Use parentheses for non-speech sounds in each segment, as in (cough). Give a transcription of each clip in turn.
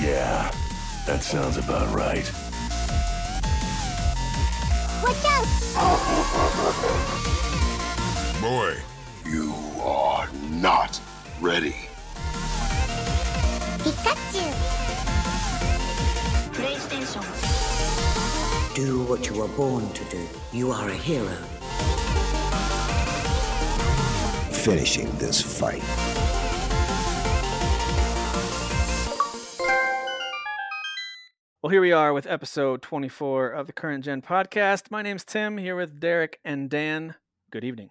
Yeah, that sounds about right. Watch out! (laughs) Boy, You are not ready. Pikachu! PlayStation Do what you were born to do. You are a hero. finishing this fight. Well, here we are with episode 24 of the Current Gen podcast. My name's Tim, here with Derek and Dan. Good evening.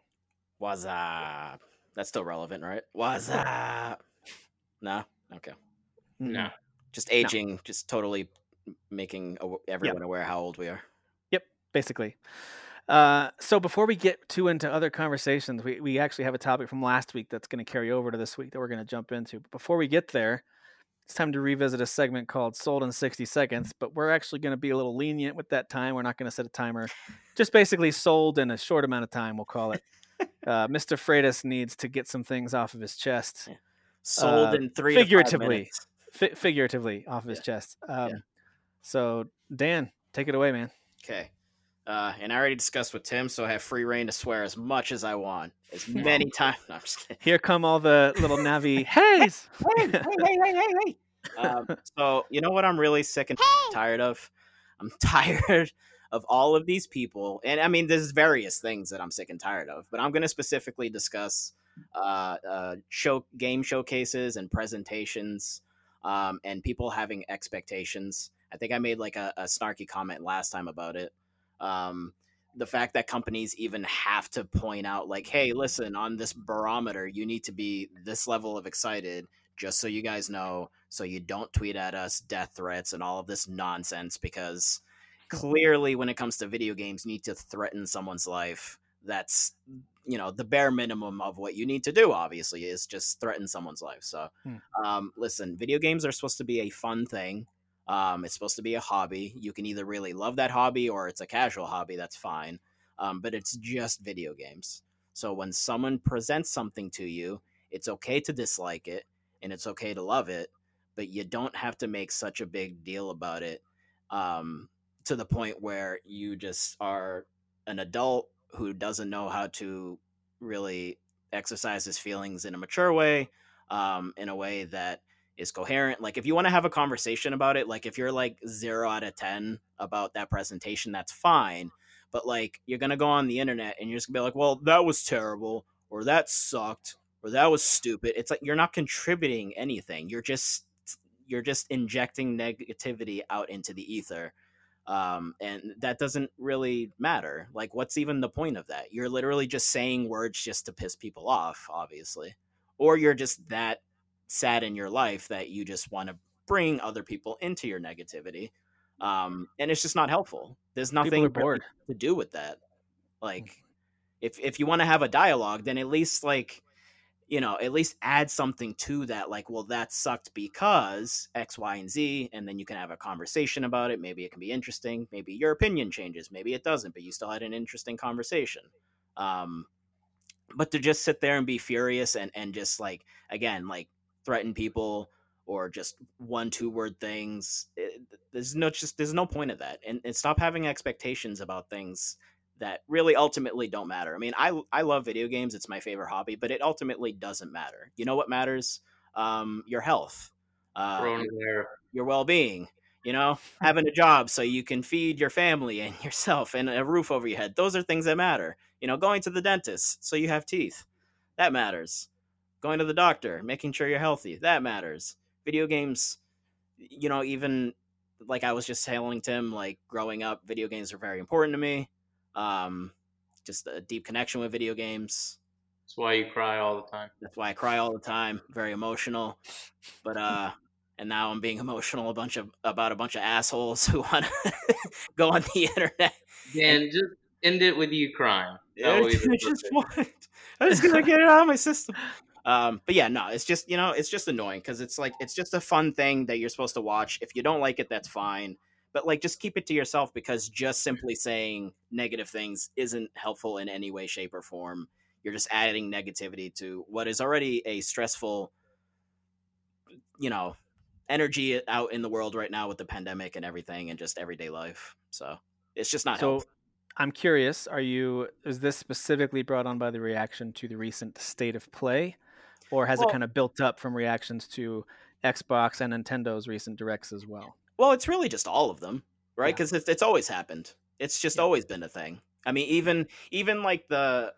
What's up? That's still relevant, right? What's (laughs) up? No? Okay. No. Just aging, just totally making aw- everyone aware how old we are. Yep, basically. Uh, so before we get too into other conversations, we, we actually have a topic from last week that's going to carry over to this week that we're going to jump into. But before we get there, it's time to revisit a segment called Sold in 60 Seconds. But we're actually going to be a little lenient with that time. We're not going to set a timer. Just basically sold in a short amount of time, we'll call it. (laughs) Uh, Mr. Freitas needs to get some things off of his chest. Sold Uh, in three figuratively. Fi- figuratively off of his chest. Um, So, Dan, take it away, man. Okay. Uh, and I already discussed with Tim, so I have free reign to swear as much as I want, as (laughs) many times. No, I'm just kidding. Here come all the little Navi (laughs) heys. hey, hey, hey, hey, hey, hey. (laughs) Um, so you know what I'm really sick and tired of? I'm tired of all of these people, and I mean, there's various things that I'm sick and tired of, but I'm going to specifically discuss uh, uh, show game showcases and presentations, um, and people having expectations. I think I made like a, a snarky comment last time about it. Um, the fact that companies even have to point out, like, hey, listen, on this barometer, you need to be this level of excited just so you guys know, so you don't tweet at us death threats and all of this nonsense because clearly when it comes to video games you need to threaten someone's life. That's you know the bare minimum of what you need to do obviously is just threaten someone's life. So Hmm. um, listen video games are supposed to be a fun thing um, it's supposed to be a hobby. You can either really love that hobby or it's a casual hobby that's fine. Um, but it's just video games. So when someone presents something to you it's okay to dislike it and it's okay to love it but you don't have to make such a big deal about it um, to the point where you just are an adult who doesn't know how to really exercise his feelings in a mature way um, in a way that is coherent. Like if you want to have a conversation about it like if you're like zero out of ten about that presentation that's fine. But like you're gonna go on the internet and you're just gonna be like well that was terrible or that sucked or that was stupid. It's like you're not contributing anything. You're just you're just injecting negativity out into the ether um, and that doesn't really matter. Like what's even the point of that? You're literally just saying words just to piss people off obviously. Or you're just that sad in your life that you just want to bring other people into your negativity um, and it's just not helpful. There's nothing really to do with that. Like if if you want to have a dialogue then at least like you know at least add something to that like well that sucked because x y and z and then you can have a conversation about it. Maybe it can be interesting. Maybe your opinion changes. Maybe it doesn't but you still had an interesting conversation. Um but to just sit there and be furious and and just like again like threaten people or just one two word things it, there's no just there's no point of that and, and stop having expectations about things that really ultimately don't matter. I mean i i love video games it's my favorite hobby but it ultimately doesn't matter. You know what matters? Um your health uh, Coronavirus. your well-being you know? (laughs) Having a job so you can feed your family and (laughs) yourself and a roof over your head those are things that matter. You know going to the dentist so you have teeth that matters going to the doctor making sure you're healthy that matters video games you know even like i was just telling tim like growing up video games are very important to me um just a deep connection with video games That's why you cry all the time. that's why I cry all the time. Very emotional. But uh and now I'm being (laughs) emotional a bunch of about a bunch of assholes who want to (laughs) go on the internet. Dan, just end it with you crying. (laughs) I just, just want, I just gonna get it out of my system. Um, but yeah, no, it's just you know, it's just annoying because it's like it's just a fun thing that you're supposed to watch. If you don't like it, that's fine. But like, just keep it to yourself because just simply saying negative things isn't helpful in any way, shape, or form. You're just adding negativity to what is already a stressful, you know, energy out in the world right now with the pandemic and everything and just everyday life. So it's just not So helpful. I'm curious, are you is this specifically brought on by the reaction to the recent state of play? Or has Well- it kind of built up from reactions to Xbox and Nintendo's recent directs as well? Well, it's really just all of them, right? Yeah. Because it's, it's always happened. It's just Yeah. always been a thing. I mean, even even like the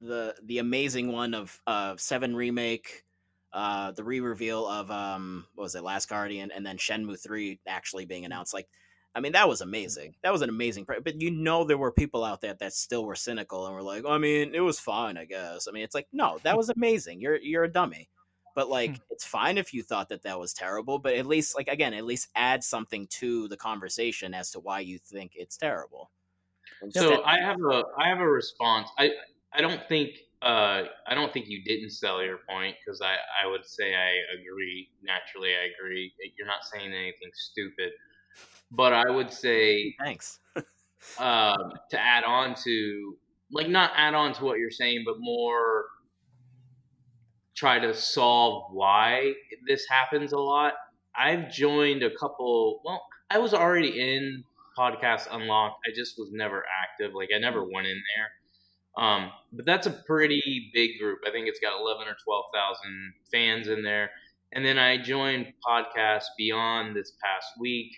the the amazing one of uh Seven remake, uh the re-reveal of um what was it, Last Guardian, and then Shenmue three actually being announced. Like, I mean, that was amazing. That was an amazing. Pre- but you know, there were people out there that still were cynical and were like, I mean, it was fine, I guess. I mean, it's like, no, that was amazing. You're you're a dummy. But like, (laughs) it's fine if you thought that that was terrible. But at least, like again, at least add something to the conversation as to why you think it's terrible. So I have a I have a response. I I don't think uh I don't think you didn't sell your point because I I would say I agree. Naturally, I agree. You're not saying anything stupid, but I would say thanks. (laughs) um, to add on to like not add on to what you're saying, but more try to solve why this happens a lot. I've joined a couple. Well, I was already in Podcast Unlocked. I just was never active. Like I never went in there. Um, but that's a pretty big group. I think it's got eleven or twelve thousand fans in there. And then I joined Podcast Beyond this past week,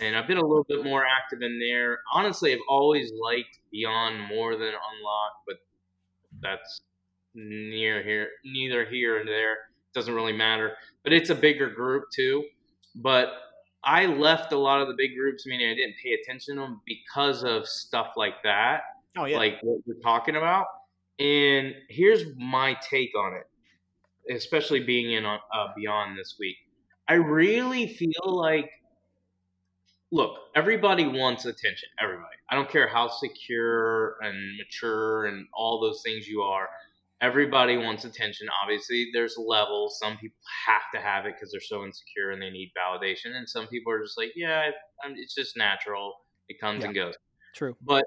and I've been a little bit more active in there. Honestly, I've always liked Beyond more than Unlock, but that's near here, neither here and there. Doesn't really matter. But it's a bigger group too. But I left a lot of the big groups, meaning I didn't pay attention to them because of stuff like that, Oh yeah. like what we're talking about. And here's my take on it, especially being in on uh, Beyond this week. I really feel like, look, everybody wants attention. Everybody. I don't care how secure and mature and all those things you are. Everybody wants attention. Obviously, there's levels. Some people have to have it because they're so insecure and they need validation, and some people are just like, yeah, I'm, it's just natural. It comes and goes. True. But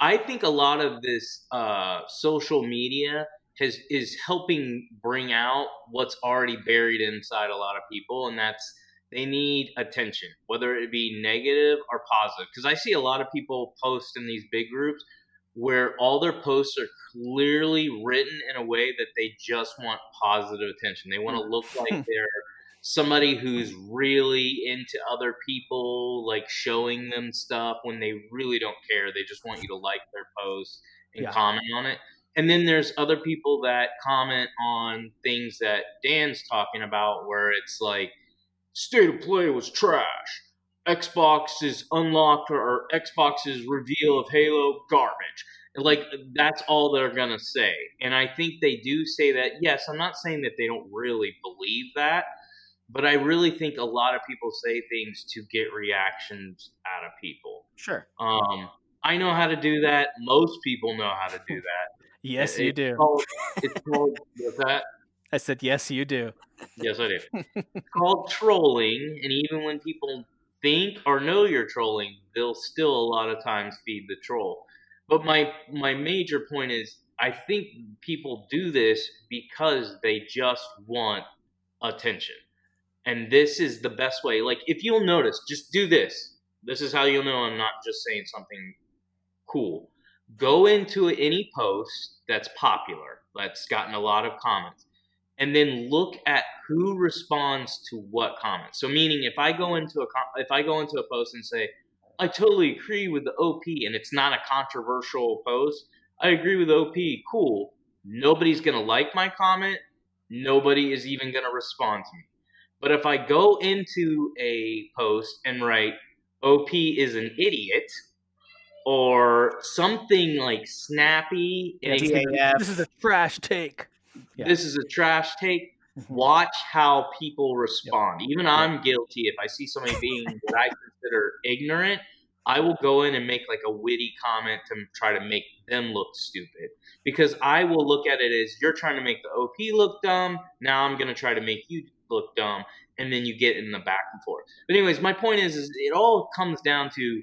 I think a lot of this uh, social media has is helping bring out what's already buried inside a lot of people, and that's they need attention, whether it be negative or positive. Because I see a lot of people post in these big groups where all their posts are clearly written in a way that they just want positive attention. They want to hmm. look like (laughs) they're somebody who's really into other people, like showing them stuff when they really don't care. They just want you to like their post and Yeah. comment on it. And then there's other people that comment on things that Dan's talking about, where it's like, state of play was trash. Xbox's unlocked or Xbox's reveal of Halo garbage. Like that's all they're gonna say, and I think they do say that. Yes, I'm not saying that they don't really believe that, but I really think a lot of people say things to get reactions out of people. Sure. Um, I know how to do that. Most people know how to do that. (laughs) Yes, It- you do. Called, it's called that? I said yes, you do. Yes, I do. (laughs) It's called trolling, and even when people think or know you're trolling, they'll still a lot of times feed the troll. But my my major point is, I think people do this because they just want attention, and this is the best way. Like if you'll notice, just do this. This is how you'll know I'm not just saying something cool. Go into any post that's popular, that's gotten a lot of comments, and then look at who responds to what comment. So, meaning if I go into a if I go into a post and say, "I totally agree with the OP," and it's not a controversial post, I agree with OP. Cool. Nobody's gonna like my comment. Nobody is even gonna respond to me. But if I go into a post and write OP is an idiot or something like snappy and it can- This is a trash take. Yeah. this is a trash take. Mhm. Watch how people respond. Even I'm guilty. If I see somebody being what I consider ignorant, I will go in and make like a witty comment to try to make them look stupid. Because I will look at it as you're trying to make the OP look dumb. Now I'm going to try to make you look dumb. And then you get in the back and forth. But anyways, my point is, is it all comes down to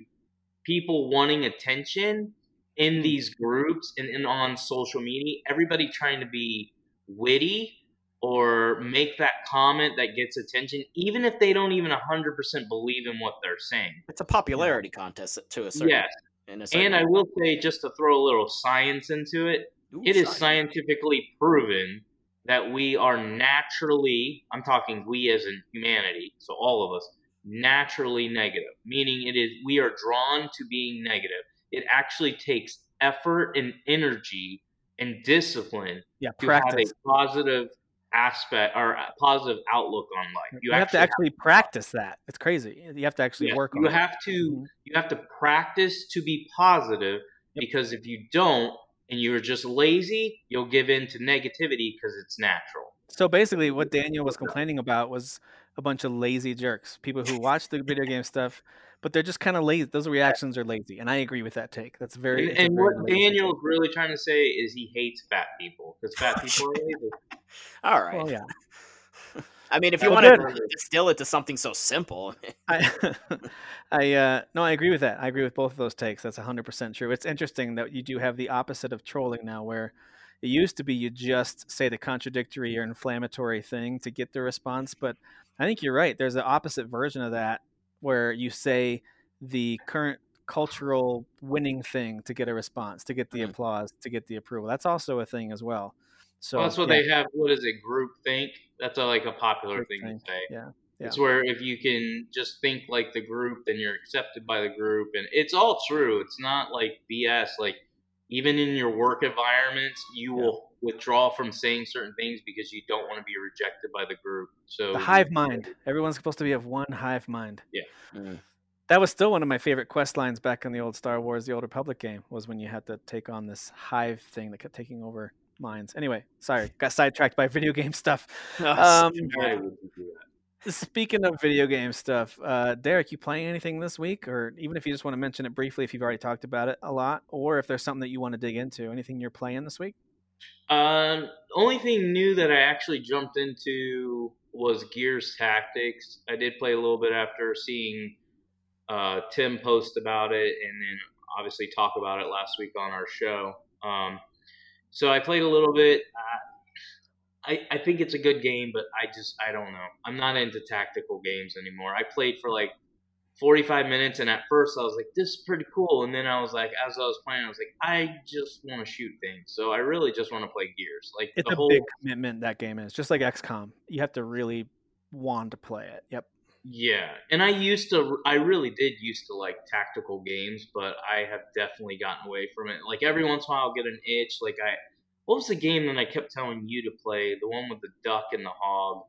people wanting attention in these groups and, and on social media. Everybody trying to be witty or make that comment that gets attention, even if they don't even 100% believe in what they're saying. It's a popularity contest to a certain. Yes. in a certain And I will say, just to throw a little science into it, Ooh, it is science. scientifically proven that we are naturally, I'm talking we as in humanity, so all of us, naturally negative, meaning it is we are drawn to being negative. It actually takes effort and energy and discipline Yeah, to have a positive aspect or a positive outlook on life. You, have to actually practice that. It's crazy. You have to actually yeah, work on you it. have to Mhm. you have to practice to be positive Yep. because if you don't and you're just lazy, you'll give in to negativity because it's natural. So basically, what Daniel was complaining about was a bunch of lazy jerks, people who watch the video game stuff, but they're just kind of lazy. Those reactions are lazy, and I agree with that take. That's very. And, and very what lazy Daniel's really trying to say is he hates fat people because fat people are lazy. All take. right. Well, yeah. I mean, if you Well, want to distill it to something so simple, (laughs) I, (laughs) I uh, no, I agree with that. I agree with both of those takes. That's 100% true. It's interesting that you do have the opposite of trolling now, where it used to be you just say the contradictory or inflammatory thing to get the response. But I think you're right. There's the opposite version of that where you say the current cultural winning thing to get a response, to get the Mhm. applause, to get the approval. That's also a thing as well. So well, that's what yeah, they have. What is it? Group think. That's a, like a popular Group thing think, to say. yeah, It's where if you can just think like the group, then you're accepted by the group, and it's all true. It's not like BS. Like even in your work environments, you Yeah. will withdraw from saying certain things because you don't want to be rejected by the group. So the hive mind. Everyone's supposed to be of one hive mind. Yeah. Mm. That was still one of my favorite quest lines back in the old Star Wars, the Old Republic game, was when you had to take on this hive thing that kept taking over minds. Anyway, sorry, got sidetracked by (laughs) video game stuff. (laughs) Um, (laughs) Why would you do that? speaking of video game stuff, uh, Derek, you playing anything this week, or even if you just want to mention it briefly, if you've already talked about it a lot, or if there's something that you want to dig into, anything you're playing this week? Um, only thing new that I actually jumped into was Gears Tactics. I did play a little bit after seeing uh, Tim post about it, and then obviously talk about it last week on our show. Um, so I played a little bit. Uh, I I think it's a good game, but I just I don't know. I'm not into tactical games anymore. I played for like 45 minutes, and at first I was like, "This is pretty cool," and then I was like, as I was playing, I was like, "I just want to shoot things." So I really just want to play Gears. Like It's the a whole big commitment that game is, just like XCOM. You have to really want to play it. Yep. Yeah, and I used to, I really did used to like tactical games, but I have definitely gotten away from it. Like every once in a while, I'll get an itch. Like I, what was the game that I kept telling you to play? The one with the duck and the hog.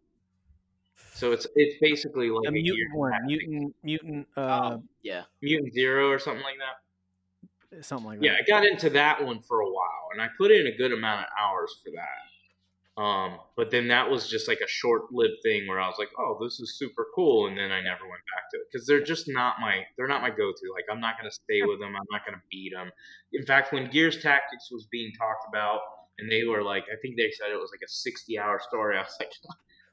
So it's it's basically like The a mutant Gears one, mutant, mutant, uh, Oh, yeah. Mutant Zero or something like that. something like that. Yeah, I got into that one for a while, and I put in a good amount of hours for that. Um, but then that was just like a short-lived thing where I was like, "Oh, this is super cool," and then I never went back to it because they're just not my they're not my go-to. Like, I'm not gonna stay with them. I'm not gonna beat them. In fact, when Gears Tactics was being talked about, and they were like, I think they said it was like a 60-hour story. I was like,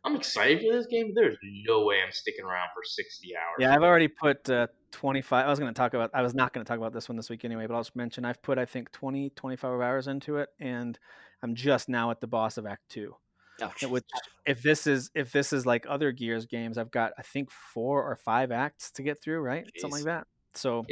I'm excited for this game, but there's no way I'm sticking around for 60 hours. Yeah, I've already put uh, 25. I was going to talk about, I was not going to talk about this one this week anyway, but I'll just mention I've put, I think, 20, 25 hours into it, and I'm just now at the boss of Act 2. Oh. Which, if this is if this is like other Gears games, I've got I think four or five acts to get through, right? Something like that. So,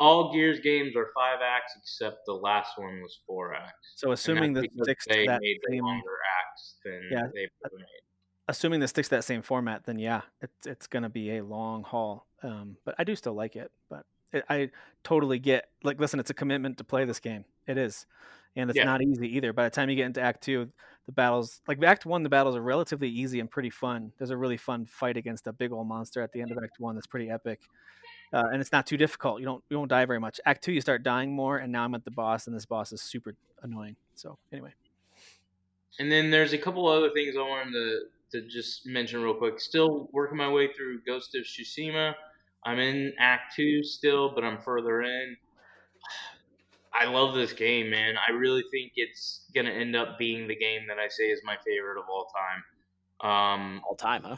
all Gears games are five acts, except the last one was four acts. so assuming because sticks they that made same, longer acts than Yeah, they've ever made. Assuming this sticks to that same format, then yeah, it's it's going to be a long haul. Um, but I do still like it. But it, I totally get like, listen, it's a commitment to play this game. It is, and it's Yeah. not easy either. By the time you get into Act Two, the battles like Act One, the battles are relatively easy and pretty fun. There's a really fun fight against a big old monster at the end of Act One that's pretty epic. Uh, and it's not too difficult. You don't you don't die very much. Act two, you start dying more, and now I'm at the boss, and this boss is super annoying. So anyway, And then there's a couple other things I wanted to, to just mention real quick. Still working my way through Ghost of Tsushima. I'm in Act 2 still, but I'm further in. (sighs) I love this game, man. I really think it's to end up being the game that I say is my favorite of all time. Um, all time, huh?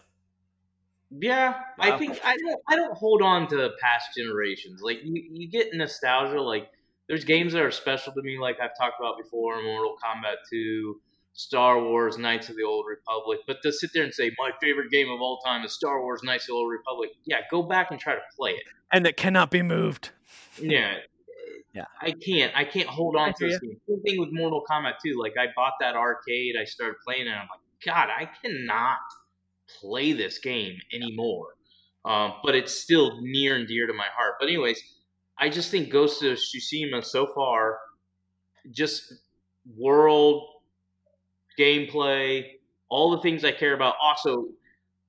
yeah, I think I don't. I don't hold on to past generations. Like you, you get nostalgia. Like there's games that are special to me, like I've talked about before, Mortal Kombat 2, Star Wars Knights of the Old Republic, but to sit there and say my favorite game of all time is Star Wars Knights of the Old Republic, yeah, go back and try to play it. And it cannot be moved. Yeah. Yeah. I can't. I can't hold on I to hear this game. Same thing with Mortal Kombat 2. Like I bought that arcade, I started playing it, and I'm like, God, I cannot play this game anymore. Um, but it's still near and dear to my heart. But anyways, I just think Ghost of Tsushima so far, just world gameplay, all the things I care about. Also,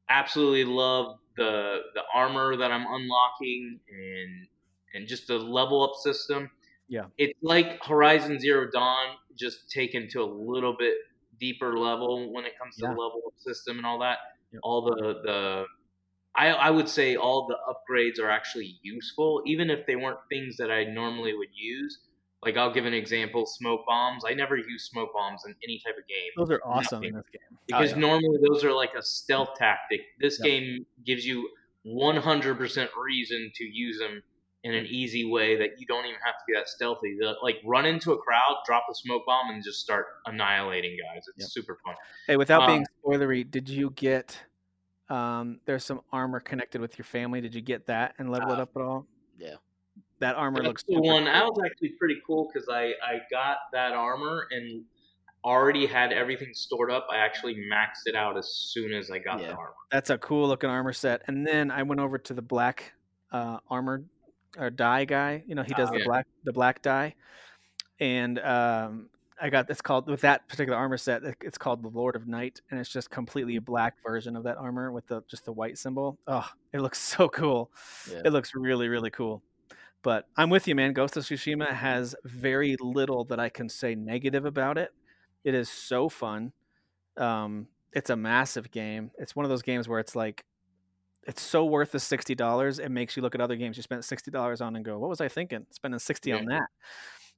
absolutely love the the armor that I'm unlocking and and just the level up system. Yeah. It's like Horizon Zero Dawn, just taken to a little bit deeper level when it comes to Yeah. the level up system and all that. Yep. All the the I, I would say all the upgrades are actually useful, even if they weren't things that I normally would use. Like I'll give an example: smoke bombs. I never use smoke bombs in any type of game Those are awesome Nothing. in this game. because Oh, yeah. normally those are like a stealth tactic. This Yeah. game gives you 100% reason to use them in an easy way that you don't even have to be that stealthy. The, like run into a crowd, drop a smoke bomb, and just start annihilating guys. It's Yep. super fun. Hey, without Um, being spoilery, did you get? Um, there's some armor connected with your family. Did you get that and level it Uh, up at all? yeah. That armor That's looks the one. cool. That was actually pretty cool because I I got that armor and already had everything stored up. I actually maxed it out as soon as I got Yeah. the armor. That's a cool looking armor set. And then I went over to the black uh, armored or dye guy. You know, he does the yeah. black the black dye, and um, I got it's called with that particular armor set. It's called the Lord of Night, and it's just completely a black version of that armor with the just the white symbol. Oh, it looks (laughs) so cool. Yeah. It looks really really cool. But I'm with you, man. Ghost of Tsushima has very little that I can say negative about it. It is so fun. Um, it's a massive game. It's one of those games where it's like, it's so worth the sixty dollars. It makes you look at other games you spent sixty dollars on and go, "What was I thinking? Spending sixty on that."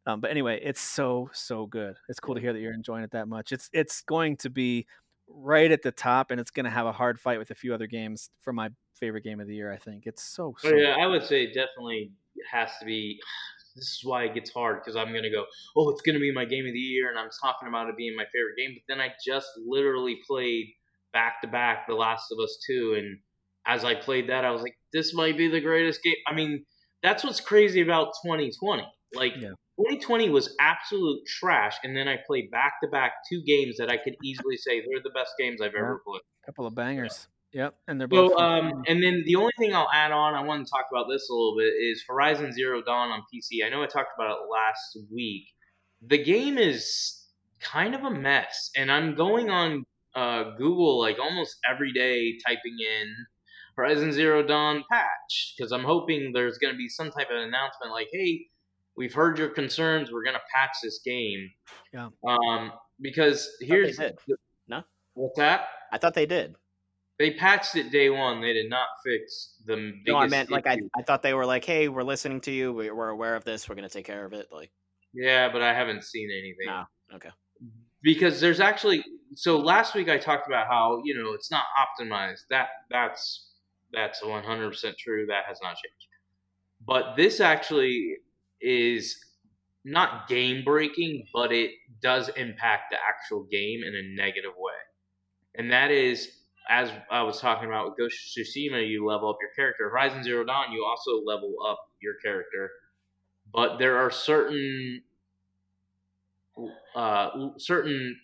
Um, but anyway, it's so so good. It's cool to hear that you're enjoying it that much. It's it's going to be right at the top, and it's going to have a hard fight with a few other games for my favorite game of the year. I think it's so. so Oh, yeah, I would say definitely has to be. (sighs) This is why it gets hard because I'm gonna go, oh, it's gonna be my game of the year, and I'm talking about it being my favorite game. But then I just literally played back to back The Last of Us Two, and as I played that, I was like, this might be the greatest game. I mean, that's what's crazy about 2020. Like. Yeah. 2020 was absolute trash, and then I played back to back two games that I could easily say they're the best games I've ever played. couple of bangers. Yep, and they're both. So, um, and then the only thing I'll add on, I want to talk about this a little bit, is Horizon Zero Dawn on PC. I know I talked about it last week. The game is kind of a mess, and I'm going on uh, Google like almost every day, typing in Horizon Zero Dawn patch because I'm hoping there's going to be some type of announcement like, "Hey, we've heard your concerns. We're going to patch this game." Yeah. Um, because here's did. the- No? what's that? I thought they did. They patched it day one. They did not fix the. No, I meant like I. I thought they were like, hey, we're listening to you. We, we're aware of this. We're gonna take care of it. Like, Yeah, but I haven't seen anything. no, okay. Because there's actually so last week I talked about how you know it's not optimized. That that's that's 100 percent true. That has not changed. But this actually is not game breaking, but it does impact the actual game in a negative way. And that is, as I was talking about with Ghost of Tsushima, you level up your character. Horizon Zero Dawn, you also level up your character. But there are certain uh, certain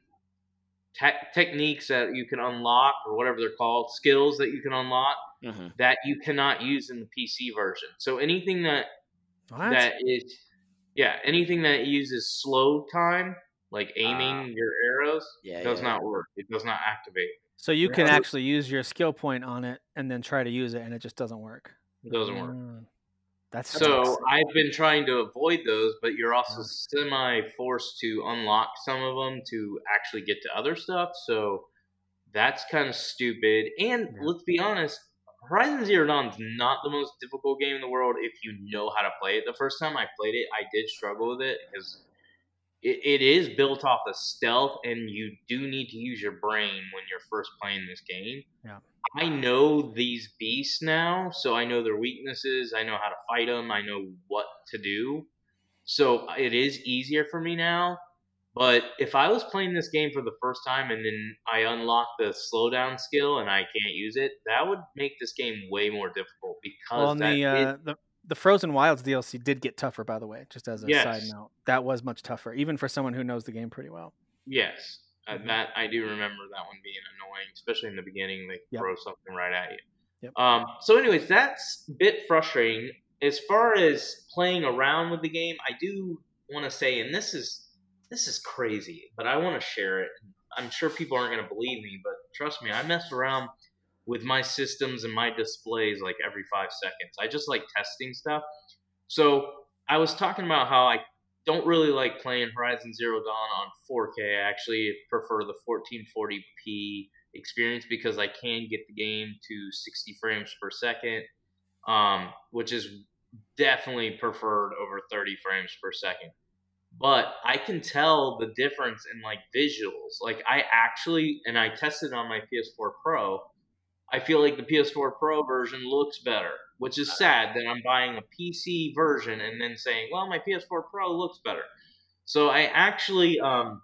te- techniques that you can unlock, or whatever they're called, skills that you can unlock hmm that you cannot use in the PC version. So anything that What? that is yeah anything that uses slow time like aiming your arrows Yeah, does yeah. not work it does not activate so you can actually use your skill point on it and then try to use it, and it just doesn't work. it doesn't work Mm. That's so i've been trying to avoid those but you're also Yeah. semi forced to unlock some of them to actually get to other stuff so that's kind of stupid and Yeah. let's be honest Horizon Zero Dawn is not the most difficult game in the world if you know how to play it. The first time I played it, I did struggle with it because it, it is built off of stealth, and you do need to use your brain when you're first playing this game. Yeah. I know these beasts now, so I know their weaknesses. I know how to fight them. I know what to do. So it is easier for me now. But if I was playing this game for the first time and then I unlock the slowdown skill and I can't use it, that would make this game way more difficult because Well, the, uh, the the Frozen Wilds DLC did get tougher, by the way. Just as a side note, that was much tougher, even for someone who knows the game pretty well. yes, uh, that I do remember that one being annoying, especially in the beginning. They Yep. throw something right at you. Yep. Um, so, anyways, that's a bit frustrating. As far as playing around with the game, I do want to say, and this is this is crazy, but I want to share it. I'm sure people aren't going to believe me, but trust me, I mess around with my systems and my displays like every five seconds. I just like testing stuff. So I was talking about how I don't really like playing Horizon Zero Dawn on 4K. I actually prefer the 1440p experience because I can get the game to 60 frames per second, um, which is definitely preferred over 30 frames per second. But I can tell the difference in like visuals. Like I actually, and I tested on my PS4 Pro. I feel like the PS4 Pro version looks better, which is sad that I'm buying a PC version and then saying, "Well, my PS4 Pro looks better." So I actually um,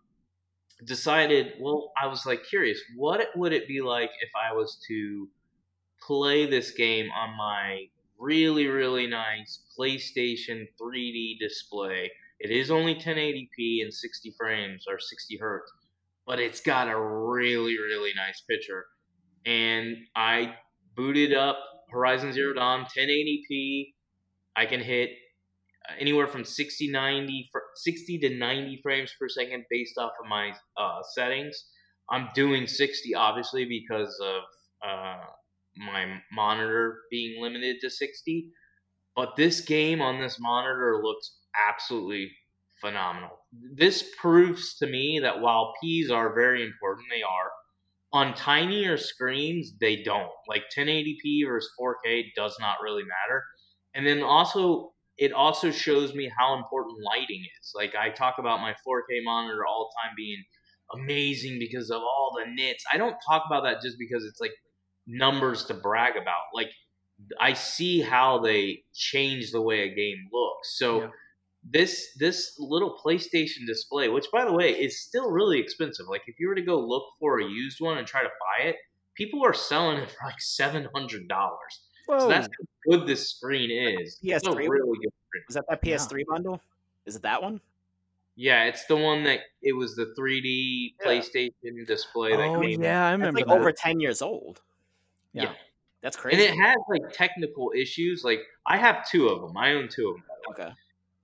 decided. Well, I was like curious, what would it be like if I was to play this game on my really, really nice PlayStation 3D display? It is only 1080p and 60 frames or 60 hertz, but it's got a really, really nice picture and I booted up Horizon Zero Dawn 1080p. I can hit anywhere from 60 90 60 to 90 frames per second based off of my uh, settings. I'm doing 60 obviously because of uh, my monitor being limited to 60. But this game on this monitor looks absolutely phenomenal. This proves to me that while P's are very important, they are on tinier screens they don't. Like 1080p versus 4k does not really matter. And then also it also shows me how important lighting is. Like i talk about my 4k monitor all the time being amazing because of all the nits. I don't talk about that just because it's like numbers to brag about. Like i see how they change the way a game looks. So Yeah. This this little PlayStation display, which by the way is still really expensive. Like if you were to go look for a used one and try to buy it, people are selling it for like seven hundred dollars. So that's how good this screen is. PS3? really good screen. Was that that PS3 bundle? Is it that one? Yeah, it's the one that it was the 3D Yeah. PlayStation display that oh came. yeah, I That's remember like that. over 10 years old. Yeah. Yeah. That's crazy. And it has like technical issues. Like I have two of them. I own two of them. okay.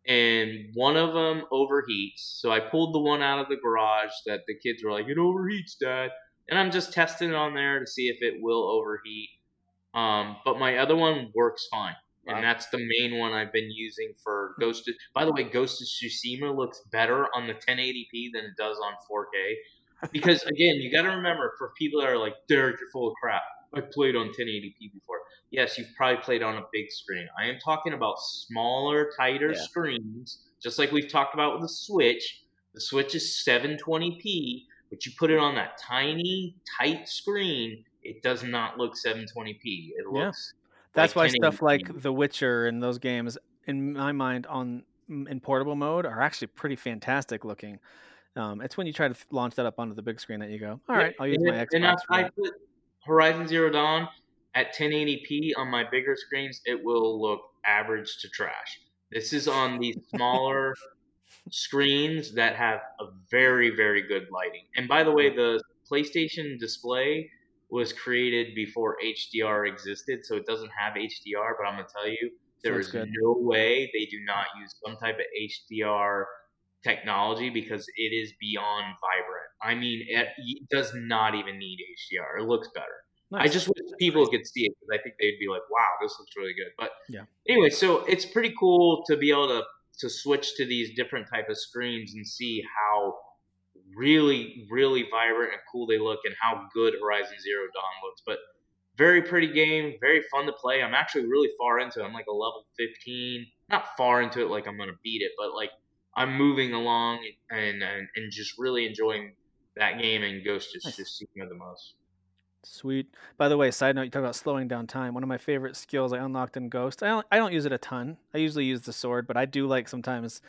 And one of them overheats. So I pulled the one out of the garage that the kids were like, "It overheats, Dad," and I'm just testing it on there to see if it will overheat. Um, but my other one works fine, Wow. and that's the main one I've been using for Ghost. Of, by the way, Ghost of Tsushima looks better on the 1080p than it does on 4K. Because again, you got to remember for people that are like, Derek, you're full of crap. I played on 1080p before. Yes, you've probably played on a big screen. I am talking about smaller, tighter Yeah. screens, just like we've talked about with the Switch. The Switch is 720p, but you put it on that tiny, tight screen, it does not look 720p. It looks. Yeah. That's why like stuff 1080p. like The Witcher and those games, in my mind, on in portable mode, are actually pretty fantastic looking. Um, it's when you try to launch that up onto the big screen that you go, all right, I'll use and my if- and Xbox. For I put Horizon Zero Dawn at 1080p on my bigger screens, it will look average to trash. This is on the (laughs) smaller screens that have a very, very good lighting. And by the way, the PlayStation display was created before HDR existed, so it doesn't have HDR. But I'm gonna tell you, there Sounds is good. no way they do not use some type of HDR technology because it is beyond vibrant. I mean, it, it does not even need HDR. It looks better. I just wish people could see it because I think they'd be like, "Wow, this looks really good." But Yeah. anyway, so it's pretty cool to be able to to switch to these different type of screens and see how really, really vibrant and cool they look, and how good Horizon Zero Dawn looks. But very pretty game, very fun to play. I'm actually really far into it. I'm like a level 15. Not far into it, like I'm gonna beat it, but like I'm moving along and and, and just really enjoying that game and Ghost of Nice. Tsushima the most. Sweet. By the way, side note, you talk about slowing down time. One of my favorite skills I unlocked in Ghost. I don't, I don't use it a ton. I usually use the sword, but I do like sometimes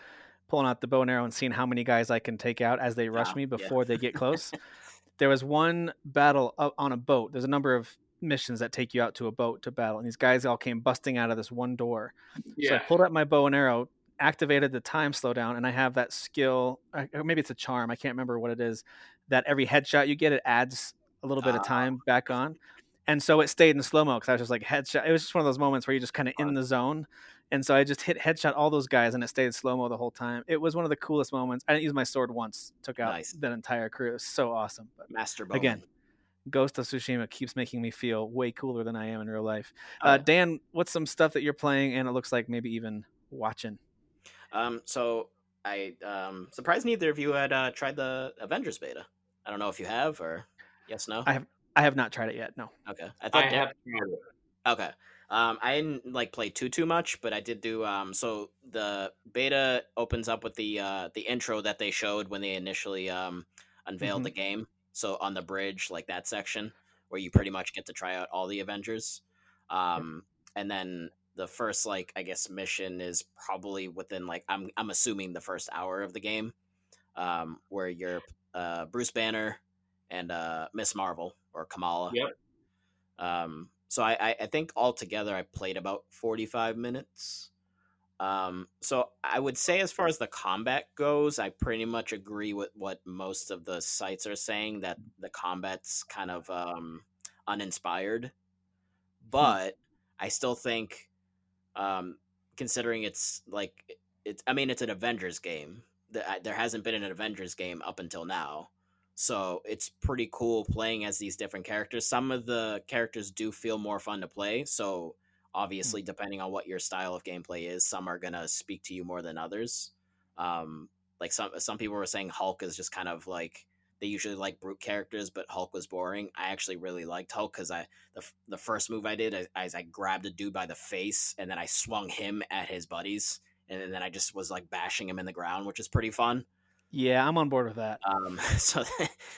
pulling out the bow and arrow and seeing how many guys I can take out as they rush Ah, me yeah. before they get close. (laughs) there was one battle on a boat. There's a number of missions that take you out to a boat to battle, and these guys all came busting out of this one door. Yeah. So I pulled out my bow and arrow, activated the time slowdown, and I have that skill, maybe it's a charm, I can't remember what it is, that every headshot you get, it adds a little bit of Ah. time back on. And so it stayed in slow mo because I was just like headshot. It was just one of those moments where you're just kind of in the zone. And so I just hit headshot all those guys and it stayed slow mo the whole time. It was one of the coolest moments. I didn't use my sword once, took out Nice. that entire crew. It was so awesome. But Master Bowman. again, Ghost of Tsushima keeps making me feel way cooler than I am in real life. Oh, Uh. Dan, what's some stuff that you're playing and it looks like maybe even watching? Um, so I um surprised neither of you had uh, tried the Avengers beta. I don't know if you have or yes, no. I have I have not tried it yet. No. okay, I I thought have tried it. Okay. Um, I didn't like play too too much, but I did do. Um, so the beta opens up with the uh, the intro that they showed when they initially um, unveiled Mhm. the game. So on the bridge, like that section where you pretty much get to try out all the Avengers. Um, and then the first like I guess mission is probably within like I'm I'm assuming the first hour of the game, um, where you're uh, Bruce Banner and uh, Miss Marvel or Kamala. Yep. Um, so I, I, I think altogether I played about 45 minutes. Um, so I would say as far as the combat goes, I pretty much agree with what most of the sites are saying that the combat's kind of um, uninspired. But I still think, um, considering it's like it's, I mean, it's an Avengers game. The- There hasn't been an Avengers game up until now. So it's pretty cool playing as these different characters. Some of the characters do feel more fun to play. So obviously, depending on what your style of gameplay is, some are gonna speak to you more than others. Um, like some some people were saying Hulk is just kind of like they usually like brute characters, but Hulk was boring. I actually really liked Hulk because I the the first move I did is is I grabbed a dude by the face and then I swung him at his buddies, and then I just was like bashing him in the ground, which is pretty fun. Yeah, I'm on board with that. Um, (laughs) so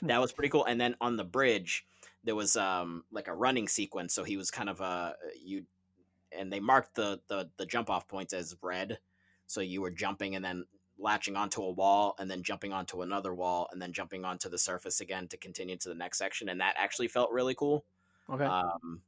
that was pretty cool. And then on the bridge, there was um like a running sequence. So he was kind of a you, and they marked the the the jump off points as red. So you were jumping and then latching onto a wall and then jumping onto another wall and then jumping onto the surface again to continue to the next section. And that actually felt really cool. Okay. Um,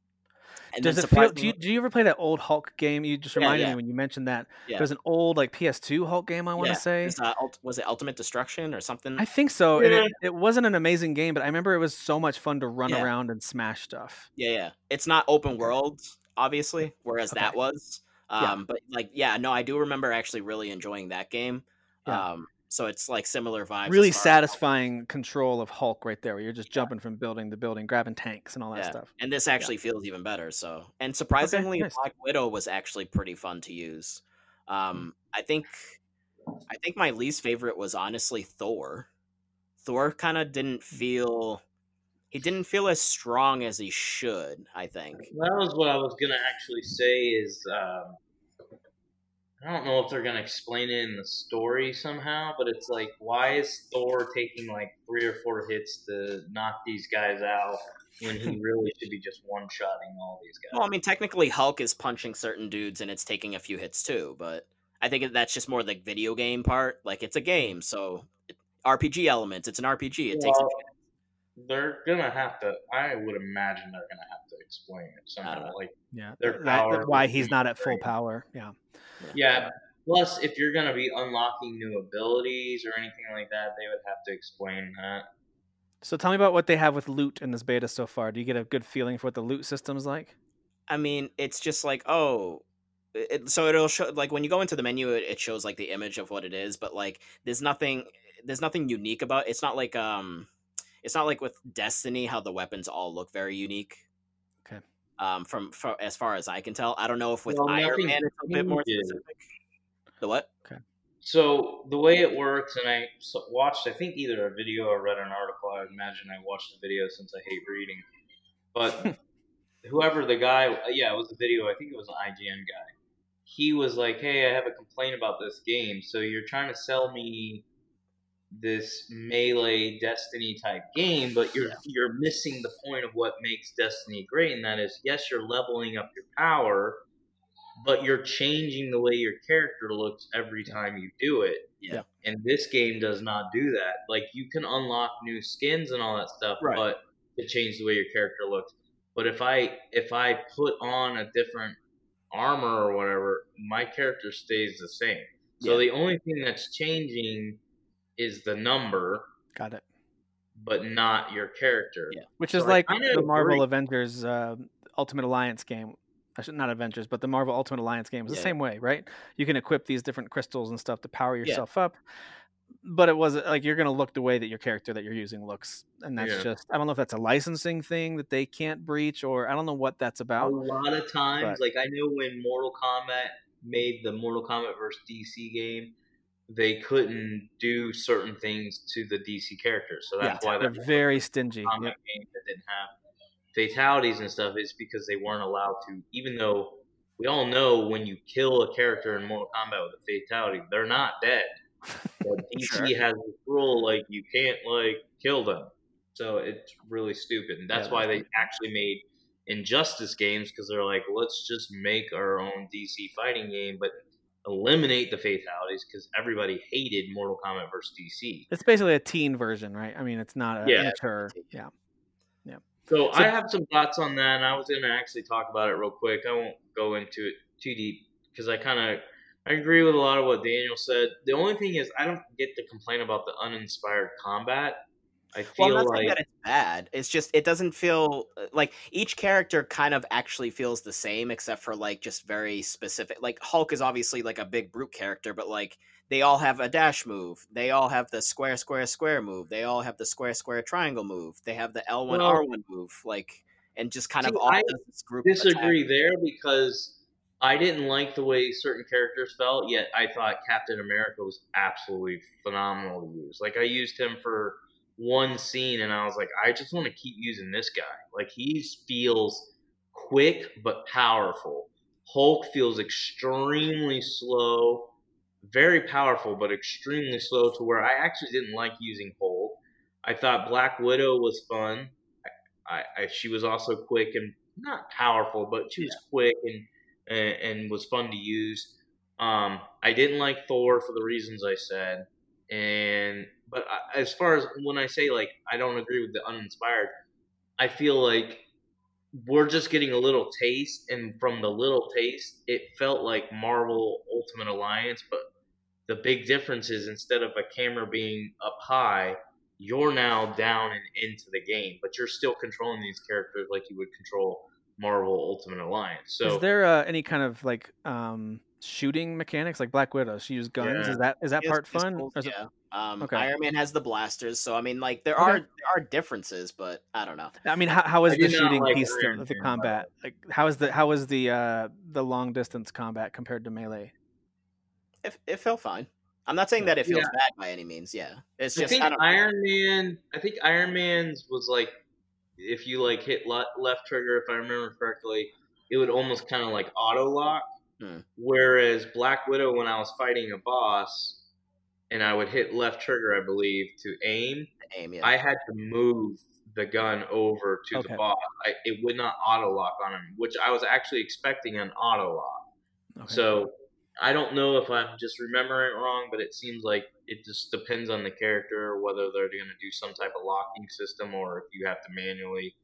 and Does it feel? Do you, do you ever play that old Hulk game? You just Yeah, reminded yeah. me when you mentioned that. Yeah. There's an old like PS2 Hulk game. I want to say. uh, ult- was it Ultimate Destruction or something? I think so. It, it wasn't an amazing game, but I remember it was so much fun to run around and smash stuff. Yeah, yeah. It's not open world, obviously, whereas that Okay. was. Yeah. Um, but like, yeah, no, I do remember actually really enjoying that game. Yeah. Um, so it's like similar vibes. Really far as- satisfying control of Hulk right there, where you're just jumping from building to building, grabbing tanks and all that Yeah. stuff. And this actually feels even better. So, and surprisingly, nice. Black Widow was actually pretty fun to use. Hmm. Um, I think, I think my least favorite was honestly Thor. Thor kind of didn't feel, he didn't feel as strong as he should. I think. That was what I was gonna actually say. Is um, I don't know if they're gonna explain it in the story somehow, but it's like, why is Thor taking like three or four hits to knock these guys out when he (laughs) really should be just one shotting all these guys? Well, I mean, technically, Hulk is punching certain dudes and it's taking a few hits too, but I think that's just more the video game part. Like, it's a game, so RPG elements. It's an RPG. It takes. A Well, few, they're gonna have to. I would imagine they're gonna have to explain it somehow. know. Like, Yeah, Their that- that- power why he's not at full very- power. Yeah. yeah. Plus, if you're gonna be unlocking new abilities or anything like that, they would have to explain that. So tell me about what they have with loot in this beta so far. Do you get a good feeling for what the loot system's like? I mean, it's just like, oh. It, so it'll show like when you go into the menu, it, it shows like the image of what it is, but like there's nothing, there's nothing unique about. It's not like um, it's not like with Destiny how the weapons all look very unique. Okay. Um, from, from as far as I can tell, I don't know if with Well, Iron Man it's a bit more specific. The what? Okay. So the way it works, and I watched, I think either a video or read an article. I imagine I watched the video since I hate reading. But (laughs) whoever the guy, uh, yeah, it was a video. I think it was an IGN guy. He was like, "Hey, I have a complaint about this game. So you're trying to sell me this melee Destiny type game, but you're you're missing the point of what makes Destiny great, and that is, yes, you're leveling up your power, but you're changing the way your character looks every time you do it. Yeah. And this game does not do that. Like you can unlock new skins and all that stuff, Right. but to change the way your character looks. But if I if I put on a different armor or whatever, my character stays the same. So Yeah. the only thing that's changing is the number, Got it. but not your character. Yeah. Which So is like the Marvel agree. Avengers uh, Ultimate Alliance game. I should not Avengers, but the Marvel Ultimate Alliance game is the same way, right? You can equip these different crystals and stuff to power Yeah. yourself up. But it was like you're going to look the way that your character that you're using looks, and that's Yeah. just I don't know if that's a licensing thing that they can't breach, or I don't know what that's about. A lot of times, But- like I know when Mortal Kombat made the Mortal Kombat versus DC game, they couldn't do certain things to the DC characters. So that's why They're that very stingy. Yep. game that didn't have fatalities and stuff is because they weren't allowed to. Even though we all know when you kill a character in Mortal Kombat with a fatality, they're not dead. But (laughs) DC Sure. has this rule like you can't like kill them. So it's really stupid, and that's Yeah, why they actually made Injustice games because they're like, let's just make our own DC fighting game, but eliminate the fatalities because everybody hated Mortal Kombat versus DC. It's basically a teen version, right? I mean, it's not a Yeah. mature. Yeah. So, So- I have some thoughts on that, and I was going to actually talk about it real quick. I won't go into it too deep because I kind of I agree with a lot of what Daniel said. The only thing is, I don't get the complaint about the uninspired combat. I Well, feel not like that it's bad. It's just it doesn't feel uh, like each character kind of actually feels the same, except for like just very specific. Like Hulk is obviously like a big brute character, but like they all have a dash move. They all have the square square square move. They all have the square square triangle move. They have the L one R one move. Like and just kind of all I this group disagree there because I didn't like the way certain characters felt. Yet I thought Captain America was absolutely phenomenal to use. Like I used him for one scene, and I was like, I just want to keep using this guy. Like he feels quick but powerful. Hulk feels extremely slow, very powerful but extremely slow. To where I actually didn't like using Hulk. I thought Black Widow was fun. I, I she was also quick and not powerful, but she was quick and, and and was fun to use. Um, I didn't like Thor for the reasons I said, and but as far as when I say like I don't agree with the uninspired, I feel like we're just getting a little taste, and from the little taste, it felt like Marvel Ultimate Alliance, but the big difference is instead of a camera being up high, you're now down and into the game, but you're still controlling these characters like you would control Marvel Ultimate Alliance. So is there uh, any kind of like um, shooting mechanics like Black Widow? She used guns. Yeah. Is that is that part fun? pistols, is it- yeah. Um, Okay. Iron Man has the blasters, so I mean, like there Okay. are there are differences, but I don't know. I mean, how, how is I the shooting like piece of the Man, combat? Like, how is the how is the uh, the long distance combat compared to melee? It, it felt fine. I'm not saying that it feels Yeah. bad by any means. Yeah, it's I just think I don't know. Iron Man. I think Iron Man's was like if you like hit left trigger, if I remember correctly, it would almost kind of like auto lock. Hmm. Whereas Black Widow, when I was fighting a boss, and I would hit left trigger, I believe, to aim, aim. Yeah. I had to move the gun over to Okay. the boss. I, it would not auto lock on him, which I was actually expecting an auto lock. Okay. So I don't know if I'm just remembering it wrong, but it seems like it just depends on the character whether they're going to do some type of locking system or if you have to manually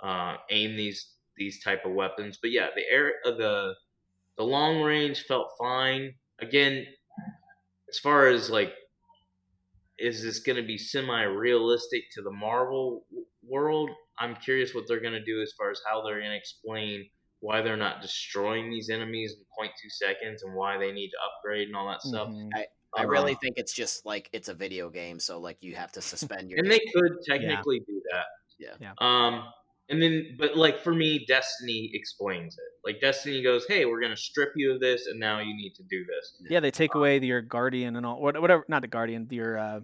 uh, aim these these type of weapons. But yeah, the air uh, the the long range felt fine. Again, as far as like, is this going to be semi realistic to the Marvel world? I'm curious what they're going to do as far as how they're going to explain why they're not destroying these enemies in 0.2 seconds and why they need to upgrade and all that stuff. Mhm. I really Uh, think it's just like it's a video game, so like you have to suspend (laughs) your. and they could technically do that. Yeah. Yeah. Um, and then, but like for me, Destiny explains it. Like Destiny goes, "Hey, we're gonna strip you of this, and now you need to do this." yeah, they take away your guardian and all whatever. Not the guardian. Your uh,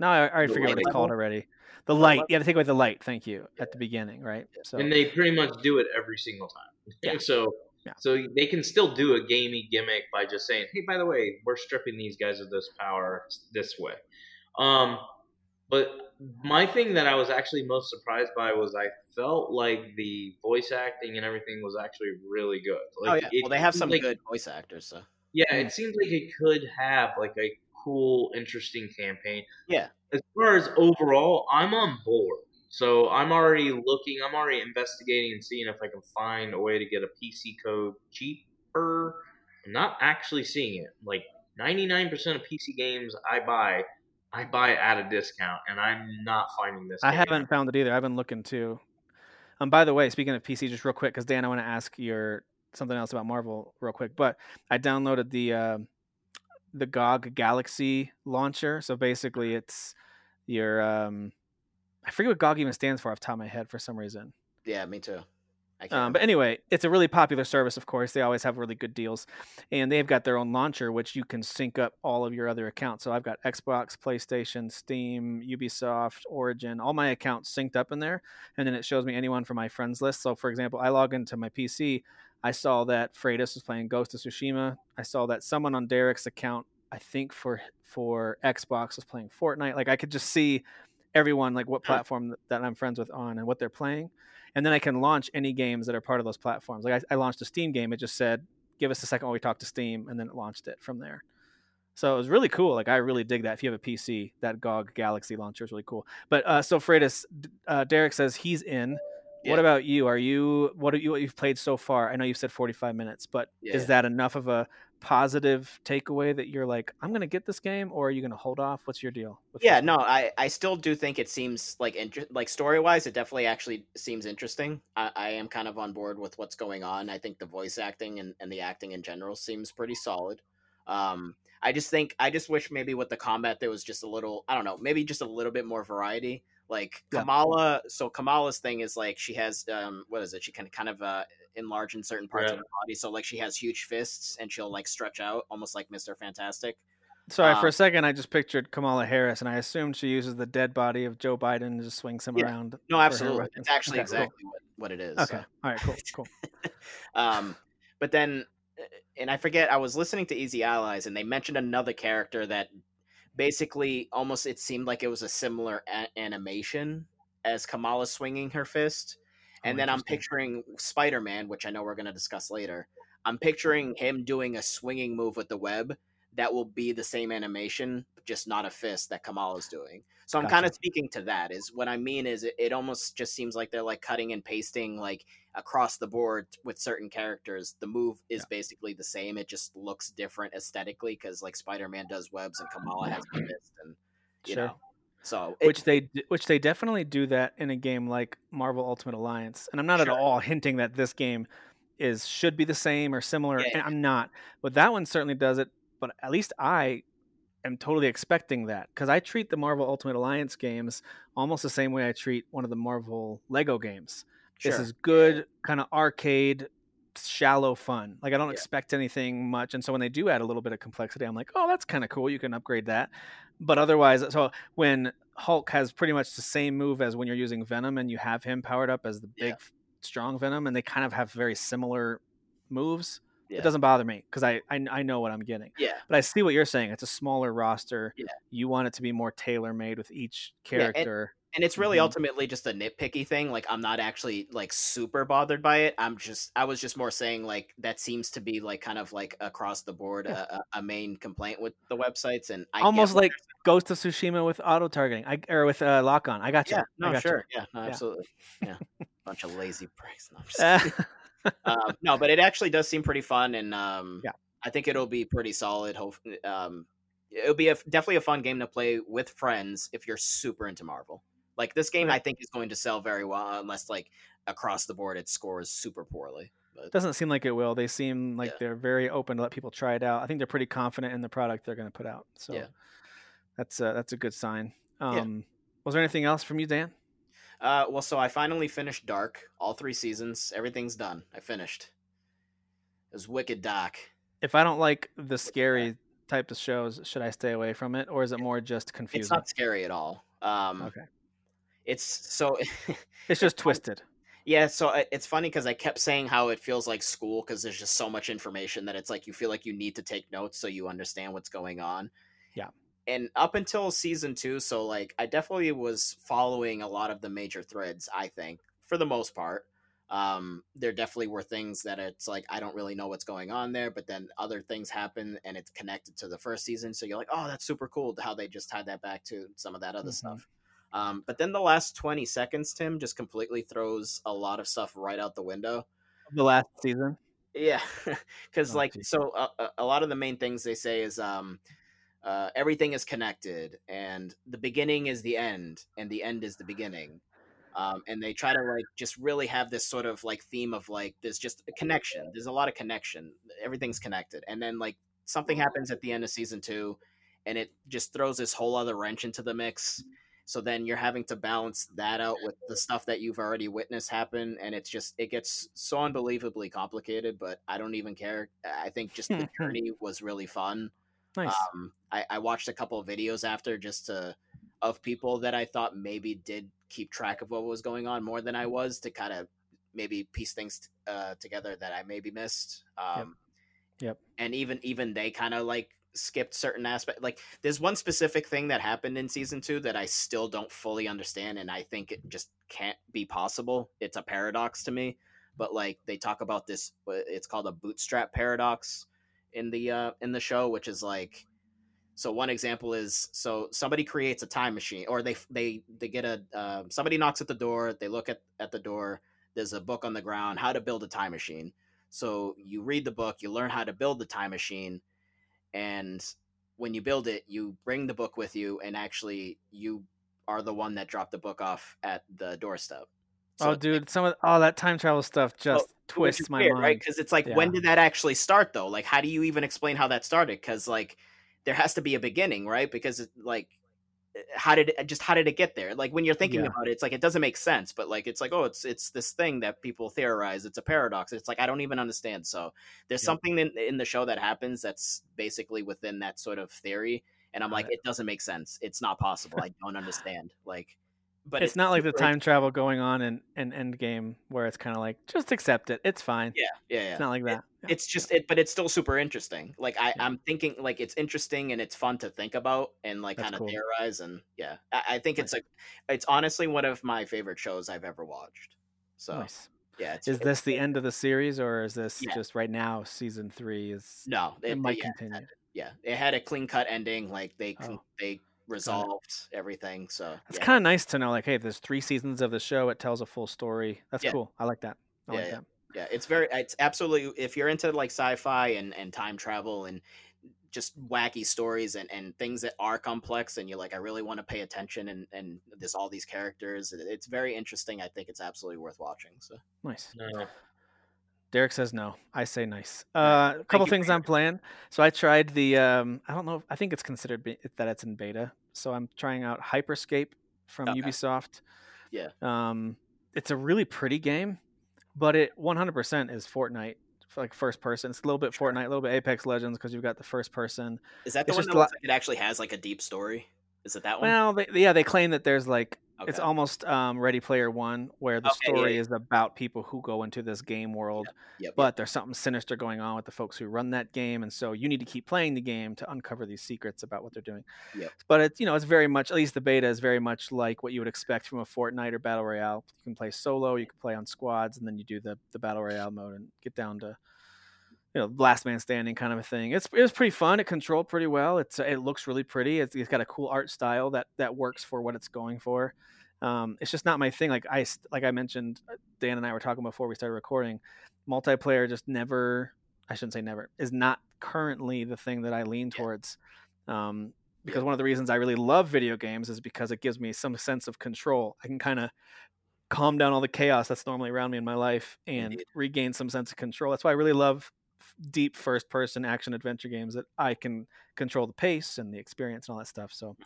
no, I, I already forget what it's called already. The light. Yeah, they take away the light. Thank you at the beginning, right? So And they pretty much do it every single time. (laughs) Yeah. so, Yeah. so they can still do a gamey gimmick by just saying, "Hey, by the way, we're stripping these guys of this power this way." Um, but my thing that I was actually most surprised by was I felt like the voice acting and everything was actually really good. oh yeah, well they have some like- good voice actors. So Yeah, hmm. it seems like it could have like a cool, interesting campaign. Yeah. As far as overall, I'm on board. So I'm already looking. I'm already investigating and seeing if I can find a way to get a PC code cheaper. I'm not actually seeing it. Like 99% of PC games I buy, I buy it at a discount, and I'm not finding this. I game. haven't found it either. I've been looking too. Um, by the way, speaking of PC, just real quick, because Dan, I want to ask your something else about Marvel real quick. But I downloaded the uh, the GOG Galaxy launcher. So basically, it's your um, I forget what GOG even stands for off the top of my head for some reason. yeah, me too. Um, but anyway, it's a really popular service, of course. They always have really good deals. And they've got their own launcher, which you can sync up all of your other accounts. So I've got Xbox, PlayStation, Steam, Ubisoft, Origin, all my accounts synced up in there. And then it shows me anyone from my friends list. So, for example, I log into my PC. I saw that Freitas was playing Ghost of Tsushima. I saw that someone on Derek's account, I think for for Xbox, was playing Fortnite. Like I could just see everyone, like what platform that I'm friends with on and what they're playing and then I can launch any games that are part of those platforms. Like I, I launched a Steam game, it just said, "Give us a second while we talk to Steam," and then it launched it from there. So it was really cool. Like I really dig that. If you have a PC, that GOG Galaxy launcher is really cool. But uh, so Freitas, uh, Derek says he's in. Yeah. What about you? Are you what are you what you've played so far? I know you said 45 minutes, but Yeah. is that enough of a positive takeaway that you're like, I'm gonna get this game, or are you gonna hold off? What's your deal? yeah no i i still do think it seems like inter- like story wise it definitely actually seems interesting I, I am kind of on board with what's going on i think the voice acting and, and the acting in general seems pretty solid um i just think i just wish maybe with the combat there was just a little i don't know maybe just a little bit more variety like Yeah. kamala so kamala's thing is like she has um what is it she can kind of uh enlarge in certain parts Yeah. of her body so like she has huge fists and she'll like stretch out almost like mr fantastic Sorry, for Um, a second, I just pictured Kamala Harris, and I assumed she uses the dead body of Joe Biden and just swings him Yeah. around. no absolutely it's actually Okay, cool. exactly what, what it is Okay, so. all right, cool, cool. (laughs) um, but then, uh, and I forget, I was listening to Easy Allies, and they mentioned another character that basically almost it seemed like it was a similar a- animation as Kamala swinging her fist. Oh, and Oh, then I'm picturing Spider Man, which I know we're going to discuss later. I'm mm-hmm. picturing him doing a swinging move with the web that will be the same animation, just not a fist that Kamala's doing. So I'm kind of speaking to that. Is what I mean is it, it almost just seems like they're like cutting and pasting like across the board with certain characters. The move is Yeah. basically the same. It just looks different aesthetically because like Spider Man does webs and Kamala has a (clears throat) fist, and you Sure. know. So it, which they which they definitely do that in a game like Marvel Ultimate Alliance. And I'm not Sure. at all hinting that this game is should be the same or similar. Yeah, and I'm not. But that one certainly does it. But at least I am totally expecting that because I treat the Marvel Ultimate Alliance games almost the same way I treat one of the Marvel Lego games. This is good, kind of arcade, shallow fun. Like I don't Yeah. expect anything much, and so when they do add a little bit of complexity, I'm like, oh, that's kind of cool. You can upgrade that. But otherwise, uh, so when Hulk has pretty much the same move as when you're using Venom, and you have him powered up as the Yeah. big, strong Venom, and they kind of have very similar moves. Yeah. It doesn't bother me because I, I I know what I'm getting. yeah. But I see what you're saying. It's a smaller roster. Yeah. You want it to be more tailor made with each Yeah, and- character. and it's really Mhm. ultimately just a nitpicky thing like i'm not actually like super bothered by it i'm just i was just more saying like that seems to be like kind of like across the board a, a, a main complaint with the websites and I Almost like Ghost of Tsushima with auto targeting, I, or with uh, lock on. I got you. yeah no sure yeah no absolutely yeah bunch of lazy pricks no, (laughs) I'm just kidding. Uh, um, no but it actually does seem pretty fun and um Yeah. i think it'll be pretty solid um it'll be a, definitely a fun game to play with friends if you're super into marvel like this game i think is going to sell very well unless like across the board it scores super poorly but doesn't seem like it will. They seem like Yeah. they're very open to let people try it out. I think they're pretty confident in the product they're going to put out. So Yeah. that's a, that's a good sign. Yeah. Um, Was there anything else from you, Dan? Uh well so i finally finished dark all three seasons everything's done i finished it was wicked dark If I don't like the scary type of shows, should I stay away from it, or is it more just confusing? it's not scary at all um okay. it's so (laughs) It's just twisted. Yeah, so it's funny because I kept saying how it feels like school because there's just so much information that it's like you feel like you need to take notes so you understand what's going on. Yeah. And up until season two, so like I definitely was following a lot of the major threads. I think for the most part, um, there definitely were things that it's like I don't really know what's going on there, but then other things happen and it's connected to the first season. So you're like, oh, that's super cool how they just tied that back to some of that other Mhm. stuff. Um, but then the last 20 seconds, Tim just completely throws a lot of stuff right out the window. The last season. Yeah, (laughs) because Oh, like geez. so a, a- a lot of the main things they say is um, uh, everything is connected, and the beginning is the end, and the end is the beginning. Um, and they try to like just really have this sort of like theme of like there's just a connection. There's a lot of connection. Everything's connected, and then like something happens at the end of season two, and it just throws this whole other wrench into the mix. So then you're having to balance that out with the stuff that you've already witnessed happen, and it's just it gets so unbelievably complicated. But I don't even care. I think just the (laughs) journey was really fun. Nice. Um, I, I watched a couple of videos after just to of people that I thought maybe did keep track of what was going on more than I was to kind of maybe piece things uh, together that I maybe missed. Um, Yep. And even even they kind of like skipped certain aspects. Like there's one specific thing that happened in season two that I still don't fully understand, and I think it just can't be possible. It's a paradox to me. But like they talk about this, uh, it's called a bootstrap paradox in the uh, in the show, which is like so one example is so somebody creates a time machine or they they they get a uh, somebody knocks at the door they look at, at the door there's a book on the ground how to build a time machine. So you read the book you learn how to build the time machine and when you build it you bring the book with you and actually you are the one that dropped the book off at the doorstep. So oh, dude, some of all that time travel stuff just which is twists my weird, mind. right? Because it's like, when did that actually start, though? Like, how do you even explain how that started? Because like, there has to be a beginning, right? Because it, like, eh, how did it just how did it get there? Like when you're thinking Yeah. about it, it's like it doesn't make sense. But like, it's like, oh, it's it's this thing that people theorize. It's a paradox. It's like I don't even understand. So there's Yep. something in, in the show that happens that's basically within that sort of theory, and I'm Got like, it. it doesn't make sense. It's not possible. I don't understand. Like, but it's not like the time travel going on in, in Endgame where it's kind of like just accept it. It's fine. Yeah, yeah, yeah. It's not like It- that. Yeah. it's just it but it's still super interesting like i Yeah. i'm thinking like it's interesting and it's fun to think about and like kind of cool. theorize and yeah I, I think it's like it's honestly one of my favorite shows i've ever watched so nice. yeah it's, Is it's this the end of the series or is this just right now? Season three is no it, it, might yeah, continue. yeah it had a clean cut ending like they Oh. they resolved everything so It's yeah. kind of nice to know, like, hey, there's three seasons of the show. It tells a full story. That's Yeah. cool. I like that. I Yeah, like yeah. that. yeah it's very it's absolutely if you're into like sci-fi and and time travel and just wacky stories and and things that are complex and you're like i really want to pay attention and and there's all these characters it- it's very interesting i think it's absolutely worth watching so Nice. No. Derek says no. I say nice. Uh, a couple things I'm playing. So I tried the. Um, I don't know. I think it's considered be- that it's in beta. So I'm trying out Hyperscape from Okay. Ubisoft. Yeah. Um, it's a really pretty game, but it 100% is Fortnite, like first person. It's a little bit Fortnite, a little bit Apex Legends because you've got the first person. is that the It's one that like it actually has like a deep story is it that one Well, they, yeah, they claim that there's like it's almost um, Ready Player One, where the Okay, story yeah. is about people who go into this game world, Yep, but there's something sinister going on with the folks who run that game, and so you need to keep playing the game to uncover these secrets about what they're doing. Yep. But it's you know it's very much at least the beta is very much like what you would expect from a Fortnite or battle royale. You can play solo, you can play on squads, and then you do the the battle royale mode and get down to you know last man standing kind of a thing. It's it was pretty fun. It controlled pretty well. It's it looks really pretty. It's, it's got a cool art style that that works for what it's going for. Um, it's just not my thing. Like I like I mentioned, uh, Dan and I were talking before we started recording. Multiplayer just never. I shouldn't say never is not currently the thing that I lean towards. Um, because one of the reasons I really love video games is because it gives me some sense of control. I can kind of calm down all the chaos that's normally around me in my life and Indeed. regain some sense of control. That's why I really love deep first person action adventure games that I can control the pace and the experience and all that stuff. So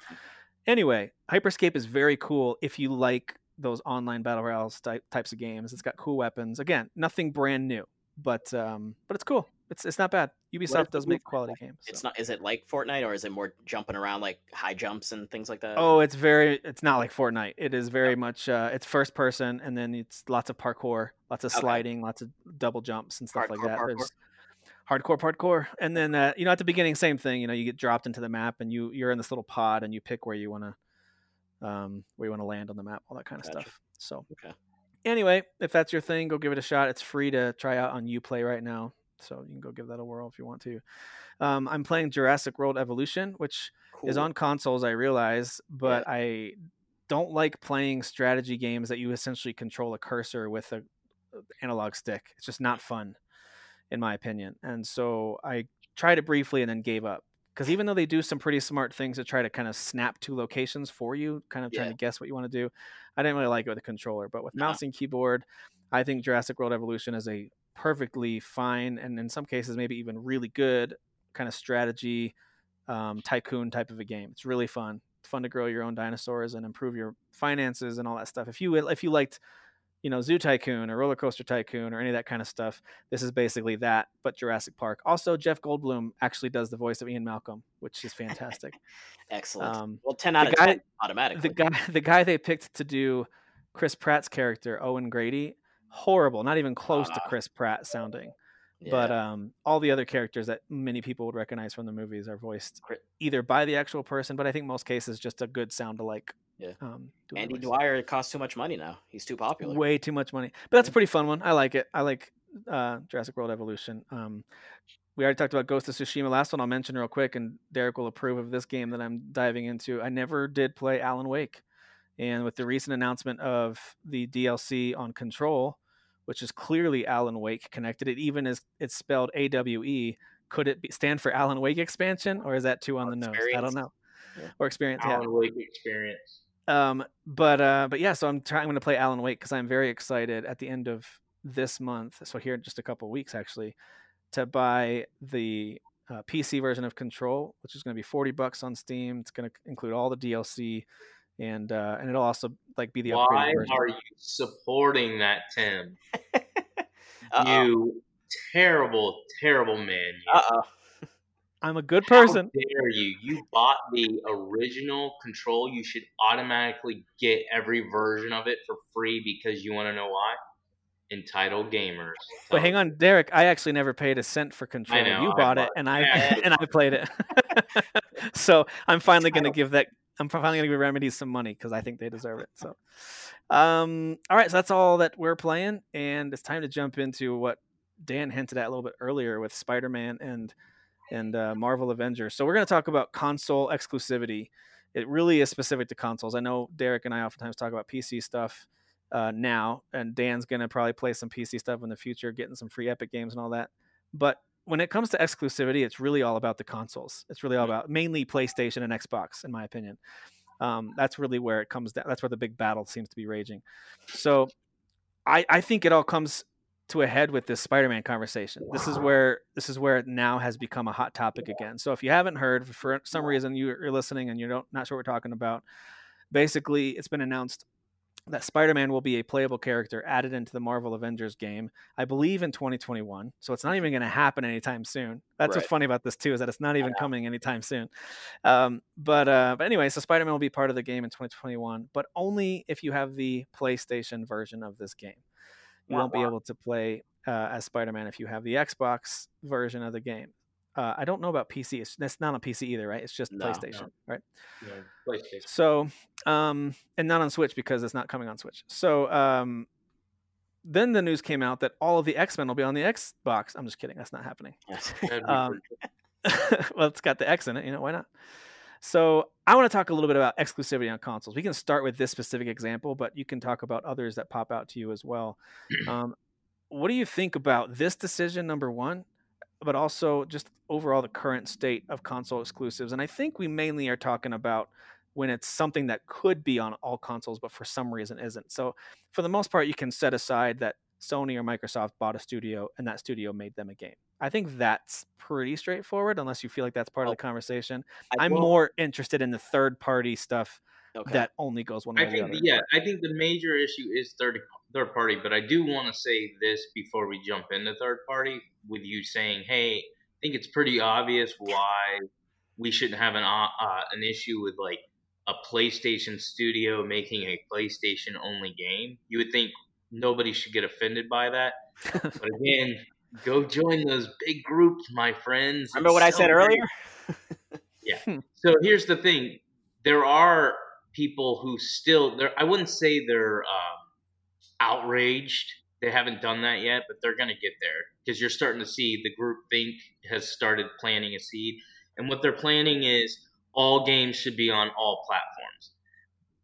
anyway, Hyperscape is very cool if you like those online battle royales type, types of games. It's got cool weapons. Again, nothing brand new, but um but it's cool. It's it's not bad. Ubisoft does make quality like? games. it's not is it like fortnite or is it more jumping around like high jumps and things like that Oh, it's very. It's not like Fortnite. It is very much. Uh, it's first person, and then it's lots of parkour, lots of Okay. sliding, lots of double jumps and stuff like Hardcore that. Hardcore hardcore and then uh, you know at the beginning same thing you know you get dropped into the map and you you're in this little pod and you pick where you want to um where you want to land on the map all that kind of Gotcha. stuff. So Okay. anyway if that's your thing go give it a shot. It's free to try out on uplay right now so you can go give that a whirl if you want to. Um, i'm playing jurassic world evolution which is on consoles i realize but i don't like playing strategy games that you essentially control a cursor with a a analog stick. It's just not fun in my opinion and so i tried it briefly and then gave up because even though they do some pretty smart things to try to kind of snap two locations for you kind of trying Yeah. to guess what you want to do i didn't really like it with a controller but with No. mouse and keyboard i think jurassic world evolution is a perfectly fine and in some cases maybe even really good kind of strategy um, tycoon type of a game it's really fun it's fun to grow your own dinosaurs and improve your finances and all that stuff if you if you liked you know zoo tycoon or roller coaster tycoon or any of that kind of stuff this is basically that but jurassic park also jeff goldblum actually does the voice of ian malcolm which is fantastic (laughs) Excellent. um, well, ten out of guy- ten automatically. the guy (laughs) the guy they picked to do chris pratt's character owen grady horrible not even close to Ah. chris pratt sounding Yeah. but um, all the other characters that many people would recognize from the movies are voiced either by the actual person but i think most cases just a good sound alike Yeah. um, Andy voice. Dwyer costs too much money now. He's too popular. way too much money but that's a pretty fun one i like it i like uh, jurassic world evolution um, we already talked about ghost of tsushima last one i'll mention real quick and derek will approve of this game that i'm diving into i never did play alan wake and with the recent announcement of the dlc on control which is clearly alan wake connected it even is it's spelled awe could it be, stand for alan wake expansion or is that too on Or the nose i don't know Yeah. or experience yeah Alan Wake experience. Um, but uh, but yeah, so I'm trying. I'm going to play Alan Wake because I'm very excited at the end of this month. So here in just a couple weeks, actually, to buy the uh, PC version of Control, which is going to be 40 bucks on Steam. It's going to include all the DLC, and uh, and it'll also like be the Why version. are you supporting that, Tim? (laughs) You terrible, terrible man. You. Uh-oh. I'm a good How person. dare you? You bought the original control. You should automatically get every version of it for free because you want to know why? Entitled gamers. But hang on, Derek. I actually never paid a cent for Control. know, you I bought it, and I yeah. (laughs) and I played it. (laughs) so I'm finally going to give that. I'm finally going to give Remedy some money because I think they deserve it. So, um, all right. So that's all that we're playing, and it's time to jump into what Dan hinted at a little bit earlier with Spider-Man and and uh, Marvel Avengers. So we're going to talk about console exclusivity. It really is specific to consoles. I know Derek and I oftentimes talk about PC stuff uh, now, and Dan's going to probably play some PC stuff in the future, getting some free Epic games and all that. But when it comes to exclusivity, it's really all about the consoles. It's really all about mainly PlayStation and Xbox, in my opinion. Um, that's really where it comes down. That's where the big battle seems to be raging. So I, I think it all comes to a head with this Spider-Man conversation. This is where this is where it now has become a hot topic again. So if you haven't heard, for some reason you- you're listening and you don't not sure what we're talking about, basically it's been announced that Spider-Man will be a playable character added into the Marvel Avengers game, I believe in 2021. So it's not even going to happen anytime soon. That's what's funny about this too, is that it's not even coming anytime soon. Um, but uh, but anyway, so Spider-Man will be part of the game in 2021, but only if you have the PlayStation version of this game. You won't be able to play uh, as Spider-Man if you have the Xbox version of the game. Uh, I don't know about PC. It's, that's not on PC either, right? It's just No, PlayStation, right? You know, PlayStation. So, um, and not on Switch because it's not coming on Switch. So, um, then the news came out that all of the X Men will be on the Xbox. I'm just kidding. That's not happening. Um, (laughs) well, it's got the X in it. You know why not? So, I want to talk a little bit about exclusivity on consoles. We can start with this specific example, but you can talk about others that pop out to you as well. (clears throat) Um, what do you think about this decision, number one, but also just overall the current state of console exclusives? And I think we mainly are talking about when it's something that could be on all consoles, but for some reason isn't. So, for the most part, you can set aside that Sony or Microsoft bought a studio and that studio made them a game. I think that's pretty straightforward, unless you feel like that's part of the conversation. I I'm will- more interested in the third party stuff okay. that only goes one way I or the think other. the, yeah, I think the major issue is third third party, but I do want to say this before we jump into third party with you saying, "Hey, I think it's pretty obvious why we shouldn't have an uh, uh, an issue with like a PlayStation studio making a PlayStation only game." You would think nobody should get offended by that, but (laughs) again, Go join those big groups, my friends. Remember what I said earlier? yeah. (laughs) So here's the thing: there are people who still there. I wouldn't say they're uh, outraged. They haven't done that yet, but they're going to get there because you're starting to see the group think has started planting a seed, and what they're planning is all games should be on all platforms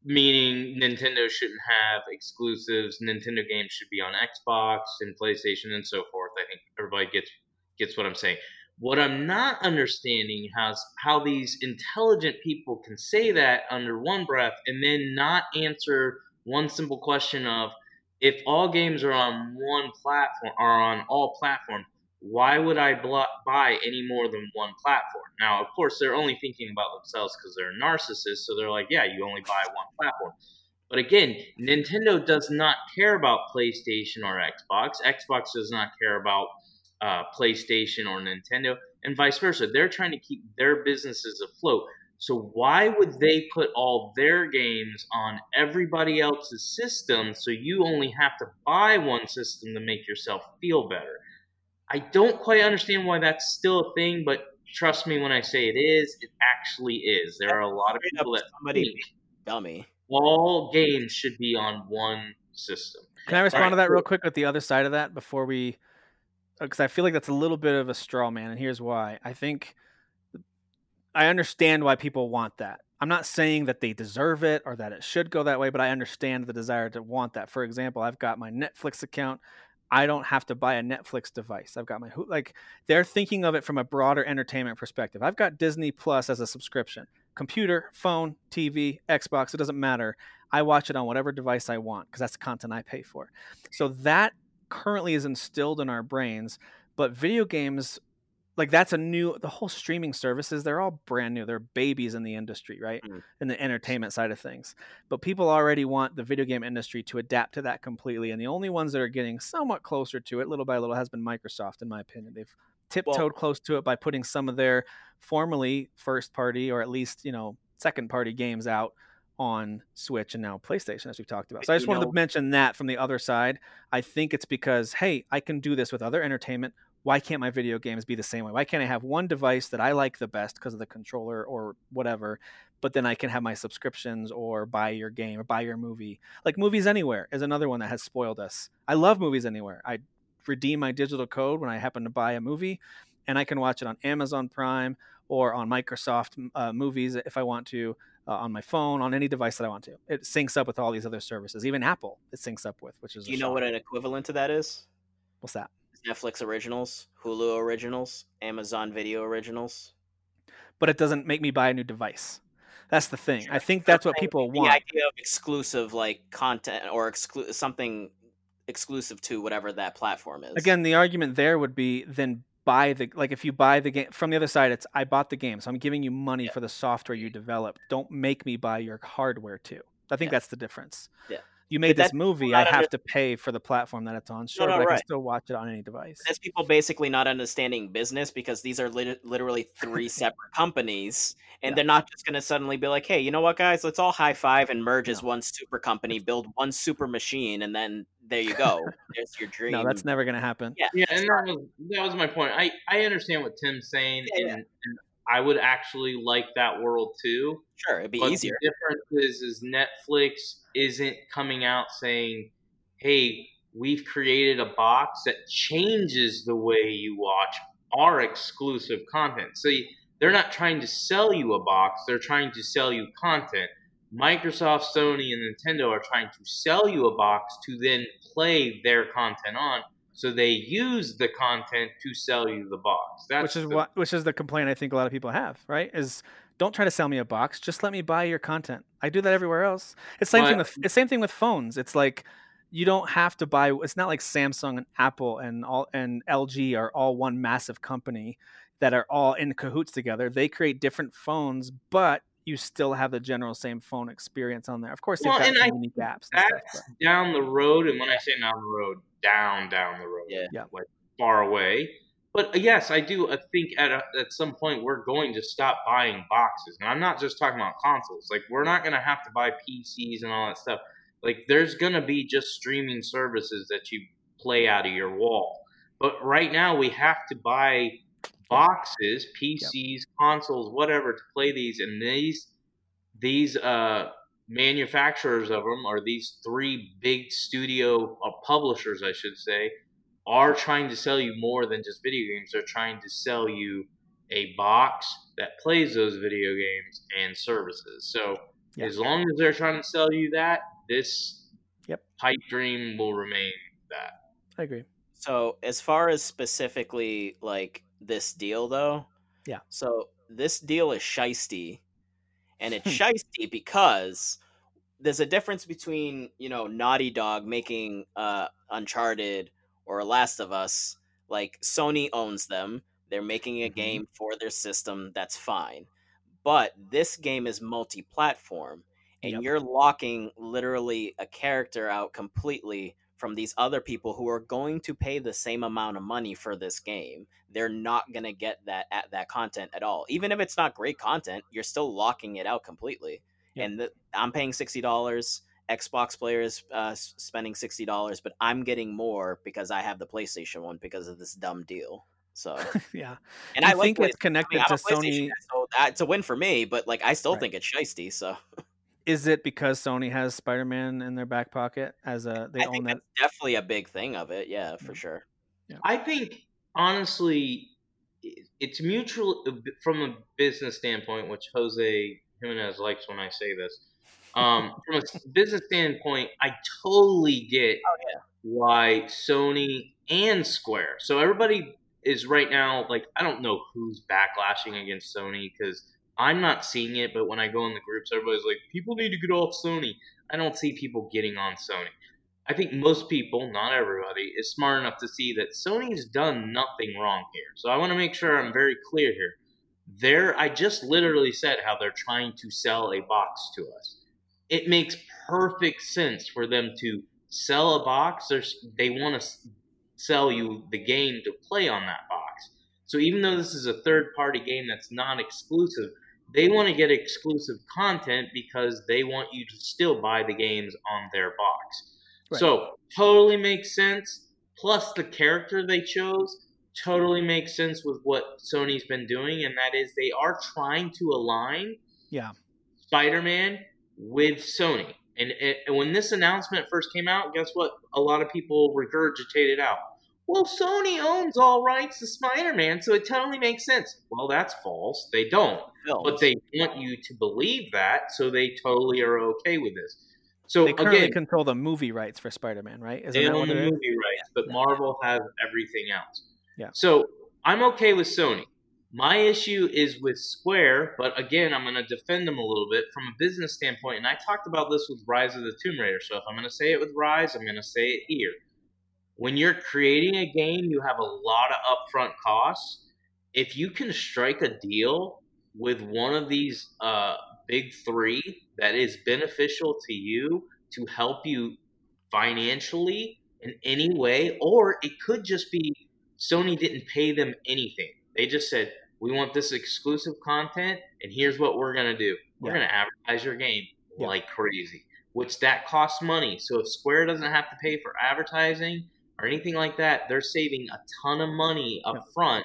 meaning Nintendo shouldn't have exclusives. Nintendo games should be on Xbox and PlayStation and so forth. I think everybody gets gets what I'm saying. What I'm not understanding is how these intelligent people can say that under one breath and then not answer one simple question of if all games are on one platform are on all platforms, why would I buy any more than one platform? Now, of course, they're only thinking about themselves because they're narcissists. So they're like, yeah, you only buy one platform. But again, Nintendo does not care about PlayStation or Xbox. Xbox does not care about uh, PlayStation or Nintendo, and vice versa. They're trying to keep their businesses afloat. So why would they put all their games on everybody else's system so you only have to buy one system to make yourself feel better? I don't quite understand why that's still a thing, but trust me when I say it is, it actually is. There are a lot of people that somebody think dummy. All games should be on one system. Can I respond right, to that real quick with the other side of that before we? Uh, because I feel like that's a little bit of a straw man, and here's why. I think I understand why people want that. I'm not saying that they deserve it or that it should go that way, but I understand the desire to want that. For example, I've got my Netflix account. I don't have to buy a Netflix device. I've got my like they're thinking of it from a broader entertainment perspective. I've got Disney Plus as a subscription. Computer, phone, TV, Xbox, it doesn't matter. I watch it on whatever device I want because that's the content I pay for. So that currently is instilled in our brains, but video games like that's a new the whole streaming services they're all brand new they're babies in the industry right mm. in the entertainment side of things but people already want the video game industry to adapt to that completely and the only ones that are getting somewhat closer to it little by little has been microsoft in my opinion they've tiptoed well, close to it by putting some of their formerly first party or at least you know second party games out on Switch and now PlayStation, as we've talked about. So I just wanted know, to mention that from the other side. I think it's because, hey, I can do this with other entertainment why can't my video games be the same way? Why can't I have one device that I like the best because of the controller or whatever, but then I can have my subscriptions or buy your game or buy your movie? Like Movies Anywhere is another one that has spoiled us. I love Movies Anywhere. I redeem my digital code when I happen to buy a movie, and I can watch it on Amazon Prime or on Microsoft uh, Movies if I want to. Uh, on my phone, on any device that I want to. It syncs up with all these other services. Even Apple, it syncs up with, which is. Do you know what an equivalent to that is? What's that? Netflix originals, Hulu originals, Amazon Video originals. But it doesn't make me buy a new device. That's the thing. I think that's what people want. The idea of exclusive like content or exclu- something exclusive to whatever that platform is. Again, the argument there would be then buy the like if you buy the game from the other side it's I bought the game so I'm giving you money yeah. for the software you develop. Don't make me buy your hardware too. I think yeah. that's the difference. Yeah you made this movie, I have under- to pay for the platform that it's on. Sure, no, no, but I can still watch it on any device. That's people basically not understanding business because these are lit- literally three separate companies, and yeah. they're not just going to suddenly be like, "Hey, you know what, guys? Let's all high five and merge no. as one super company, build one super machine, and then there you go. There's your dream." No, that's never going to happen. Yeah, yeah, and that was that was my point. I I understand what Tim's saying, yeah, and, and I would actually like that world too. Sure, it'd be but easier. The difference is, is Netflix isn't coming out saying, "Hey, we've created a box that changes the way you watch our exclusive content." So they're not trying to sell you a box; they're trying to sell you content. Microsoft, Sony, and Nintendo are trying to sell you a box to then play their content on. So they use the content to sell you the box. That's which is the, what which is the complaint I think a lot of people have, right? Is don't try to sell me a box, just let me buy your content. I do that everywhere else. It's same but, thing with it's same thing with phones. It's like you don't have to buy it's not like Samsung and Apple and all and LG are all one massive company that are all in cahoots together. They create different phones, but you still have the general same phone experience on there. Of course, well, they've got unique apps. That's stuff, down the road, and when I say down the road, down down the road, yeah, yeah. like far away. But uh, yes, I do I think at a, at some point we're going to stop buying boxes, and I'm not just talking about consoles. Like we're not going to have to buy PCs and all that stuff. Like there's going to be just streaming services that you play out of your wall. But right now we have to buy boxes, PCs, consoles, whatever to play these, and these these uh, manufacturers of them, or these three big studio uh, publishers, I should say, are trying to sell you more than just video games. They're trying to sell you a box that plays those video games and services. So Yeah. as long as they're trying to sell you that, this Yep. pipe dream will remain that. I agree. So as far as specifically like this deal though, Yeah. So this deal is shisty, and it's shisty because there's a difference between you know Naughty Dog making uh Uncharted or Last of Us. Like Sony owns them, they're making a Mhm. game for their system. That's fine, but this game is multi-platform, and Yep. you're locking literally a character out completely from these other people who are going to pay the same amount of money for this game. They're not going to get that at that content at all. Even if it's not great content, you're still locking it out completely. Yeah. And the, I'm paying sixty dollars. Xbox players uh, spending sixty dollars, but I'm getting more because I have the PlayStation one because of this dumb deal. So, (laughs) yeah. and Do I you like think it's connected I mean, to Sony? so that's a win for me. But like, I still Right. think it's shisty. So (laughs) Is it because Sony has Spider-Man in their back pocket as a they I own think that? that's definitely a big thing of it. Yeah, for Yeah. sure. I think honestly, it's mutual from a business standpoint, which Jose Jimenez likes when I say this. Um, (laughs) from a business standpoint, I totally get why Sony and Square. So everybody is right now like I don't know who's backlashing against Sony because I'm not seeing it, but when I go in the groups, everybody's like, people need to get off Sony. I don't see people getting on Sony. I think most people, not everybody, is smart enough to see that Sony's done nothing wrong here. So I want to make sure I'm very clear here. There, I just literally said how they're trying to sell a box to us. It makes perfect sense for them to sell a box. There's, they want to sell you the game to play on that box. So even though this is a third party game that's non exclusive, they want to get exclusive content because they want you to still buy the games on their box. Right. So totally makes sense. Plus the character they chose totally makes sense with what Sony's been doing, and that is they are trying to align Yeah. Spider-Man with Sony. And, and when this announcement first came out, guess what? A lot of people regurgitated out. Well, Sony owns all rights to Spider-Man, so it totally makes sense. Well, that's false. They don't Films. but they want you to believe that, so they totally are okay with this. So They currently again, control the movie rights for Spider-Man, right? Isn't they that own the it is? movie rights, but Marvel has everything else. Yeah. So I'm okay with Sony. My issue is with Square, but again, I'm going to defend them a little bit from a business standpoint. And I talked about this with Rise of the Tomb Raider. So if I'm going to say it with Rise, I'm going to say it here. When you're creating a game, you have a lot of upfront costs. If you can strike a deal with one of these uh, big three that is beneficial to you to help you financially in any way, or it could just be Sony didn't pay them anything. They just said, we want this exclusive content, and here's what we're going to do. We're Yeah. going to advertise your game Yeah. like crazy, which that costs money. So if Square doesn't have to pay for advertising or anything like that, they're saving a ton of money up Yeah. front.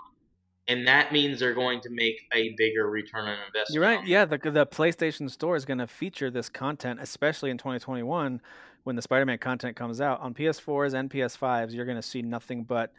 And that means they're going to make a bigger return on investment. You're right. Yeah, the the PlayStation Store is going to feature this content, especially in 2021 when the Spider-Man content comes out on PS4s and PS5s. You're going to see nothing but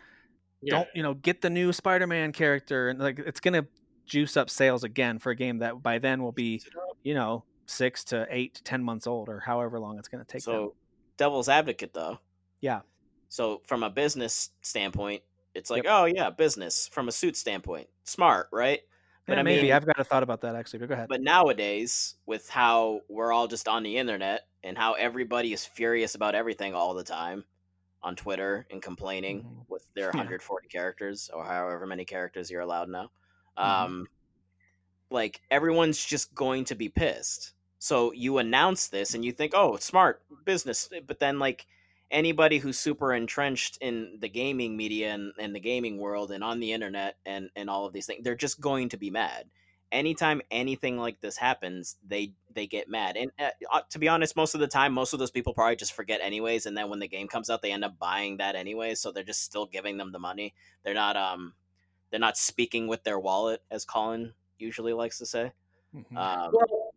Yeah. don't you know get the new Spider-Man character, and like it's going to juice up sales again for a game that by then will be you know six to eight to ten months old or however long it's going to take. them. so, devil's advocate though. Yeah. So from a business standpoint, it's like, Yep. oh yeah, business. From a suit standpoint, smart, right? But Yeah, I maybe mean, I've got a thought about that actually. But go ahead. But nowadays, with how we're all just on the internet and how everybody is furious about everything all the time on Twitter and complaining Mhm. with their Yeah. 140 characters or however many characters you're allowed now, Mhm. um, like everyone's just going to be pissed. So you announce this and you think, oh, smart business. But then, like, anybody who's super entrenched in the gaming media and, and the gaming world and on the internet and, and all of these things, they're just going to be mad. anytime anything like this happens, they they get mad. And uh, uh, to be honest, most of the time, most of those people probably just forget anyways. And then when the game comes out, they end up buying that anyways. So they're just still giving them the money. They're not um they're not speaking with their wallet, as Colin usually likes to say. Mhm. Um, Well,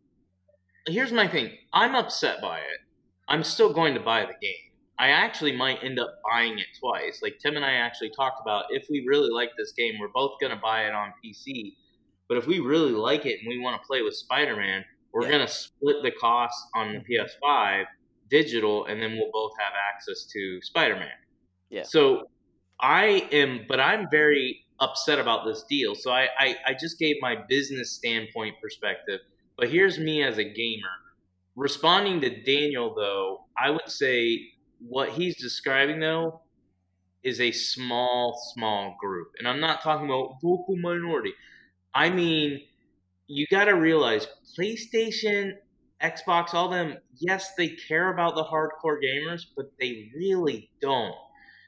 here's my thing. I'm upset by it. I'm still going to buy the game. I actually might end up buying it twice. Like Tim and I actually talked about if we really like this game, we're both going to buy it on PC. But if we really like it and we want to play with Spider-Man, we're Yeah. going to split the cost on the mm-hmm. PS5 digital and then we'll both have access to Spider-Man. Yeah. So I am but I'm very upset about this deal. So I, I, I just gave my business standpoint perspective. But here's me as a gamer. Responding to Daniel, though, I would say what he's describing, though, is a small, small group. And I'm not talking about vocal minority. I mean, you got to realize PlayStation, Xbox, all them, yes, they care about the hardcore gamers, but they really don't.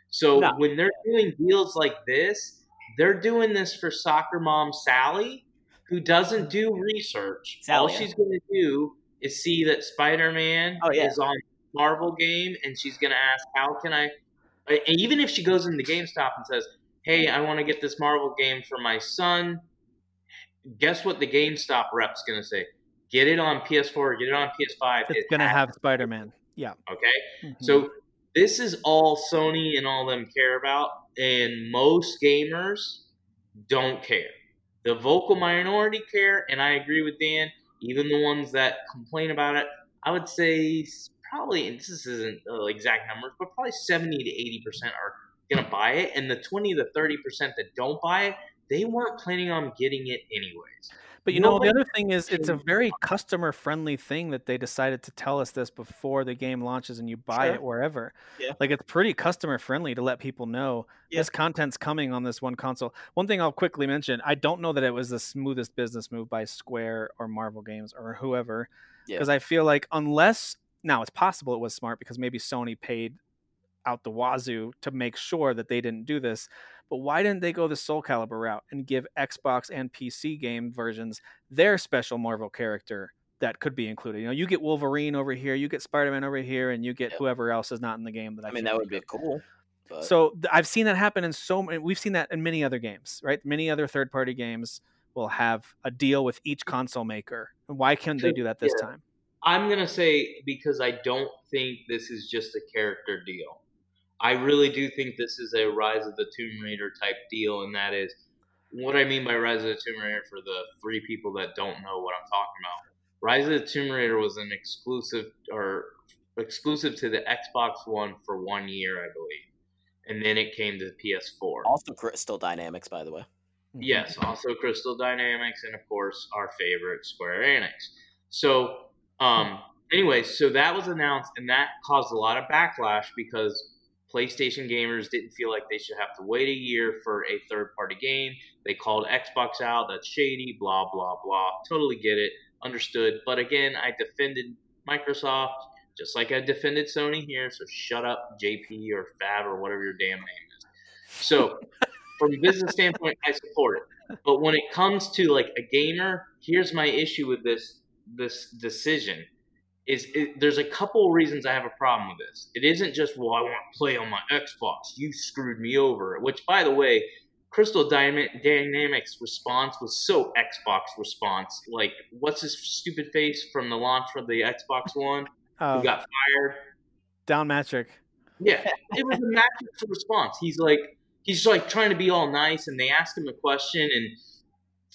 So No. when they're doing deals like this, they're doing this for soccer mom Sally, who doesn't do research. All Sally, yeah. she's going to do is see that Spider Man Oh, yeah. is on Marvel game, and she's going to ask, "How can I?" Even if she goes into GameStop and says, "Hey, I want to get this Marvel game for my son," guess what the GameStop rep's going to say? Get it on PS4, get it on PS5. It's It gonna have Spider Man. Yeah. Okay. Mhm. So this is all Sony and all them care about, and most gamers don't care. The vocal minority care, and I agree with Dan. Even the ones that complain about it, I would say probably, and this isn't uh, exact numbers, but probably seventy to eighty percent are gonna buy it, and the twenty to thirty percent that don't buy it, they weren't planning on getting it anyways. But you know, the other thing is, it's a very customer friendly thing that they decided to tell us this before the game launches and you buy Sure. it wherever. Yeah. Like it's pretty customer friendly to let people know Yeah. this content's coming on this one console. One thing I'll quickly mention I don't know that it was the smoothest business move by Square or Marvel Games or whoever. Yeah. Because I feel like, unless now it's possible it was smart because maybe Sony paid out the wazoo to make sure that they didn't do this. But why didn't they go the Soul Calibur route and give Xbox and PC game versions their special Marvel character that could be included? You know, you get Wolverine over here, you get Spider Man over here, and you get Yep. whoever else is not in the game that I, I mean, that would be cool. But So th- I've seen that happen in so many. We've seen that in many other games, right? Many other third party games will have a deal with each console maker. And Why can't they do that this yeah. time? I'm gonna say because I don't think this is just a character deal. I really do think this is a Rise of the Tomb Raider type deal, and that is what I mean by Rise of the Tomb Raider for the three people that don't know what I'm talking about. Rise of the Tomb Raider was an exclusive or exclusive to the Xbox One for one year, I believe, and then it came to the PS4. also Crystal Dynamics, by the way. Yes, also Crystal Dynamics, and of course our favorite Square Enix. So, um, anyway, so that was announced, and that caused a lot of backlash because PlayStation gamers didn't feel like they should have to wait a year for a third-party game. They called Xbox out. That's shady. Blah blah blah. Totally get it. Understood. But again, I defended Microsoft just like I defended Sony here. So shut up, JP or Fab or whatever your damn name is. So (laughs) from a business standpoint, I support it. But when it comes to like a gamer, here's my issue with this this decision. Is it, there's a couple reasons I have a problem with this. It isn't just well, I want to play on my Xbox. You screwed me over. Which, by the way, Crystal Dyna- Dynamics response was so Xbox response. Like, what's his stupid face from the launch for the Xbox (laughs) One? Uh, Who got fired? Don Mattrick. Yeah, it was a magic response. He's like, he's like trying to be all nice, and they ask him a question, and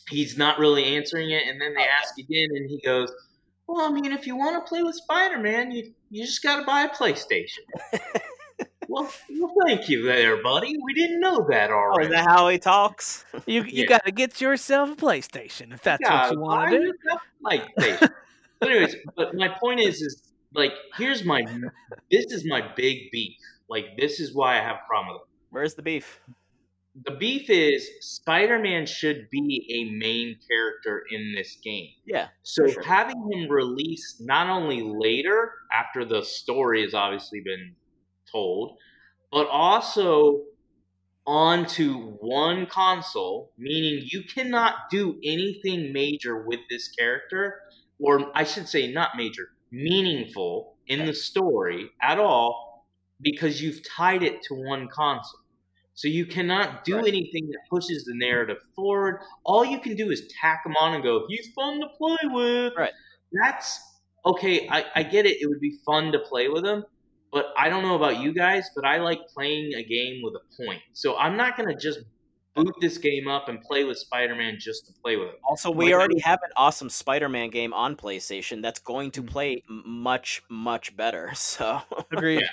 he's not really answering it. And then they ask again, and he goes, "Well, I mean, if you want to play with Spider Man, you you just got to buy a PlayStation." (laughs) well, well, thank you there, buddy. We didn't know that Oh, already. is that how he talks? (laughs) You you Yeah. got to get yourself a PlayStation if that's Yeah, what you want to do. PlayStation. (laughs) but anyways, but my point is, is like, here's my, this is my big beef. Like, this is why I have a problem with it. Where's the beef? The beef is Spider-Man should be a main character in this game. Yeah, So sure. having him released not only later after the story has obviously been told, but also onto one console, meaning you cannot do anything major with this character, or I should say, not major, meaningful in the story at all, because you've tied it to one console. So you cannot do Right. anything that pushes the narrative forward. All you can do is tack him on and go, he's fun to play with. Right. That's okay. I, I get it. It would be fun to play with him. But I don't know about you guys, but I like playing a game with a point. So I'm not going to just boot this game up and play with Spider Man just to play with it. Also, we Like, already have an awesome Spider-Man game on PlayStation that's going to Mm. play much, much better. (laughs) So, Agreed. Yeah.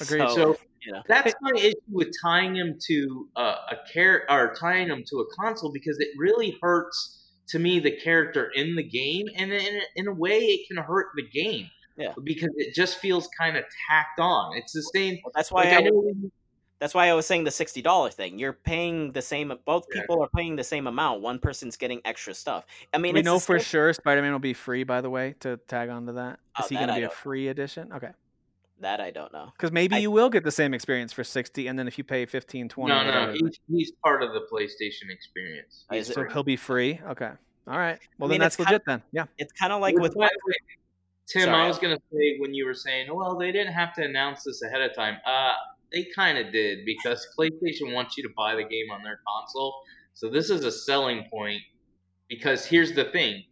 Agreed. So- So you know. that's my issue with tying him to a, a care or tying him to a console because it really hurts to me the character in the game, and in, in a way, it can hurt the game. Yeah. because it just feels kind of tacked on. It's the same. Well, that's why Like, I, I know that's why I was saying the sixty dollar thing. You're paying the same. Both Yeah. people are paying the same amount. One person's getting extra stuff. I mean, we it's know for same- sure Spider-Man will be free. By the way, to tag on to that, Oh, he going to be a don't free edition? Okay, that I don't know. because maybe I- you will get the same experience for sixty, and then if you pay 15, 20, no, no, he's, he's part of the PlayStation experience. He's it- so he'll be free. Okay, all right. Well, mean, then it's that's kind- legit then. Yeah. It's kind of like Which, with by Tim, Sorry, I was gonna say when you were saying, well, they didn't have to announce this ahead of time. Uh, they kind of did because PlayStation wants you to buy the game on their console. So this is a selling point because here's the thing,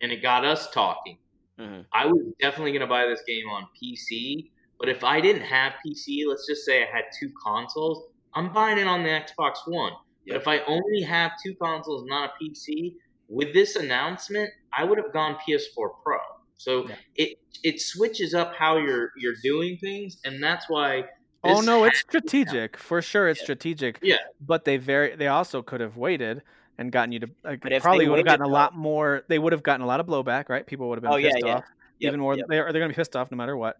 and it got us talking. Mhm. I was definitely gonna buy this game on PC, but if I didn't have PC, let's just say I had two consoles, I'm buying it on the Xbox One. But if I only have two consoles, not a PC, with this announcement, I would have gone PS4 Pro. So Yeah. it it switches up how you're you're doing things, and that's why. Oh no, it's strategic for sure. It's Yeah. strategic. Yeah. but they very they also could have waited and gotten you to like, But probably would have gotten a lot more. They would have gotten a lot of blowback, right? People would have been Oh, pissed yeah. off, Yep, even more. yep. They're they're gonna be pissed off no matter what.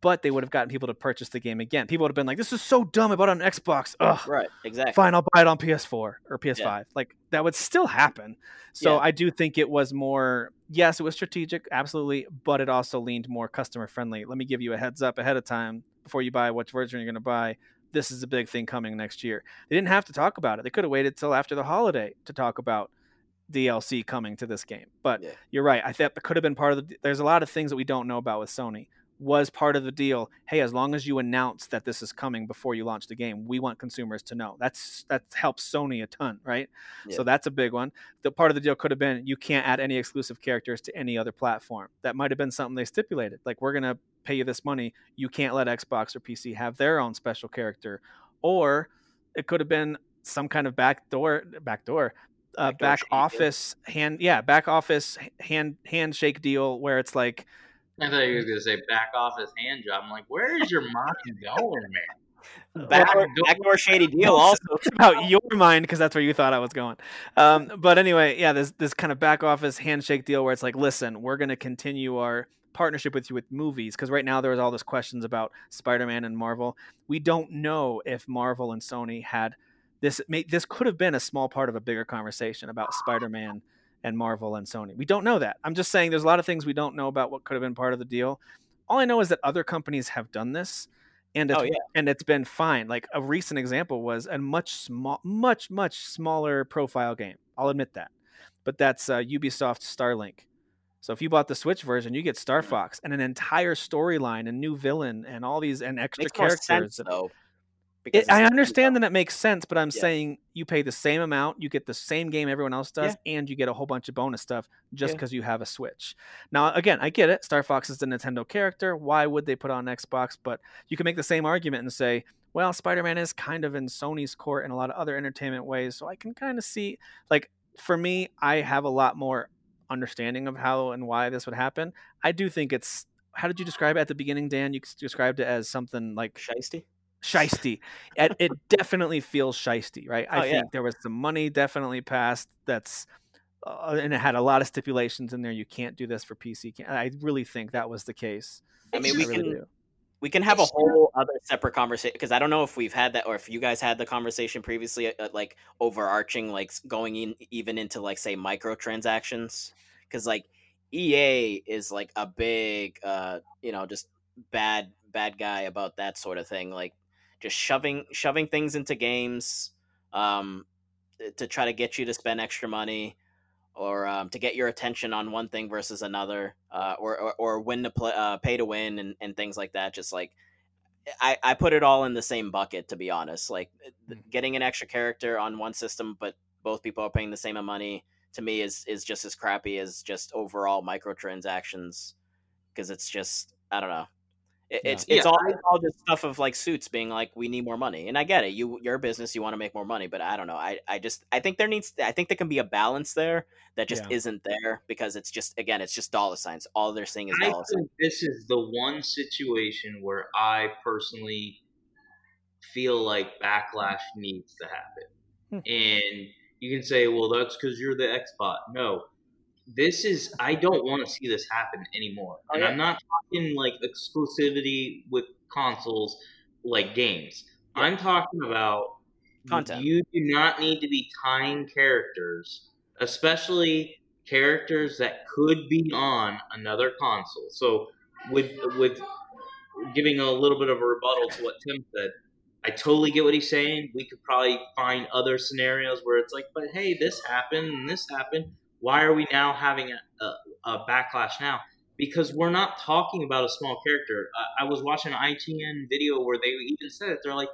But they would have gotten people to purchase the game again. People would have been like, "This is so dumb. I bought it on Xbox. Ugh, right, exactly. fine, I'll buy it on PS4 or PS5." Like that would still happen. So Yeah. I do think it was more. Yes, it was strategic, absolutely, but it also leaned more customer friendly. Let me give you a heads up ahead of time before you buy which version you're going to buy. This is a big thing coming next year. They didn't have to talk about it. They could have waited till after the holiday to talk about DLC coming to this game. But Yeah. you're right. I think that could have been part of the. There's a lot of things that we don't know about with Sony. Was part of the deal. Hey, as long as you announce that this is coming before you launch the game, we want consumers to know. That's that helps Sony a ton, right? So that's a big one. The part of the deal could have been you can't add any exclusive characters to any other platform. That might have been something they stipulated. Like we're gonna pay you this money. You can't let Xbox or PC have their own special character. Or it could have been some kind of backdoor backdoor uh, back office hand yeah back office hand handshake deal where it's like I thought you were gonna say back office hand job. I'm like, where is your mind going, man? Backdoor, Backdoor- backdoor shady deal. Also, (laughs) it's about your mind because that's where you thought I was going. Um, but anyway, yeah, this this kind of back office handshake deal where it's like, listen, we're going to continue our partnership with you with movies because right now there was all this questions about Spider-Man and Marvel. We don't know if Marvel and Sony had this. May, this could have been a small part of a bigger conversation about Spider-Man and Marvel and Sony. We don't know that. I'm just saying there's a lot of things we don't know about what could have been part of the deal. All I know is that other companies have done this. And it's, Oh, yeah. and it's been fine. Like a recent example was a much small, much much smaller profile game. I'll admit that, but that's uh, Ubisoft Starlink. So if you bought the Switch version, you get Star Hmm. Fox and an entire storyline, and new villain, and all these and extra makes more characters. sense though. Because it, I understand that it makes sense, but I'm Yeah. saying you pay the same amount, you get the same game everyone else does, and you get a whole bunch of bonus stuff just Yeah. because you have a Switch. Now, again, I get it. Star Fox is the Nintendo character. Why would they put on Xbox? But you can make the same argument and say, well, Spider Man is kind of in Sony's court in a lot of other entertainment ways. So I can kind of see, like, for me, I have a lot more understanding of how and why this would happen. I do think it's. How did you describe it at the beginning, Dan? You described it as something like Shiesty. Shisty. it, it definitely feels shisty, right? I Oh, think yeah. there was some money definitely passed that's uh, and it had a lot of stipulations in there. You can't do this for PC. I really think that was the case. I mean, I we really can do. we can have a whole other separate conversation because I don't know if we've had that or if you guys had the conversation previously, uh, like overarching, like going in even into like say microtransactions, because like EA is like a big, uh, you know, just bad bad guy about that sort of thing, like just shoving shoving things into games um, to try to get you to spend extra money or um, to get your attention on one thing versus another, uh, or, or or win to play, uh, pay to win, and, and things like that. Just like I, I put it all in the same bucket, to be honest. Like th- getting an extra character on one system, but both people are paying the same amount of money to me is is just as crappy as just overall microtransactions because it's just I don't know. It, Yeah. It's it's Yeah, all it's all just stuff of like suits being like we need more money, and I get it. You your business, you want to make more money, but I don't know. I I just I think there needs I think there can be a balance there that just Yeah. isn't there because it's just again it's just dollar signs. All they're seeing is I dollar signs. this is the one situation where I personally feel like backlash needs to happen. Hmm. And you can say, well, that's because you're the Xbot. No, this is, I don't want to see this happen anymore. Oh, and. I'm not talking like exclusivity with consoles like games. Yeah. I'm talking about Content. you do not need to be tying characters, especially characters that could be on another console. So with with giving a little bit of a rebuttal to what Tim said, I totally get what he's saying. We could probably find other scenarios where it's like, but hey, this happened and this happened. Why are we now having a, a, a backlash now? Because we're not talking about a small character. I, I was watching an IGN video where they even said it. They're like,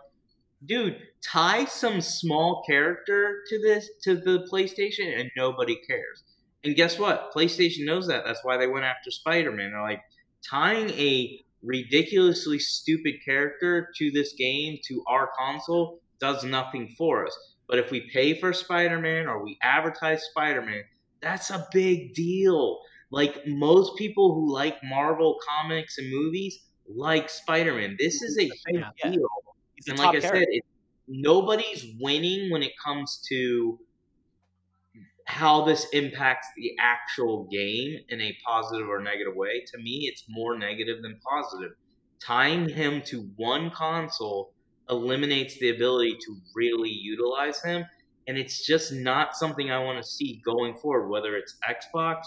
dude, tie some small character to this to the PlayStation, and nobody cares. And guess what? PlayStation knows that. That's why they went after Spider Man. They're like tying a ridiculously stupid character to this game to our console does nothing for us. But if we pay for Spider Man or we advertise Spider Man, that's a big deal. Like most people who like Marvel comics and movies like Spider Man. This is a huge Yeah. deal. He's And like I character. said, it, nobody's winning when it comes to how this impacts the actual game in a positive or negative way. To me, it's more negative than positive. Tying him to one console eliminates the ability to really utilize him, and it's just not something I want to see going forward, whether it's Xbox,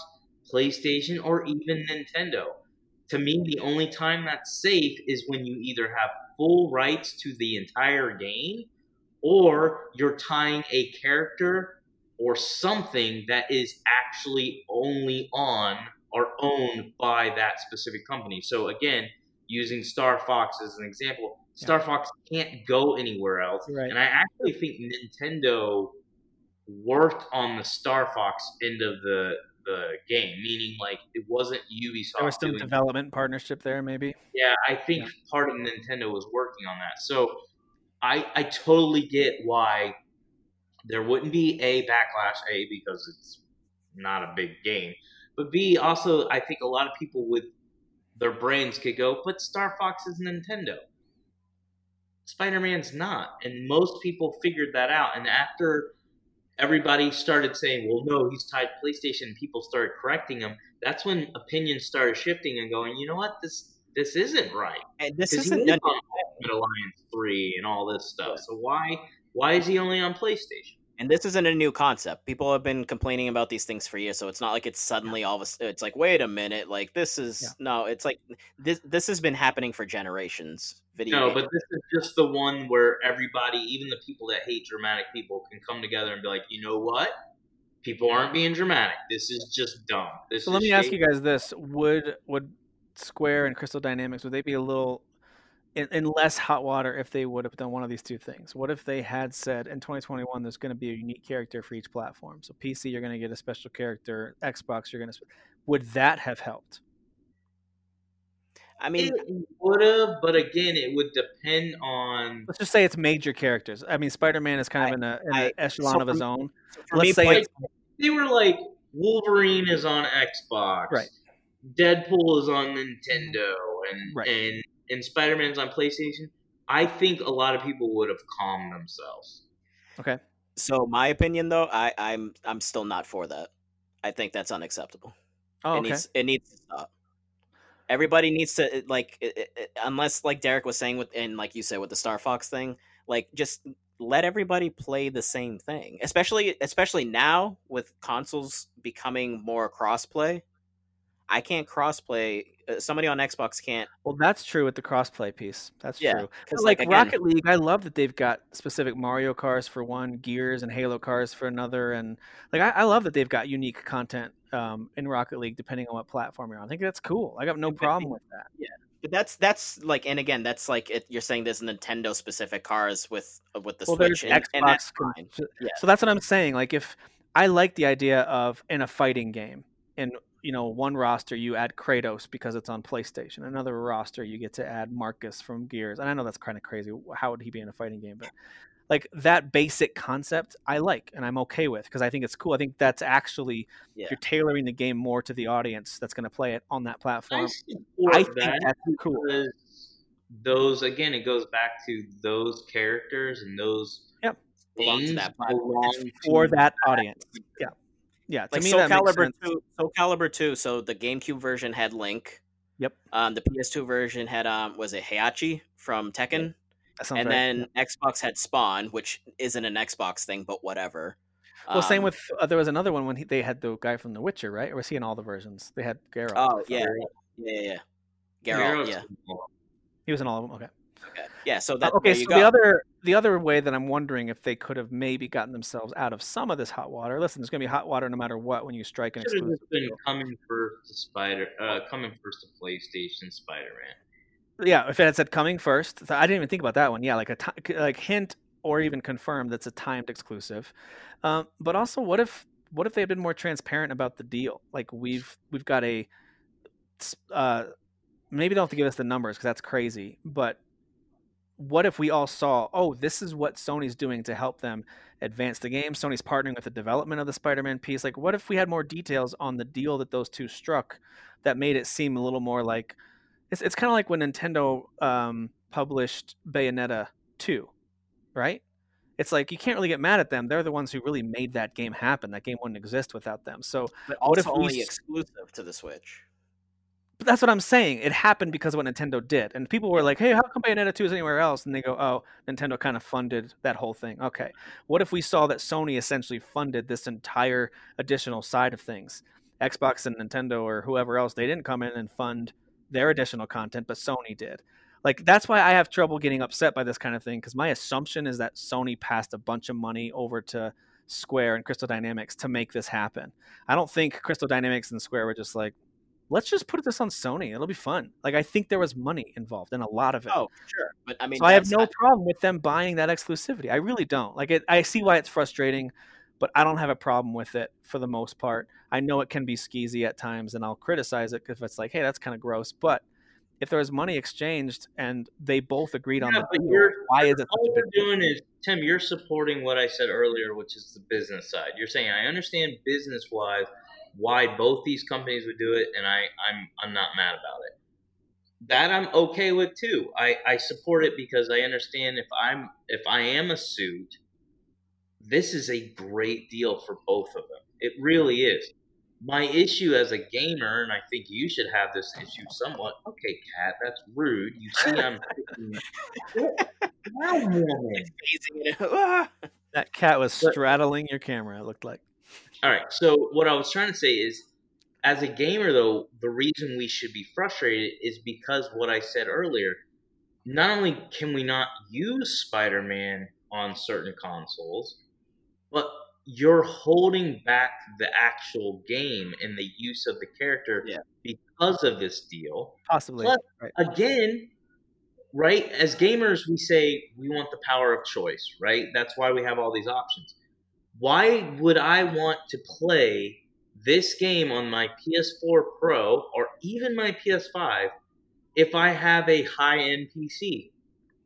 PlayStation, or even Nintendo. To me, the only time that's safe is when you either have full rights to the entire game or you're tying a character or something that is actually only on or owned by that specific company. So again, using Star Fox as an example, Star Fox can't go anywhere else. Right. And I actually think Nintendo worked on the Star Fox end of the the game, meaning like it wasn't Ubisoft There was some development partnership there, maybe. yeah, I think part of Nintendo was working on that. So I I totally get why there wouldn't be a backlash, A, because it's not a big game. But B, also I think a lot of people with their brains could go, but Star Fox is Nintendo. Spider Man's not. And most people figured that out. And after everybody started saying, well, no, he's tied PlayStation, people started correcting him, that's when opinions started shifting and going, you know what, this this isn't right. And this isn't is on Ultimate Alliance three and all this stuff. So why why is he only on PlayStation? And this isn't a new concept. People have been complaining about these things for years, so it's not like it's suddenly all of a. It's like, wait a minute, like this is Yeah. no. It's like this. This has been happening for generations. Video. No, games. but this is just the one where everybody, even the people that hate dramatic people, can come together and be like, you know what? People aren't being dramatic. This is just dumb. This So is let me ask you guys this: Would would Square and Crystal Dynamics would they be a little in, in less hot water if they would have done one of these two things? What if they had said in 2021 there's going to be a unique character for each platform? So PC you're going to get a special character, Xbox you're going to. Would that have helped? I mean, It would have, but again, it would depend on. Let's just say it's major characters. I mean, Spider-Man is kind of in a in an echelon so of his own. Let's me, say it's They were like Wolverine is on Xbox, Right. Deadpool is on Nintendo, and Right. and and Spider Man's on PlayStation. I think a lot of people would have calmed themselves. okay. so my opinion though, I, I'm I'm still not for that. I think that's unacceptable. Oh, it okay. needs it needs to stop. Everybody needs to like, it, it- it- unless like Derek was saying with, and like you said with the Star Fox thing, like just let everybody play the same thing. Especially, especially now with consoles becoming more crossplay. I can't crossplay somebody on Xbox can't. Well, that's true with the crossplay piece. That's Yeah, true. 'cause, But like, like, again- Rocket League, I love that they've got specific Mario cars for one, Gears and Halo cars for another, and like I, I love that they've got unique content um, in Rocket League depending on what platform you're on. I think that's cool. I got no problem with that. Yeah. But that's that's like, and again, that's like it, you're saying there's Nintendo specific cars with uh, with the well, Switch, and, Xbox. and that's Yeah. So that's what I'm saying. Like if I like the idea of in a fighting game, in you know one roster you add Kratos because it's on PlayStation, another roster you get to add Marcus from Gears, and I know that's kind of crazy. How would he be in a fighting game? But like that basic concept, I like and I'm okay with because I think it's cool. I think that's actually Yeah. you're tailoring the game more to the audience that's going to play it on that platform. support I think that that's cool. those again, it goes back to those characters and those Yep. Belong to that platform. belong It's for to that audience. Yeah, yeah. To like me, Soul that Calibur two, Soul Calibur two. So the GameCube version had Link. Yep. Um, the PS2 version had um, was it Heihachi from Tekken, That and right. then Xbox had Spawn, which isn't an Xbox thing, but whatever. Well, same Um, with uh, there was another one when he, they had the guy from The Witcher, right? Or was he in all the versions? They had Geralt. Oh thought. yeah, yeah, yeah. Geralt, Geralt's yeah, he was in all of them. Okay. Okay. yeah. So Uh, that okay, there you so go. the other the other way that I'm wondering if they could have maybe gotten themselves out of some of this hot water. Listen, there's going to be hot water no matter what when you strike an Should have exclusive. been deal. coming first to Spider, uh, coming first to PlayStation Spider Man. Yeah, if it had said coming first, I didn't even think about that one. Yeah, like a like hint or even confirm that's a timed exclusive. Um, but also, what if what if they had been more transparent about the deal? Like we've we've got a uh, maybe don't have to give us the numbers because that's crazy. But what if we all saw, oh, this is what Sony's doing to help them advance the game? Sony's partnering with the development of the Spider-Man piece. Like, what if we had more details on the deal that those two struck that made it seem a little more like it's it's kind of like when Nintendo um, published Bayonetta 2, right? It's like you can't really get mad at them. They're the ones who really made that game happen. That game wouldn't exist without them. So but what also if only s- exclusive to the Switch. But that's what I'm saying. It happened because of what Nintendo did. And people were like, hey, how come Bayonetta 2 is anywhere else? And they go, oh, Nintendo kind of funded that whole thing. Okay. What if we saw that Sony essentially funded this entire additional side of things? Xbox and Nintendo or whoever else, they didn't come in and fund their additional content, but Sony did. Like, that's why I have trouble getting upset by this kind of thing because my assumption is that Sony passed a bunch of money over to Square and Crystal Dynamics to make this happen. I don't think Crystal Dynamics and Square were just like, let's just put this on Sony. It'll be fun. Like I think there was money involved in a lot of it. Oh, sure. But I mean, so I have no problem with them buying that exclusivity. I really don't. Like it, I see why it's frustrating, but I don't have a problem with it for the most part. I know it can be skeezy at times, and I'll criticize it if it's like, hey, that's kind of gross. But if there was money exchanged and they both agreed on the deal, why is it All you're doing is Tim. You're supporting what I said earlier, which is the business side. You're saying I understand business wise why both these companies would do it, and I I'm I'm not mad about it. That I'm okay with too. I I support it because I understand if I'm if I am a suit, this is a great deal for both of them. It really is. My issue as a gamer, and I think you should have this issue somewhat. Okay, cat, that's rude. You see, I'm. Wow, woman. Phasing it out. That cat was But- straddling your camera. It looked like. All right. So what I was trying to say is, as a gamer, though, the reason we should be frustrated is because what I said earlier. Not only can we not use Spider-Man on certain consoles, but you're holding back the actual game and the use of the character Yeah. because of this deal. Possibly. Plus- right. again, right? As gamers, we say we want the power of choice, right? That's why we have all these options. Why would I want to play this game on my PS4 Pro or even my PS5 if I have a high end PC?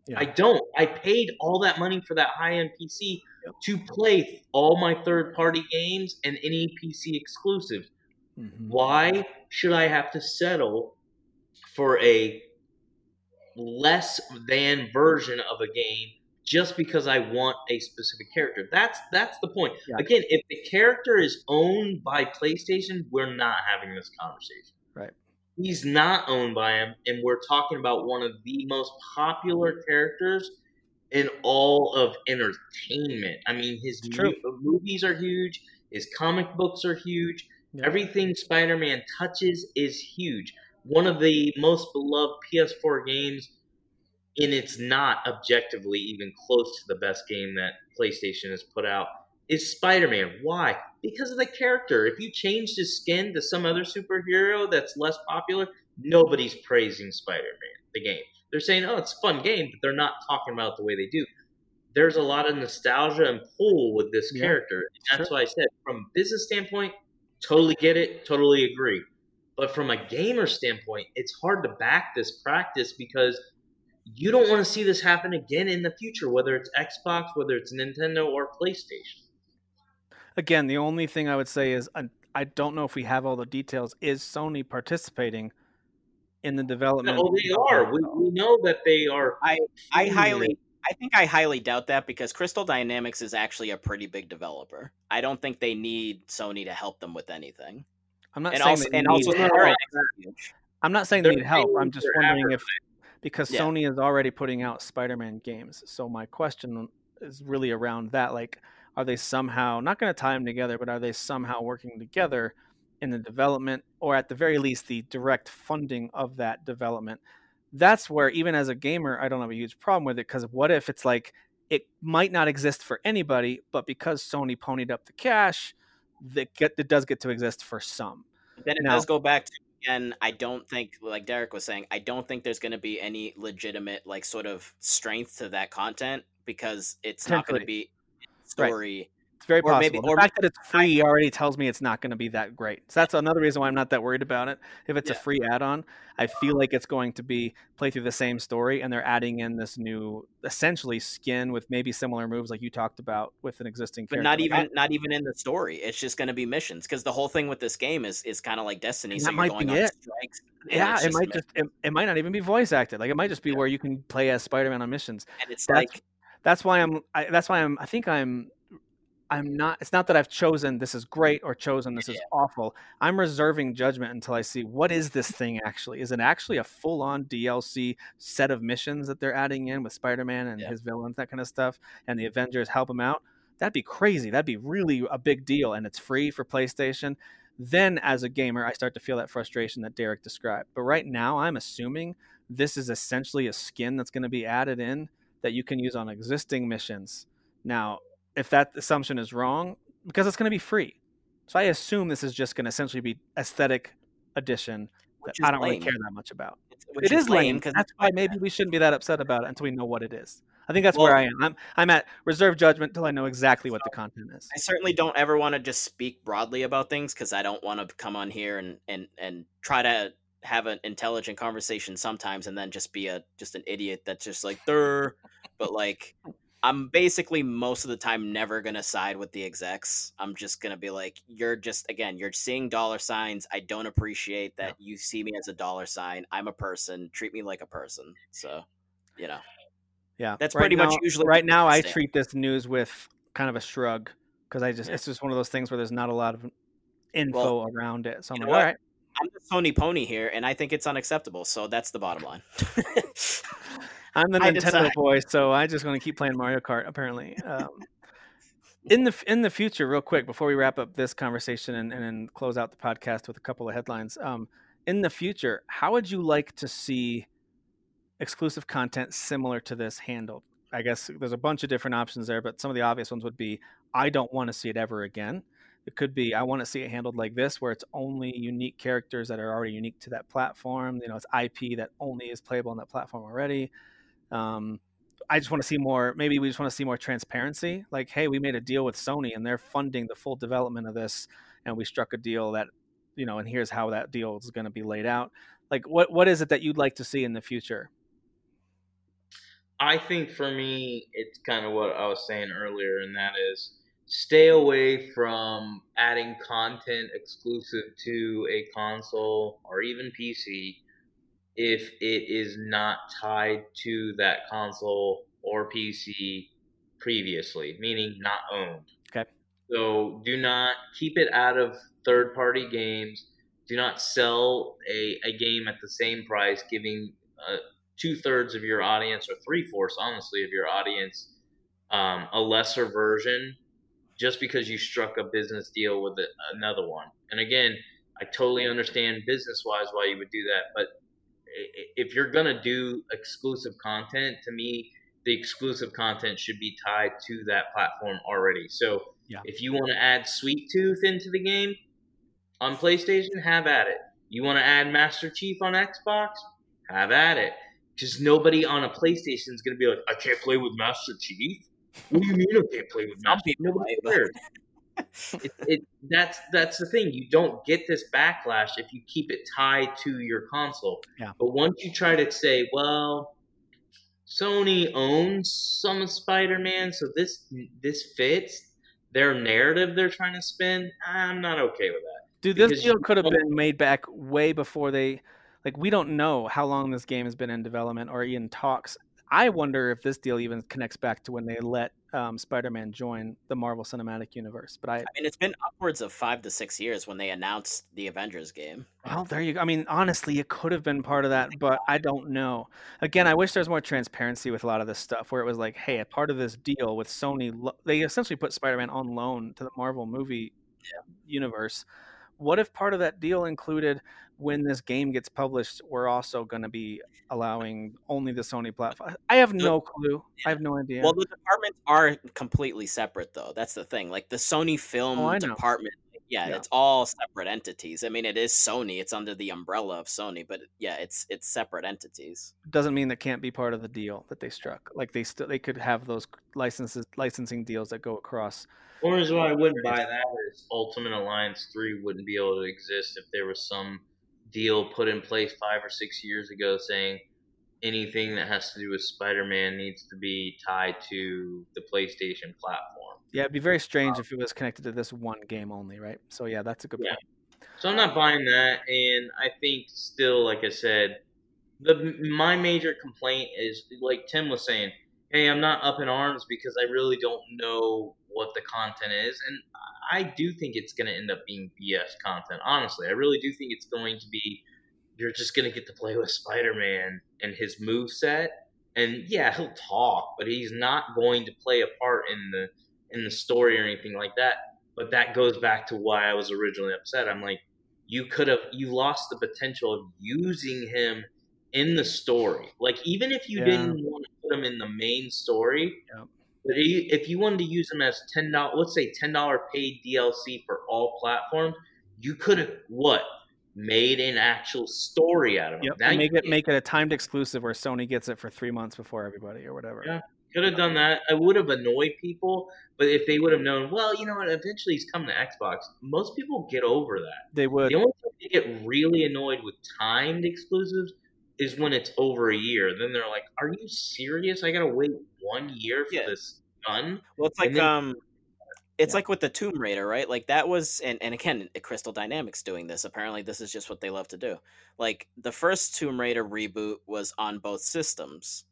Yeah. I don't. I paid all that money for that high end PC to play all my third party games and any PC exclusives. Mhm. Why should I have to settle for a less than version of a game just because I want a specific character? That's that's the point. Yeah. Again, if the character is owned by PlayStation, we're not having this conversation. Right. He's not owned by him, and we're talking about one of the most popular characters in all of entertainment. I mean, his mo- movies are huge. His comic books are huge. Yeah. Everything Spider-Man touches is huge. one of the most beloved PS4 games, and it's not objectively even close to the best game that PlayStation has put out, is Spider Man. Why? Because of the character. If you changed his skin to some other superhero that's less popular, nobody's praising Spider Man, the game. They're saying, oh, it's a fun game, but they're not talking about it the way they do. There's a lot of nostalgia and pull with this Yeah, character. And that's sure. why I said, from a business standpoint, totally get it, totally agree. But from a gamer standpoint, it's hard to back this practice because you don't want to see this happen again in the future, whether it's Xbox, whether it's Nintendo or PlayStation. Again, the only thing I would say is I, I don't know if we have all the details. Is Sony participating in the development? No, they are. We, we know that they are. I feeding highly, I think I highly doubt that because Crystal Dynamics is actually a pretty big developer. I don't think they need Sony to help them with anything. I'm not And saying also, they and need also help. Square Enix is huge. I'm not saying they They're need help. I'm just wondering if because Yeah. Sony is already putting out Spider-Man games. So my question is really around that. Like, are they somehow not going to tie them together, but are they somehow working together in the development, or at the very least, the direct funding of that development? That's where, even as a gamer, I don't have a huge problem with it. Because what if it's like it might not exist for anybody, but because Sony ponied up the cash, that get it does get to exist for some. Then it Now- does go back to again. I don't think, like Derek was saying, I don't think there's going to be any legitimate, like, sort of strength to that content because it's not going to be story. It's very Or possible. maybe- the or fact that it's free already tells me it's not going to be that great. So that's another reason why I'm not that worried about it. If it's a free add-on, I feel like it's going to be play through the same story, and they're adding in this new, essentially skin with maybe similar moves like you talked about with an existing But character. not even not even in the story. It's just going to be missions because the whole thing with this game is is kind of like Destiny. And So you're might going be on it. strikes. yeah, it might just it, it might not even be voice acted. Like it might just be Yeah. where you can play as Spider-Man on missions. and it's that's- like That's why I'm. I, that's why I'm. I think I'm. I'm not. It's not that I've chosen this is great or chosen this is awful. I'm reserving judgment until I see what is this thing actually. Is it actually a full-on DLC set of missions that they're adding in with Spider-Man and Yeah. his villains, that kind of stuff, and the Avengers help him out? That'd be crazy. That'd be really a big deal, and it's free for PlayStation. Then, as a gamer, I start to feel that frustration that Derek described. But right now, I'm assuming this is essentially a skin that's going to be added in that you can use on existing missions. Now, if that assumption is wrong, because it's going to be free. So I assume this is just going to essentially be aesthetic addition that is I don't really care that much about. which it is lame because That's why maybe we shouldn't be that upset about it until we know what it is. I think that's where I am. I'm I'm at reserve judgment until I know exactly what the content is. I certainly don't ever want to just speak broadly about things because I don't want to come on here and and and try to have an intelligent conversation sometimes and then just be a just an idiot that's just like there. But like, I'm basically most of the time never gonna side with the execs. I'm just gonna be like, you're just again, you're seeing dollar signs. I don't appreciate that you see me as a dollar sign. I'm a person. Treat me like a person. So, you know. Yeah, That's right pretty much usually right now. I stand. treat this news with kind of a shrug because I just Yeah. it's just one of those things where there's not a lot of info around it. So I'm like, all right, I'm the Sony pony here, and I think it's unacceptable. So that's the bottom line. (laughs) I'm the I Nintendo decide. boy, so I just want to keep playing Mario Kart. Apparently, um, in the in the future, real quick before we wrap up this conversation and, and then close out the podcast with a couple of headlines. Um, in the future, how would you like to see exclusive content similar to this handled? I guess there's a bunch of different options there, but some of the obvious ones would be I don't want to see it ever again. It could be I want to see it handled like this, where it's only unique characters that are already unique to that platform. You know, it's IP that only is playable on that platform already. Um, I just want to see more. Maybe we just want to see more transparency. Like, hey, we made a deal with Sony, and they're funding the full development of this, and we struck a deal that, you know, and here's how that deal is going to be laid out. Like, what what is it that you'd like to see in the future? I think for me, it's kind of what I was saying earlier, and that is stay away from adding content exclusive to a console or even PC if it is not tied to that console or PC previously, meaning not owned. Okay. So do not keep it out of third party games. Do not sell a, a game at the same price, giving uh, two thirds of your audience, or three fourths, honestly, of your audience, um, a lesser version just because you struck a business deal with another one. And again, I totally understand business wise why you would do that, but if you're gonna do exclusive content, to me, the exclusive content should be tied to that platform already. So Yeah. if you want to add Sweet Tooth into the game on PlayStation, have at it. You want to add Master Chief on Xbox, have at it. Because nobody on a PlayStation is gonna be like, I can't play with Master Chief. What do you mean I can't play with Master? people Nobody cares. It, it, that's that's the thing. You don't get this backlash if you keep it tied to your console. Yeah. But once you try to say, well, Sony owns some of Spider-Man, so this this fits their narrative they're trying to spin. I'm not okay with that. Dude, this deal could have been made back way before they like we don't know how long this game has been in development or in talks. I wonder if this deal even connects back to when they let um, Spider-Man join the Marvel Cinematic Universe. But I, I mean, it's been upwards of five to six years when they announced the Avengers game. well, there you go. I mean, honestly, it could have been part of that, but I don't know. Again, I wish there was more transparency with a lot of this stuff, where it was like, hey, a part of this deal with Sony, they essentially put Spider-Man on loan to the Marvel movie universe. What if part of that deal included when this game gets published, we're also going to be allowing only the Sony platform? I have no clue. I have no idea. Well, the departments are completely separate, though. That's the thing. Like the Sony oh, film Oh, department, yeah, Yeah. it's all separate entities. I mean, it is Sony. It's under the umbrella of Sony, but yeah, it's it's separate entities. doesn't mean that can't be part of the deal that they struck. Like they still they could have those licenses licensing deals that go across. One reason why I wouldn't buy that is Ultimate Alliance 3 wouldn't be able to exist if there was some deal put in place five or six years ago saying anything that has to do with Spider Man needs to be tied to the PlayStation platform. Yeah, it'd be very strange um, if it was connected to this one game only, right? So yeah, that's a good Yeah. point. So I'm not buying that, and I think still, like I said, the my major complaint is like Tim was saying. Hey, I'm not up in arms because I really don't know what the content is, and I do think it's going to end up being BS content. Honestly, I really do think it's going to be. You're just going to get to play with Spider-Man and his move set, and yeah, he'll talk, but he's not going to play a part in the in the story or anything like that. But that goes back to why I was originally upset. I'm like, you could have you lost the potential of using him in the story. Like even if you Yeah. didn't want to put him in the main story, Yep. but if you wanted to use him as ten dollars, let's say ten dollar paid DLC for all platforms, you could have what made an actual story out of him. Yep. Now make it make it a timed exclusive where Sony gets it for three months before everybody or whatever. Yeah. Could have done that. I would have annoyed people, but if they would have known, well, you know what, eventually he's coming to Xbox. Most people get over that. They would. The only time they get really annoyed with timed exclusives is when it's over a year. Then they're like, "Are you serious? I gotta wait one year for Yeah. this gun." Well, it's like then- um, it's Yeah. like with the Tomb Raider, right? Like that was, and and again, Crystal Dynamics doing this. Apparently, this is just what they love to do. Like the first Tomb Raider reboot was on both systems,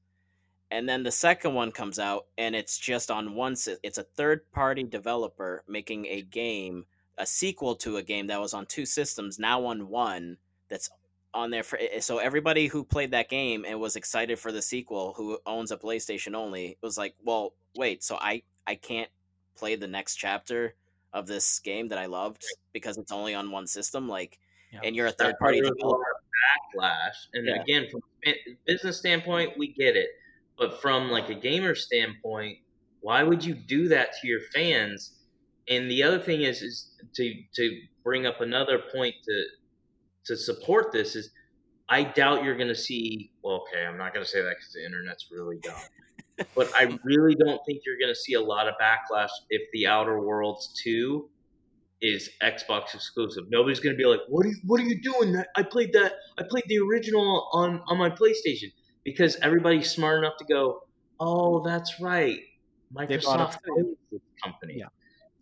and then the second one comes out, and it's just on one. It's a third party developer making a game, a sequel to a game that was on two systems, now on one. That's on there for eh, so everybody who played that game and was excited for the sequel who owns a PlayStation only was like, "Well, wait, so I I can't play the next chapter of this game that I loved because it's only on one system like Yeah. and you're a third party there's a developer." backlash. And Yeah. again, from a business standpoint, we get it, but from like a gamer standpoint, why would you do that to your fans? And the other thing is, is to to bring up another point to to support this is, I doubt you're going to see. Well, okay, I'm not going to say that because the internet's really dumb. But I really don't think you're going to see a lot of backlash if the Outer Worlds two is Xbox exclusive. Nobody's going to be like, "What are you, what are you doing? That I played that. I played the original on on my PlayStation." Because everybody's smart enough to go, "Oh, that's right. Microsoft too." owns company." Yeah.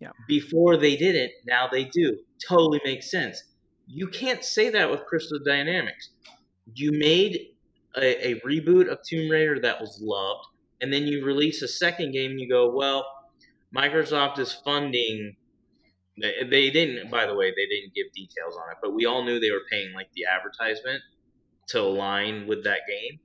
Yeah. Before they didn't, now they do. Totally makes sense. You can't say that with Crystal Dynamics. You made a, a reboot of Tomb Raider that was loved, and then you release a second game and you go, well, Microsoft is funding. They, they didn't, by the way, they didn't give details on it, but we all knew they were paying like the advertisement to align with that game.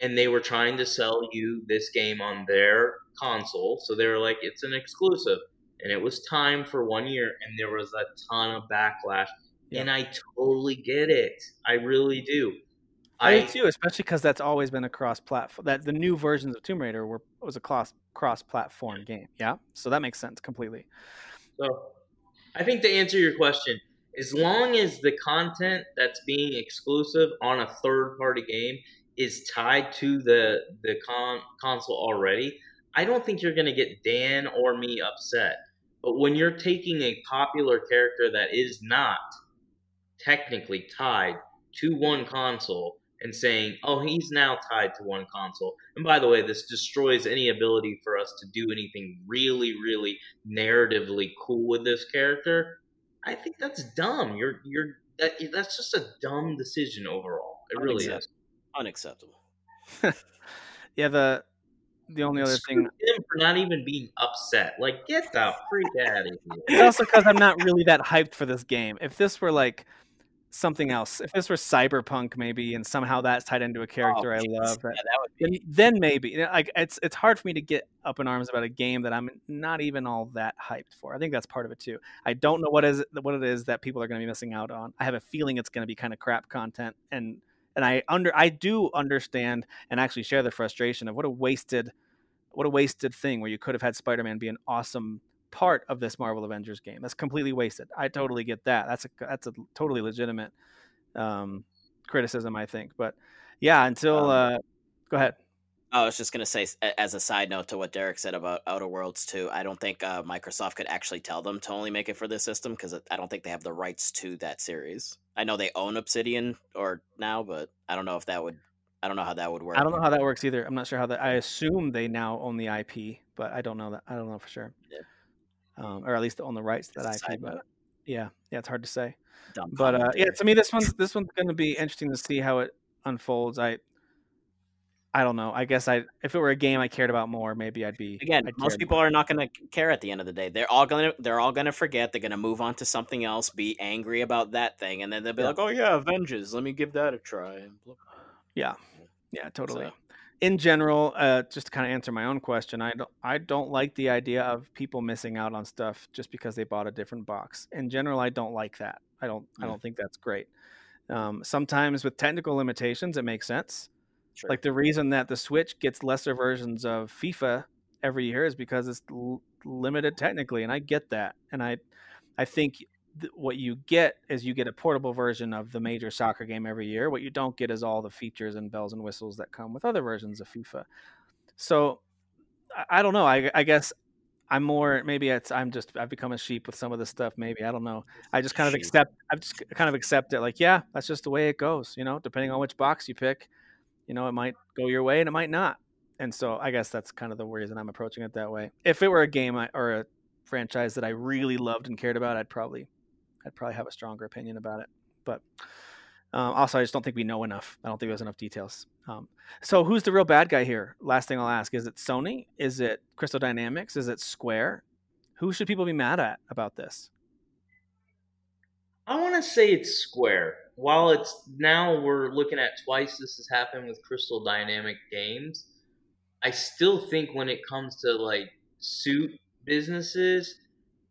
And they were trying to sell you this game on their console. So they were like, it's an exclusive. And it was timed for one year, and there was a ton of backlash Yeah. and I totally get it. I really do. I, do too, especially because that's always been a cross platform. That the new versions of Tomb Raider were was a cross cross platform game. Yeah, so that makes sense completely. So, I think to answer your question, as long as the content that's being exclusive on a third party game is tied to the the con- console already, I don't think you're going to get Dan or me upset. But when you're taking a popular character that is not technically tied to one console and saying, "Oh, he's now tied to one console." And by the way, this destroys any ability for us to do anything really, really narratively cool with this character. I think that's dumb. You're you're that that's just a dumb decision overall. It really is. Unacceptable. (laughs) Yeah, the the only other Screw thing him for not even being upset. Like, get the freak out of it's here. also because I'm not really that hyped for this game. If this were like something else, if this were Cyberpunk maybe, and somehow that's tied into a oh, character I Oh, jeez. love, Yeah, that would be then, then maybe like it's it's hard for me to get up in arms about a game that I'm not even all that hyped for. I think that's part of it too. I don't know what is what it is that people are going to be missing out on. I have a feeling it's going to be kind of crap content, and and I under I do understand and actually share the frustration of what a wasted what a wasted thing where you could have had Spider-Man be an awesome part of this Marvel Avengers game. That's completely wasted. I totally get that. That's a that's a totally legitimate um, criticism, I think. But yeah, until Um, uh, go ahead. I was just gonna say, as a side note to what Derek said about Outer Worlds 2, I don't think uh, Microsoft could actually tell them to only make it for this system because I don't think they have the rights to that series. I know they own Obsidian or now, but I don't know if that would. I don't know how that would work. I don't know how that works either. I'm not sure how that. I assume they now own the IP, but I don't know that. I don't know for sure. Yeah. Um, or at least own the rights to As a that IP. side But yeah, yeah, it's hard to say. Dumb But uh, yeah, to me, this one's (laughs) this one's going to be interesting to see how it unfolds. I I don't know. I guess I if it were a game I cared about more, maybe I'd be Again, I'd most people more. are not going to care at the end of the day. They're all going to they're all going to forget. They're going to move on to something else, be angry about that thing, and then they'll be Yeah. like, "Oh yeah, Avengers. Let me give that a try." and blah, blah. Yeah, yeah, totally. So- In general, uh, just to kind of answer my own question, I don't I don't like the idea of people missing out on stuff just because they bought a different box. In general, I don't like that. I don't I Mm. don't think that's great. Um, sometimes with technical limitations, it makes sense. Sure. Like the reason that the Switch gets lesser versions of FIFA every year is because it's l- limited technically, and I get that. And I, I think th- what you get is you get a portable version of the mm. major soccer game every year. What you don't get is all the features and bells and whistles that come with other versions of FIFA. So I, I don't know. I, I guess I'm more maybe it's I'm just I've become a sheep with some of this stuff. Maybe I don't know. I just kind of Sheep. accept. I've just kind of accept it. Like yeah, that's just the way it goes. You know, depending on mm. which box you pick you know, it might go your way and it might not. And so I guess that's kind of the reason I'm approaching it that way. If it were a game I, or a franchise that I really loved and cared about, I'd probably, I'd probably have a stronger opinion about it. But um, also, I just don't think we know enough. I don't think there's enough details. Um, so who's the real bad guy here? Last thing I'll ask: Is it Sony? Is it Crystal Dynamics? Is it Square? Who should people be mad at about this? I want to say it's Square. While it's now we're looking at twice this has happened with Crystal Dynamic Games, I still think when it comes to like suit businesses,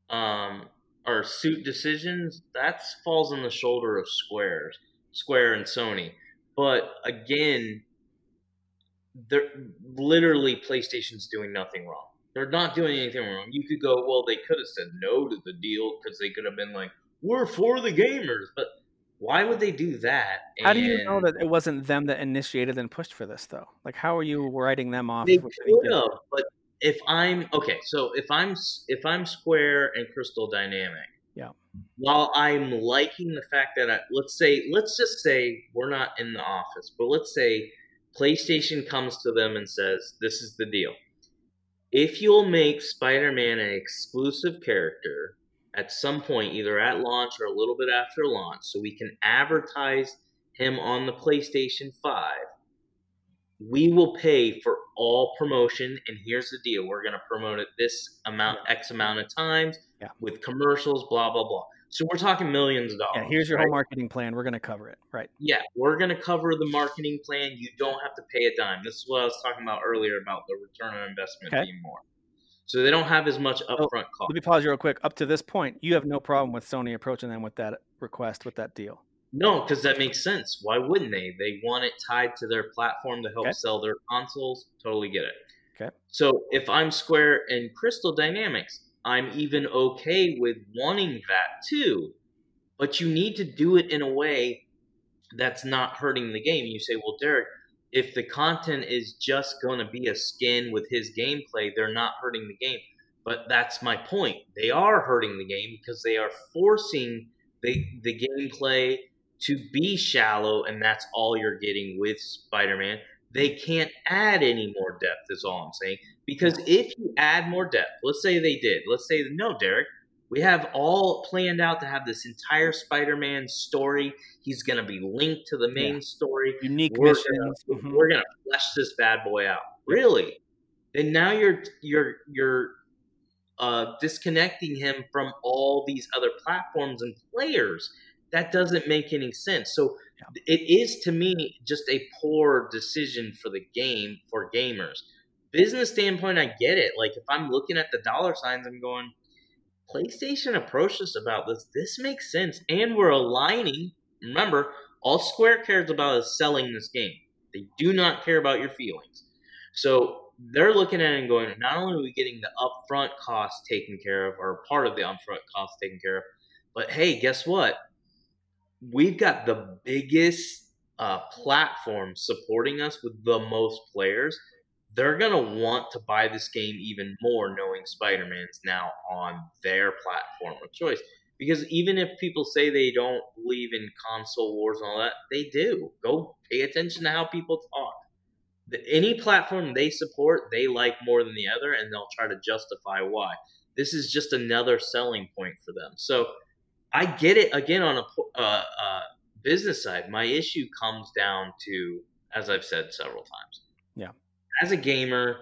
um, or suit decisions, that falls on the shoulder of Squares, Square and Sony. But again, they're literally PlayStation's doing nothing wrong. They're not doing anything wrong. You could go, well, they could have said no to the deal because they could have been like, we're for the gamers. But why would they do that? How do you know that it wasn't them that initiated and pushed for this, though? Like, how are you writing them off? They could have, but if I'm okay, so if I'm if I'm Square and Crystal Dynamic, Yeah. While I'm liking the fact that I, let's say let's just say we're not in the office, but let's say PlayStation comes to them and says, "This is the deal. If you'll make Spider-Man an exclusive character at some point, either at launch or a little bit after launch, so we can advertise him on the PlayStation 5, we will pay for all promotion. And here's the deal we're going to promote it this amount, X amount of times Yeah. with commercials, blah, blah, blah. So we're talking millions of dollars. Yeah, here's your right? whole marketing plan. We're going to cover it, right? Yeah, we're going to cover the marketing plan. You don't have to pay a dime. This is what I was talking about earlier about the return on investment Okay. being more. So they don't have as much upfront cost. Let me pause you real quick. Up to this point, you have no problem with Sony approaching them with that request, with that deal. No, because that makes sense. Why wouldn't they? They want it tied to their platform to help Okay. sell their consoles. Totally get it. Okay. So if I'm Square and Crystal Dynamics, I'm even okay with wanting that too. But you need to do it in a way that's not hurting the game. You say, well, Derek, if the content is just going to be a skin with his gameplay, they're not hurting the game. But that's my point. They are hurting the game because they are forcing the the gameplay to be shallow, and that's all you're getting with Spider-Man. They can't add any more depth. Is all I'm saying. Because if you add more depth, let's say they did. Let's say no, Derek. We have all planned out to have this entire Spider-Man story. He's going to be linked to the main Yeah. story Unique we're missions. Gonna, mhm. We're gonna flesh this bad boy out. Really? Then now you're you're you're uh, disconnecting him from all these other platforms and players. That doesn't make any sense. So it is to me just a poor decision for the game for gamers. Business standpoint, I get it. Like if I'm looking at the dollar signs, I'm going. PlayStation approached us about this. This makes sense, and we're aligning. Remember, all Square cares about is selling this game. They do not care about your feelings. So they're looking at it and going, not only are we getting the upfront cost taken care of, or part of the upfront cost taken care of, but hey, guess what? We've got the biggest uh, platform supporting us with the most players. They're gonna want to buy this game even more, knowing Spider-Man's now on their platform of choice. Because even if people say they don't believe in console wars and all that, they do. Go pay attention to how people talk. The, any platform they support, they like more than the other, and they'll try to justify why. This is just another selling point for them. So I get it. Again, on a uh, uh, business side, my issue comes down to, as I've said several times. Yeah. As a gamer,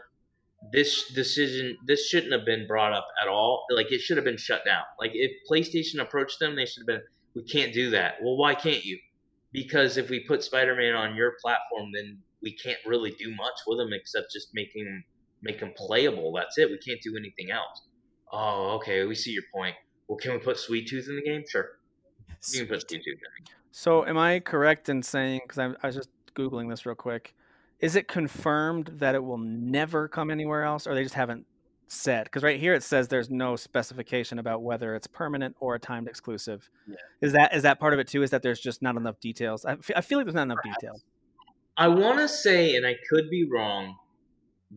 this decision this shouldn't have been brought up at all. Like it should have been shut down. Like if PlayStation approached them, they should have been, we can't do that. Well, why can't you? Because if we put Spider-Man on your platform, then we can't really do much with him except just making make him playable. That's it. We can't do anything else. Oh, okay. We see your point. Well, can we put Sweet Tooth in the game? Sure. You can put Sweet Tooth in. So, am I correct in saying because I was just googling this real quick? Is it confirmed that it will never come anywhere else, or they just haven't said? Because right here it says there's no specification about whether it's permanent or a timed exclusive. Yeah. Is that is that part of it too? Is that there's just not enough details? I, fe- I feel like there's not enough details. I want to say, and I could be wrong,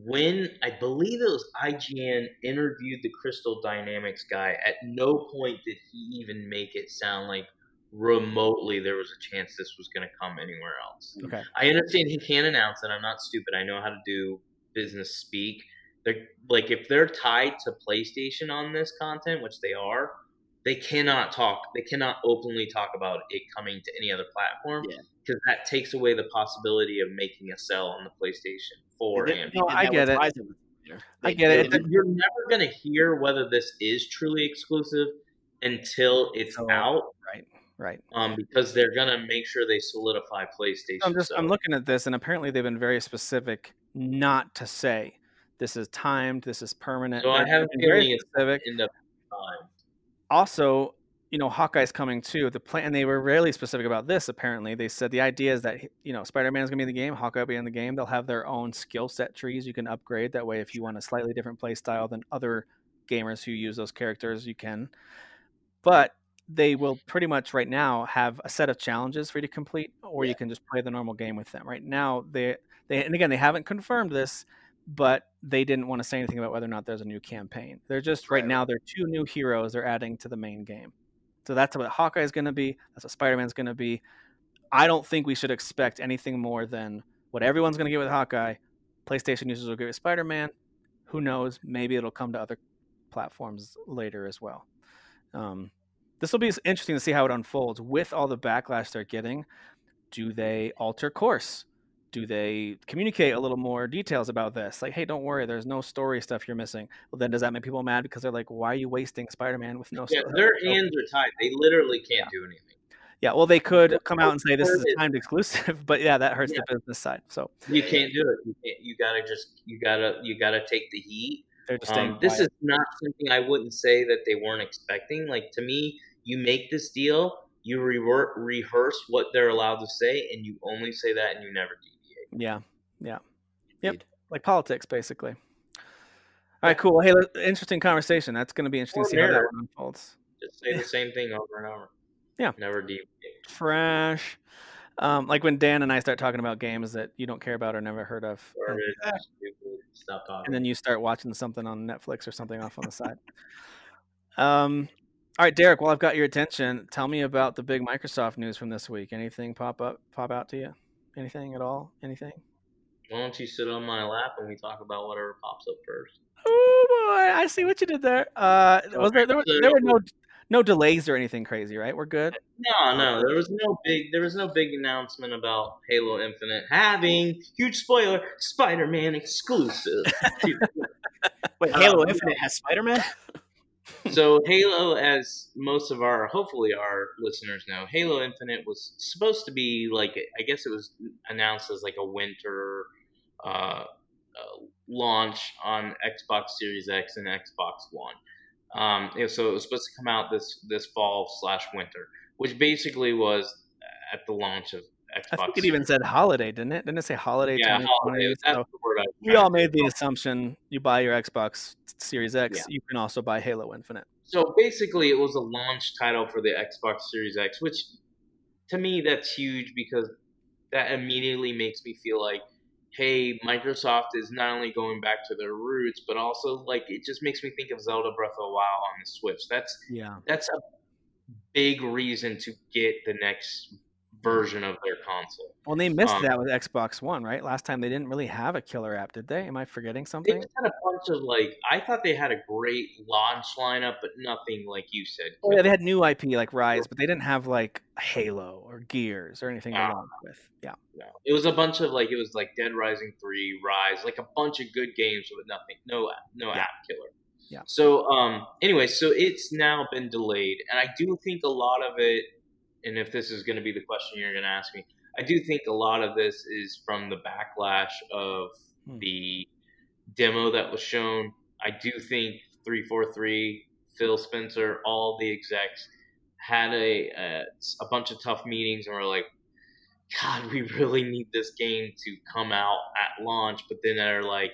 when I believe it was IGN interviewed the Crystal Dynamics guy, at no point did he even make it sound like remotely there was a chance this was going to come anywhere else. Okay. I understand he can't announce it. I'm not stupid. I know how to do business speak. They're like if they're tied to PlayStation on this content, which they are, they cannot talk. They cannot openly talk about it coming to any other platform Yeah. because that takes away the possibility of making a sell on the PlayStation 4 They- and No, did I get it. I get it. you're never going to hear whether this is truly exclusive until it's So- out Right. Right. um, because they're going to make sure they solidify PlayStation. I'm just I'm looking at this, and apparently they've been very specific not to say this is timed, this is permanent. So I have a feeling it's end up time. also, you know, Hawkeye's coming too. The plan, and they were really specific about this. Apparently, they said the idea is that you know Spider-Man's gonna be in the game, Hawkeye will be in the game. They'll have their own skill set trees you can upgrade. That way, if you want a slightly different play style than other gamers who use those characters, you can. But they will pretty much right now have a set of challenges for you to complete, or you can just play the normal game with them. Right now, they they and again they haven't confirmed this, but they didn't want to say anything about whether or not there's a new campaign. They're just right Right. now they're two new heroes they're adding to the main game. So that's what Hawkeye is going to be. That's what Spider Man's going to be. I don't think we should expect anything more than what everyone's going to get with Hawkeye. PlayStation users will get with Spider Man. Who knows? Maybe it'll come to other platforms later as well. Um, this will be interesting to see how it unfolds with all the backlash they're getting. Do they alter course? Do they communicate a little more details about this? Like, hey, don't worry, there's no story stuff you're missing. Well, then does that make people mad because they're like, why are you wasting Spider-Man with no Yeah, story? their hands are tied. They literally can't do anything. Yeah, well, they could come out and say this is a timed exclusive, (laughs) but yeah, that hurts Yeah. the business side. So You can't do it. You, can't, you gotta just you gotta you gotta take the heat. They're just Um, this is not something I wouldn't say that they weren't expecting. Like to me, you make this deal, you revert, rehearse what they're allowed to say, and you only say that, and you never deviate. Yeah, yeah, yep. Indeed. Like politics, basically. All right, cool. Hey, interesting conversation. That's going to be interesting to see how that one unfolds. Just say the (laughs) same thing over and over. Yeah. Never deviate. Trash. Um, like when Dan and I start talking about games that you don't care about or never heard of, and, Garbage, stupid, Stop and then you start watching something on Netflix or something off on the side. Um, all right, Derek. Well, I've got your attention. Tell me about the big Microsoft news from this week. Anything pop up, pop out to you? Anything at all? Anything? Why don't you sit on my lap and we talk about whatever pops up first? Oh boy, I see what you did there. Uh, was there there, were- there were no no delays or anything crazy, right? We're good. No, no, there was no big, there was no big announcement about Halo Infinite having huge spoiler Spider-Man exclusive. (laughs) Wait, Uh, Halo no. Infinite has Spider Man? (laughs) so Halo, as most of our, hopefully our listeners know, Halo Infinite was supposed to be like, I guess it was announced as like a winter uh, uh, launch on Xbox Series X and Xbox One. Um, so it was supposed to come out this this fall slash winter, which basically was at the launch of Xbox. I think it even said holiday, didn't it? Didn't it say holiday? yeah, 2020? holiday. That's So the word I we all made the assumption you buy your Xbox Series X, Yeah. you can also buy Halo Infinite. So basically, it was a launch title for the Xbox Series X, which to me that's huge because that immediately makes me feel like, hey, Microsoft is not only going back to their roots, but also like it just makes me think of Zelda Breath of the Wild on the Switch. That's Yeah. that's a big reason to get the next version of their console. Well, they missed Um, that with Xbox One, right? Last time they didn't really have a killer app, did they? Am I forgetting They something? just had a bunch of like I thought they had a great launch lineup, but nothing like you said. Oh, yeah, they had new IP like Rise, but they didn't have like Halo or Gears or anything to Ah. launch with. Yeah. No, it was a bunch of like it was like Dead Rising three, Rise, like a bunch of good games with nothing, no no Yeah. app killer. Yeah. So um, anyway, so it's now been delayed, and I do think a lot of it, and if this is going to be the question you're going to ask me, I do think a lot of this is from the backlash of Hmm. the demo that was shown. I do think three four three, Phil Spencer, all the execs had a a, a bunch of tough meetings and were like, God, we really need this game to come out at launch. But then they're like,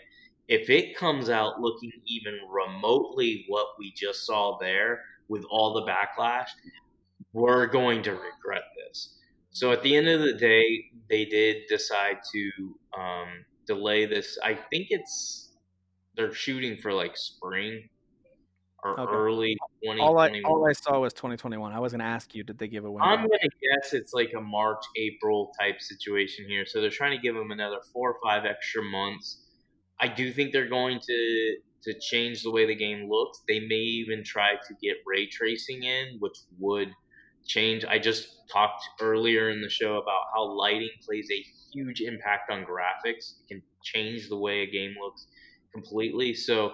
if it comes out looking even remotely what we just saw there with all the backlash, we're going to regret this. So at the end of the day, they did decide to um, delay this. I think it's they're shooting for like spring or Okay. early All I all I saw was 2021. I was going to ask you, did they give a window? I'm gonna guess it's like a March, April type situation here. So they're trying to give them another four or five extra months. I do think they're going to to change the way the game looks. They may even try to get ray tracing in, which would change. I just talked earlier in the show about how lighting plays a huge impact on graphics. It can change the way a game looks completely. So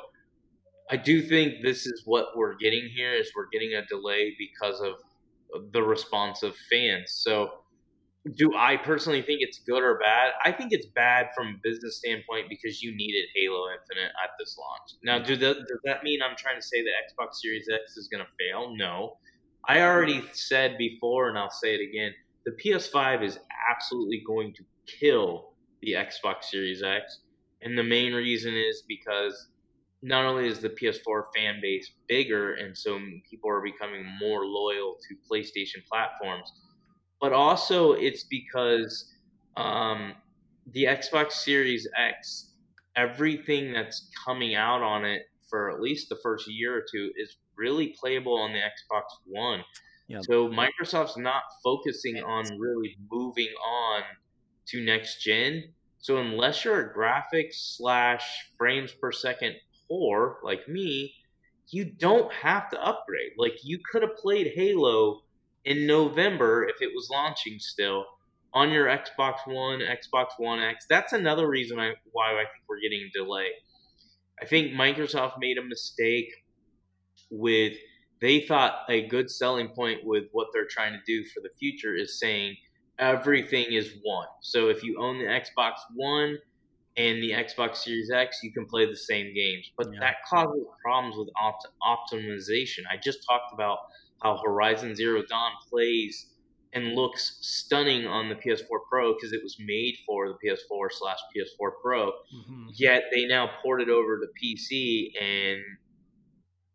I do think this is what we're getting here is we're getting a delay because of the response of fans. So do I personally think it's good or bad? I think it's bad from a business standpoint because you needed Halo Infinite at this launch. Now, do that, does that mean I'm trying to say that Xbox Series X is going to fail? No. I already said before, and I'll say it again the PS5 is absolutely going to kill the Xbox Series X. And the main reason is because not only is the PS4 fan base bigger, and so people are becoming more loyal to PlayStation platforms, but also it's because um, the Xbox Series X, everything that's coming out on it for at least the first year or two is really playable on the Xbox One. So Microsoft's not focusing on really moving on to next gen. So unless you're a graphics slash frames per second whore like me, you don't have to upgrade. Like you could have played Halo in November if it was launching still on your Xbox One, Xbox One X. That's another reason I, why I think we're getting a delay. I think Microsoft made a mistake with they thought a good selling point with what they're trying to do for the future is saying everything is one. So if you own the Xbox One and the Xbox Series X, you can play the same games, but Yeah. that causes problems with opt- optimization. I just talked about how Horizon Zero Dawn plays and looks stunning on the PS4 Pro because it was made for the PS4 slash PS4 Pro. Mhm. Yet they now port it over to PC, and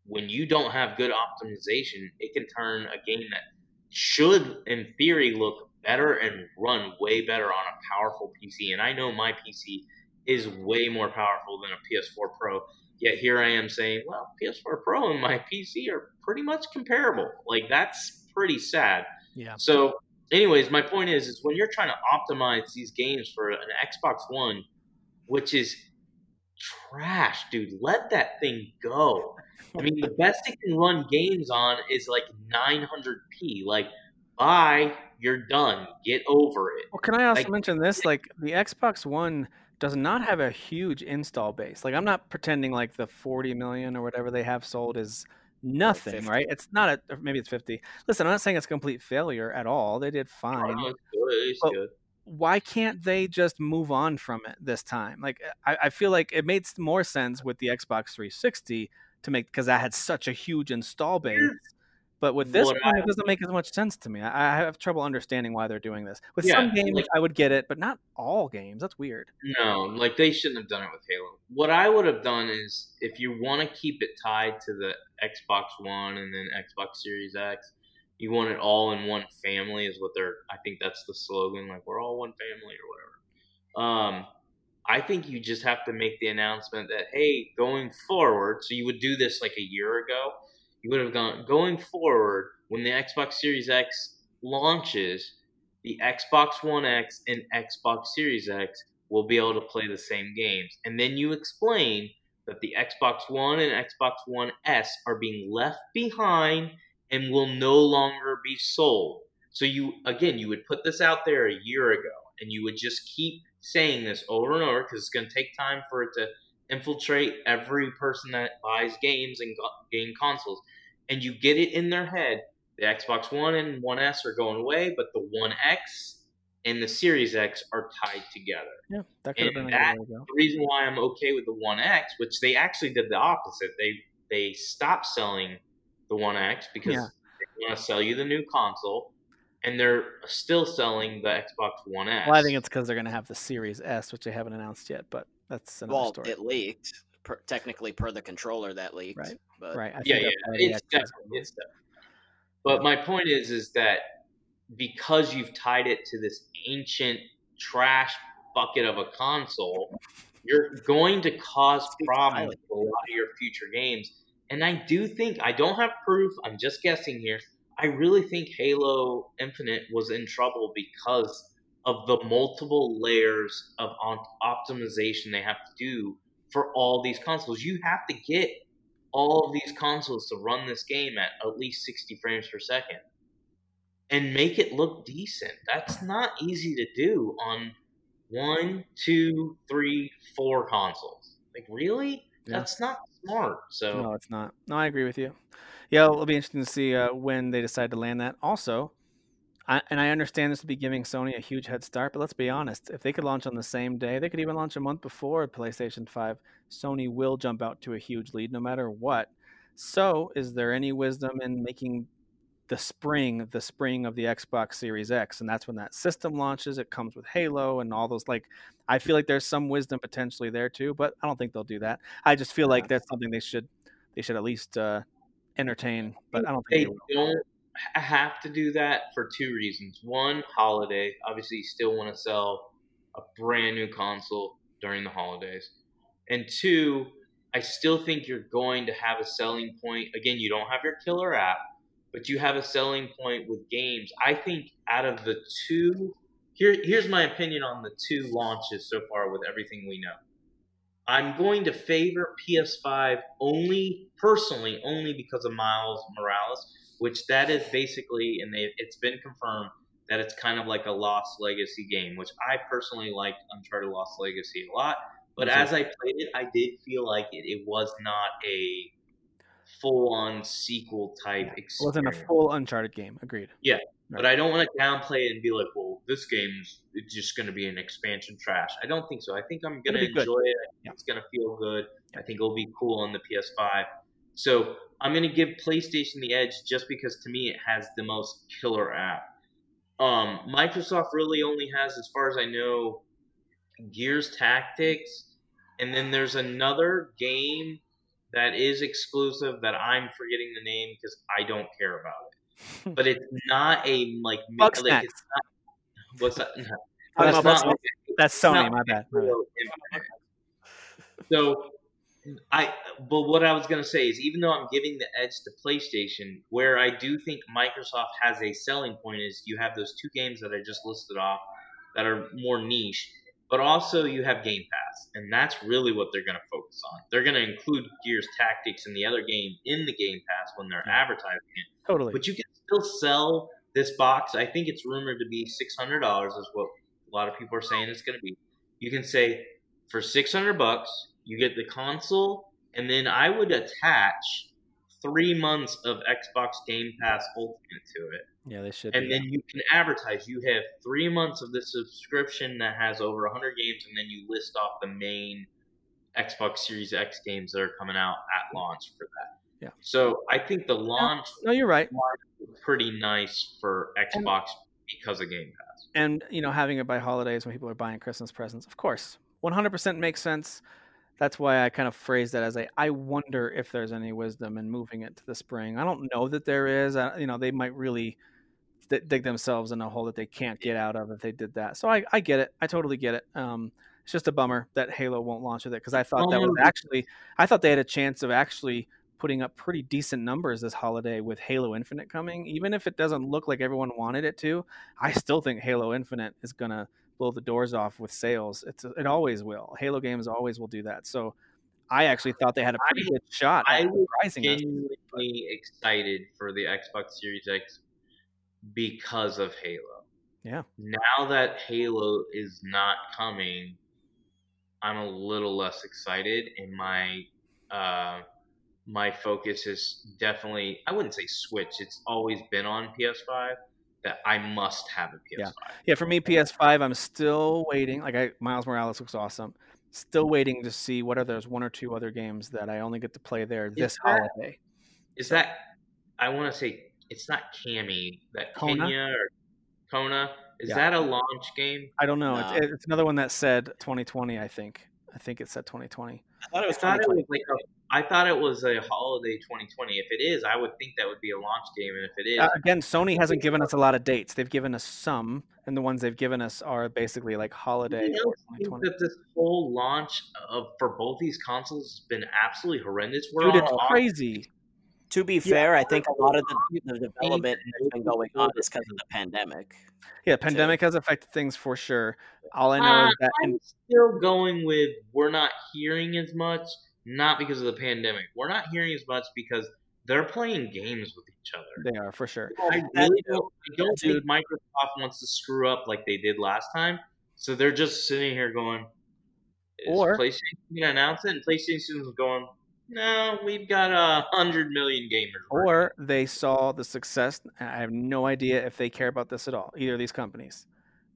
when you don't have good optimization, it can turn a game that should, in theory, look better and run way better on a powerful PC. And I know my PC is way more powerful than a PS4 Pro. Yet here I am saying, well, PS4 Pro and my PC are pretty much comparable. Like that's pretty sad. Yeah. So, anyways, my point is, is when you're trying to optimize these games for an Xbox One, which is trash, dude, let that thing go. I mean, the best it can run games on is like 900p. Like, bye, you're done. Get over it. Well, can I also Like- mention this? Like the Xbox One does not have a huge install base. Like I'm not pretending like the 40 million or whatever they have sold is nothing, 50. right? It's not a maybe it's 50. Listen, I'm not saying it's a complete failure at all. They did oh, fine. Oh, it's good. It's. Why can't they just move on from it this time? Like I, I feel like it made more sense with the Xbox 360 to make because I had such a huge install base. But with this What one, I- it doesn't make as much sense to me. I, I have trouble understanding why they're doing this. With Yeah, some games, like- I would get it, but not all games. That's weird. No, like they shouldn't have done it with Halo. What I would have done is if you want to keep it tied to the Xbox One and then Xbox Series X, you want it all in one family is what they're I think that's the slogan, like we're all one family or whatever. Um I think you just have to make the announcement that hey, going forward, so you would do this like a year ago. You would have gone going forward when the Xbox Series X launches, the Xbox One X and Xbox Series X will be able to play the same games. And then you explain that the Xbox One and Xbox One S are being left behind and will no longer be sold. So you again, you would put this out there a year ago and you would just keep saying this over and over because it's going to take time for it to infiltrate every person that buys games and game consoles. And you get it in their head the Xbox One and One S are going away, but the One X and the Series X are tied together. Yeah, that could have been that- good way to go. The reason why I'm okay with the One X, which they actually did the opposite, they they stopped selling the One X because Yeah. they want to sell you the new console, and they're still selling the Xbox One X. Well, I think it's because they're going to have the Series S, which they haven't announced yet, but that's another Well, story. it leaked. Per, technically, per the controller, that leaked. Right. But right. I yeah, yeah, that's why the it's definitely it's definitely. But my point is, is that because you've tied it to this ancient trash bucket of a console, you're going to cause problems highly. with a lot of your future games. And I do think I don't have proof. I'm just guessing here. I really think Halo Infinite was in trouble because of the multiple layers of on- optimization they have to do for all these consoles. You have to get all of these consoles to run this game at at least 60 frames per second and make it look decent. That's not easy to do on one, two, three, four consoles. Like, really? Yeah. That's not smart. So, No, it's not. No, I agree with you. Yeah, it'll be interesting to see uh, when they decide to land that. Also, I, and I understand this would be giving Sony a huge head start, but let's be honest. If they could launch on the same day, they could even launch a month before PlayStation 5. Sony will jump out to a huge lead no matter what. So, is there any wisdom in making the spring the spring of the Xbox Series X? And that's when that system launches. It comes with Halo and all those. Like, I feel like there's some wisdom potentially there too, but I don't think they'll do that. I just feel like that's something they should they should at least uh, entertain. But I don't they think they will. don't have to do that for two reasons. One, holiday. Obviously, you still want to sell a brand new console during the holidays. And two, I still think you're going to have a selling point. Again, you don't have your killer app, but you have a selling point with games. I think out of the two, here, here's my opinion on the two launches so far with everything we know. I'm going to favor PS5 only personally, only because of Miles Morales, which that is basically, and they, it's been confirmed that it's kind of like a Lost Legacy game, which I personally liked Uncharted Lost Legacy a lot. But as I played it, I did feel like it, it was not a full-on sequel type It experience. wasn't a full Uncharted game. Agreed. Yeah. But I don't want to downplay it and be like, "Well, this game's it it's just going to be an expansion trash. I don't think so. I think I'm going to be good. enjoy it. I think Yeah. It's going to feel good. I think it'll be cool on the PS5. So I'm going to give PlayStation the edge just because to me it has the most killer app. Um, Microsoft really only has, as far as I know, Gears Tactics, and then there's another game that is exclusive that I'm forgetting the name because I don't care about it. (laughs) But it's not a like like it's not. What's that? No. (laughs) Oh, no, not that's- like- That's Sony. My bad. My bad. Halo Infinite. So I but what I was gonna say is even though I'm giving the edge to PlayStation, where I do think Microsoft has a selling point is you have those two games that I just listed off that are more niche, but also you have Game Pass, and that's really what they're gonna focus on. They're gonna include Gears Tactics and the other game in the Game Pass when they're advertising it. Totally. But you can still sell this box. I think it's rumored to be six hundred dollars, is what a lot of people are saying it's going to be. You can say for six hundred bucks, you get the console, and then I would attach three months of Xbox Game Pass Ultimate to it, Yeah, they should. and do then you can advertise. You have three months of this subscription that has over hundred games, and then you list off the main Xbox Series X games that are coming out at launch for that. Yeah. So I think the launch that. No, you're right. pretty nice for Xbox because of Game Pass. and you know having it by holidays when people are buying christmas presents of course 100% makes sense that's why i kind of phrased that as a i wonder if there's any wisdom in moving it to the spring i don't know that there is I, you know they might really d- dig themselves in a hole that they can't get out of if they did that so i, I get it i totally get it um, it's just a bummer that halo won't launch with it because i thought that was Um, actually i thought they had a chance of actually putting up pretty decent numbers this holiday with halo infinite coming even if it doesn't look like everyone wanted it to I still think Halo Infinite is gonna blow the doors off with sales. It's it always will. Halo games always will do that. So I actually thought they had a pretty good shot I was surprising us. Genuinely excited for the Xbox Series X because of Halo. Yeah. Now that Halo is not coming, I'm a little less excited, and my uh, my focus is definitely I wouldn't say Switch. It's always been on PS5. That I must have a PS5. Yeah. Yeah, for me PS5, I'm still waiting. Like I Miles Morales looks awesome. Still waiting to see what are those one or two other games that I only get to play there this that- holiday. Is that I want to say it's not Cami that Kona? Kenya or Kona is Yeah. that a launch game? I don't know. No. It's, it's another one that said 2020. I think. I think it said 2020. I thought it I was thought it 2020. was like a, I thought it was a holiday 2020. If it is, I would think that would be a launch game, and if it is, Uh, again, Sony hasn't given us a lot of dates. They've given us some, and the ones they've given us are basically like holiday. I or think 2020. that this whole launch of for both these consoles has been absolutely horrendous. We're Dude, it's August- crazy. To be fair, I think a lot of the, the development that's been going on is because of the pandemic. Yeah, pandemic has affected things for sure. All I know Uh, is that I'm in, still going with we're not hearing as much, not because of the pandemic. We're not hearing as much because they're playing games with each other. they are for sure. I really don't, I don't think Microsoft wants to screw up like they did last time. So they're just sitting here going, is Or- PlayStation going to announce it? And PlayStation's going, no, we've got a hundred million gamers. working Or they saw the success. I have no idea if they care about this at all. Either of these companies.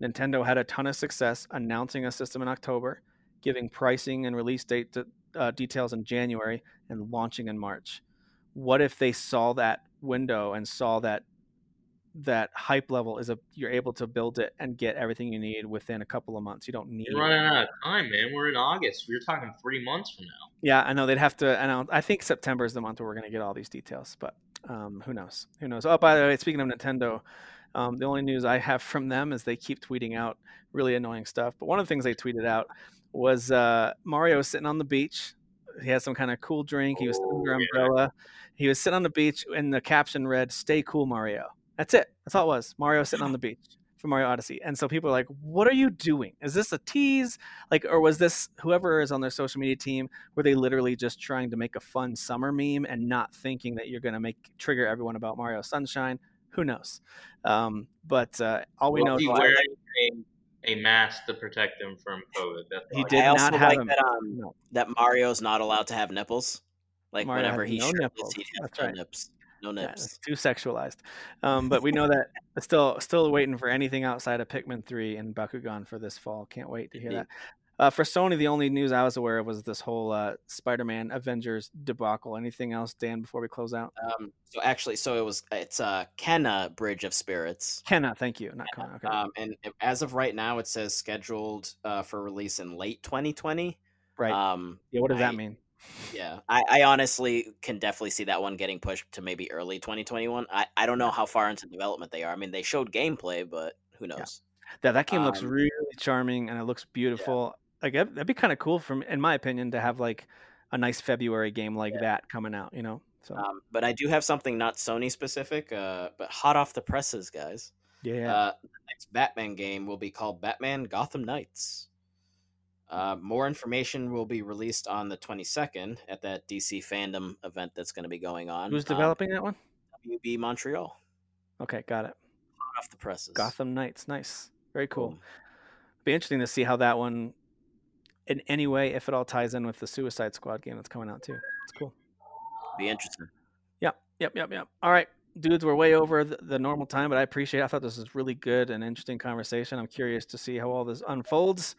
Nintendo had a ton of success announcing a system in October, giving pricing and release date to, uh, details in January, and launching in March. What if they saw that window and saw that that hype level is a you're able to build it and get everything you need within a couple of months. You don't need You're running out of time, man. We're in August. We're talking three months from now. Yeah, I know they'd have to announce. I think September is the month where we're going to get all these details, but um, who knows? Who knows? Oh, by the way, speaking of Nintendo, um, the only news I have from them is they keep tweeting out really annoying stuff. But one of the things they tweeted out was uh, Mario sitting on the beach. He had some kind of cool drink. He was sitting under Oh, an yeah. umbrella. He was sitting on the beach, and the caption read, "Stay cool, Mario." That's it. That's all it was. Mario sitting on the beach for Mario Odyssey. And so people are like, "What are you doing? Is this a tease? Like, or was this whoever is on their social media team? Were they literally just trying to make a fun summer meme and not thinking that you're going to make trigger everyone about Mario Sunshine? Who knows? Um, but uh, all we Was know is wearing a, a mask to protect him from COVID? That's He all I did I not have like that um No. that Mario's not allowed to have nipples. Like Mario whenever has he no shirtless, nipples. he'd have That's no right. nips. No Yeah, nips. it's too sexualized. Um, but we know that still still waiting for anything outside of Pikmin 3 and Bakugan for this fall. Can't wait to hear Indeed. that. Uh, for Sony, the only news I was aware of was this whole uh, Spider-Man Avengers debacle. Anything else, Dan? Before we close out, Um, so actually, so it was it's uh Kenna Bridge of Spirits. Kenna, thank you, not Kona. Okay, Um, and as of right now, it says scheduled uh, for release in late 2020. right. Um, yeah, what does that mean? yeah, I, I honestly can definitely see that one getting pushed to maybe early 2021. I, I don't know how far into development they are. I mean, they showed gameplay, but who knows? That that game looks um, really charming and it looks beautiful. Like that'd, that'd be kind of cool from, in my opinion, to have like a nice February game like that coming out. You know, so Um, but I do have something not Sony specific, uh, but hot off the presses, guys. yeah, Uh, the next Batman game will be called Batman Gotham Knights. Uh, more information will be released on the 22nd at that DC FanDome event that's going to be going on. who's Um, developing that one? WB Montreal. Okay, got it. Hot off the presses. Gotham Knights, nice, very cool. Boom. Be interesting to see how that one, in any way, if it all ties in with the Suicide Squad game that's coming out too. It's cool. Be interesting. Yep, yep, yep, yep. All right, dudes, we're way over the, the normal time, but I appreciate. It. I thought this was really good and interesting conversation. I'm curious to see how all this unfolds.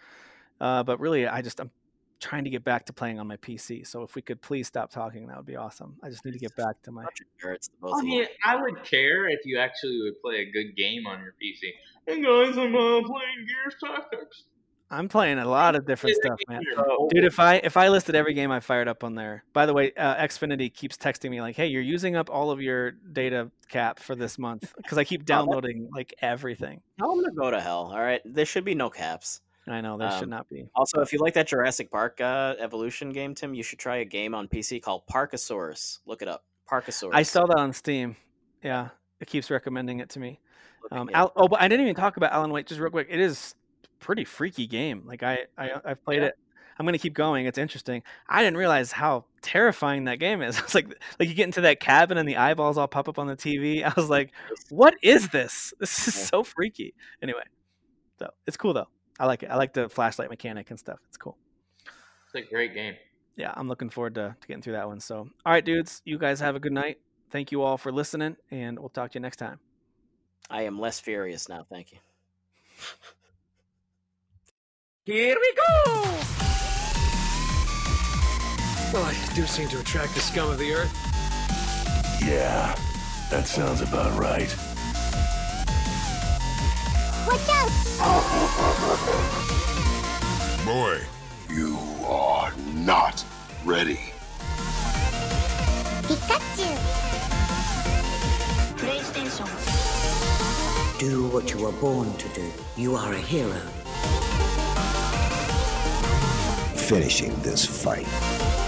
Uh, but really, I just I'm trying to get back to playing on my PC. So if we could please stop talking, that would be awesome. I just need to get back to my. Bunch of nerds, the both I mean. I would care if you actually would play a good game on your PC. Hey guys, I'm uh, playing Gears Tactics. I'm playing a lot of different stuff, man. game on your mobile. Dude, if I if I listed every game I fired up on there. By the way, uh, Xfinity keeps texting me like, "Hey, you're using up all of your data cap for this month because I keep (laughs) downloading like everything." Tell them to go to hell. All right, there should be no caps. I know there should Um, not be. Also, if you like that Jurassic Park uh, evolution game, Tim, you should try a game on PC called Parkasaurus. Look it up. Parkasaurus. I saw that on Steam. Yeah, it keeps recommending it to me. Um, Al- oh, but I didn't even talk about Alan Wake just real quick. It is pretty freaky game. Like I, I uh, I've played Yeah. it. I'm gonna keep going. It's interesting. I didn't realize how terrifying that game is. (laughs) It's like like you get into that cabin and the eyeballs all pop up on the TV. (laughs) I was like, what is this? This is so freaky. Anyway, so it's cool though. I like it. I like the flashlight mechanic and stuff. It's cool. It's a great game. Yeah, I'm looking forward to, to getting through that one. So, all right, dudes, you guys have a good night. Thank you all for listening, and we'll talk to you next time. I am less furious now. Thank you. (laughs) Here we go. Well, I do seem to attract the scum of the earth. Yeah, that sounds about right. Watch out! (laughs) Boy, you are not ready. Pikachu! Do what you were born to do. You are a hero. Finishing this fight.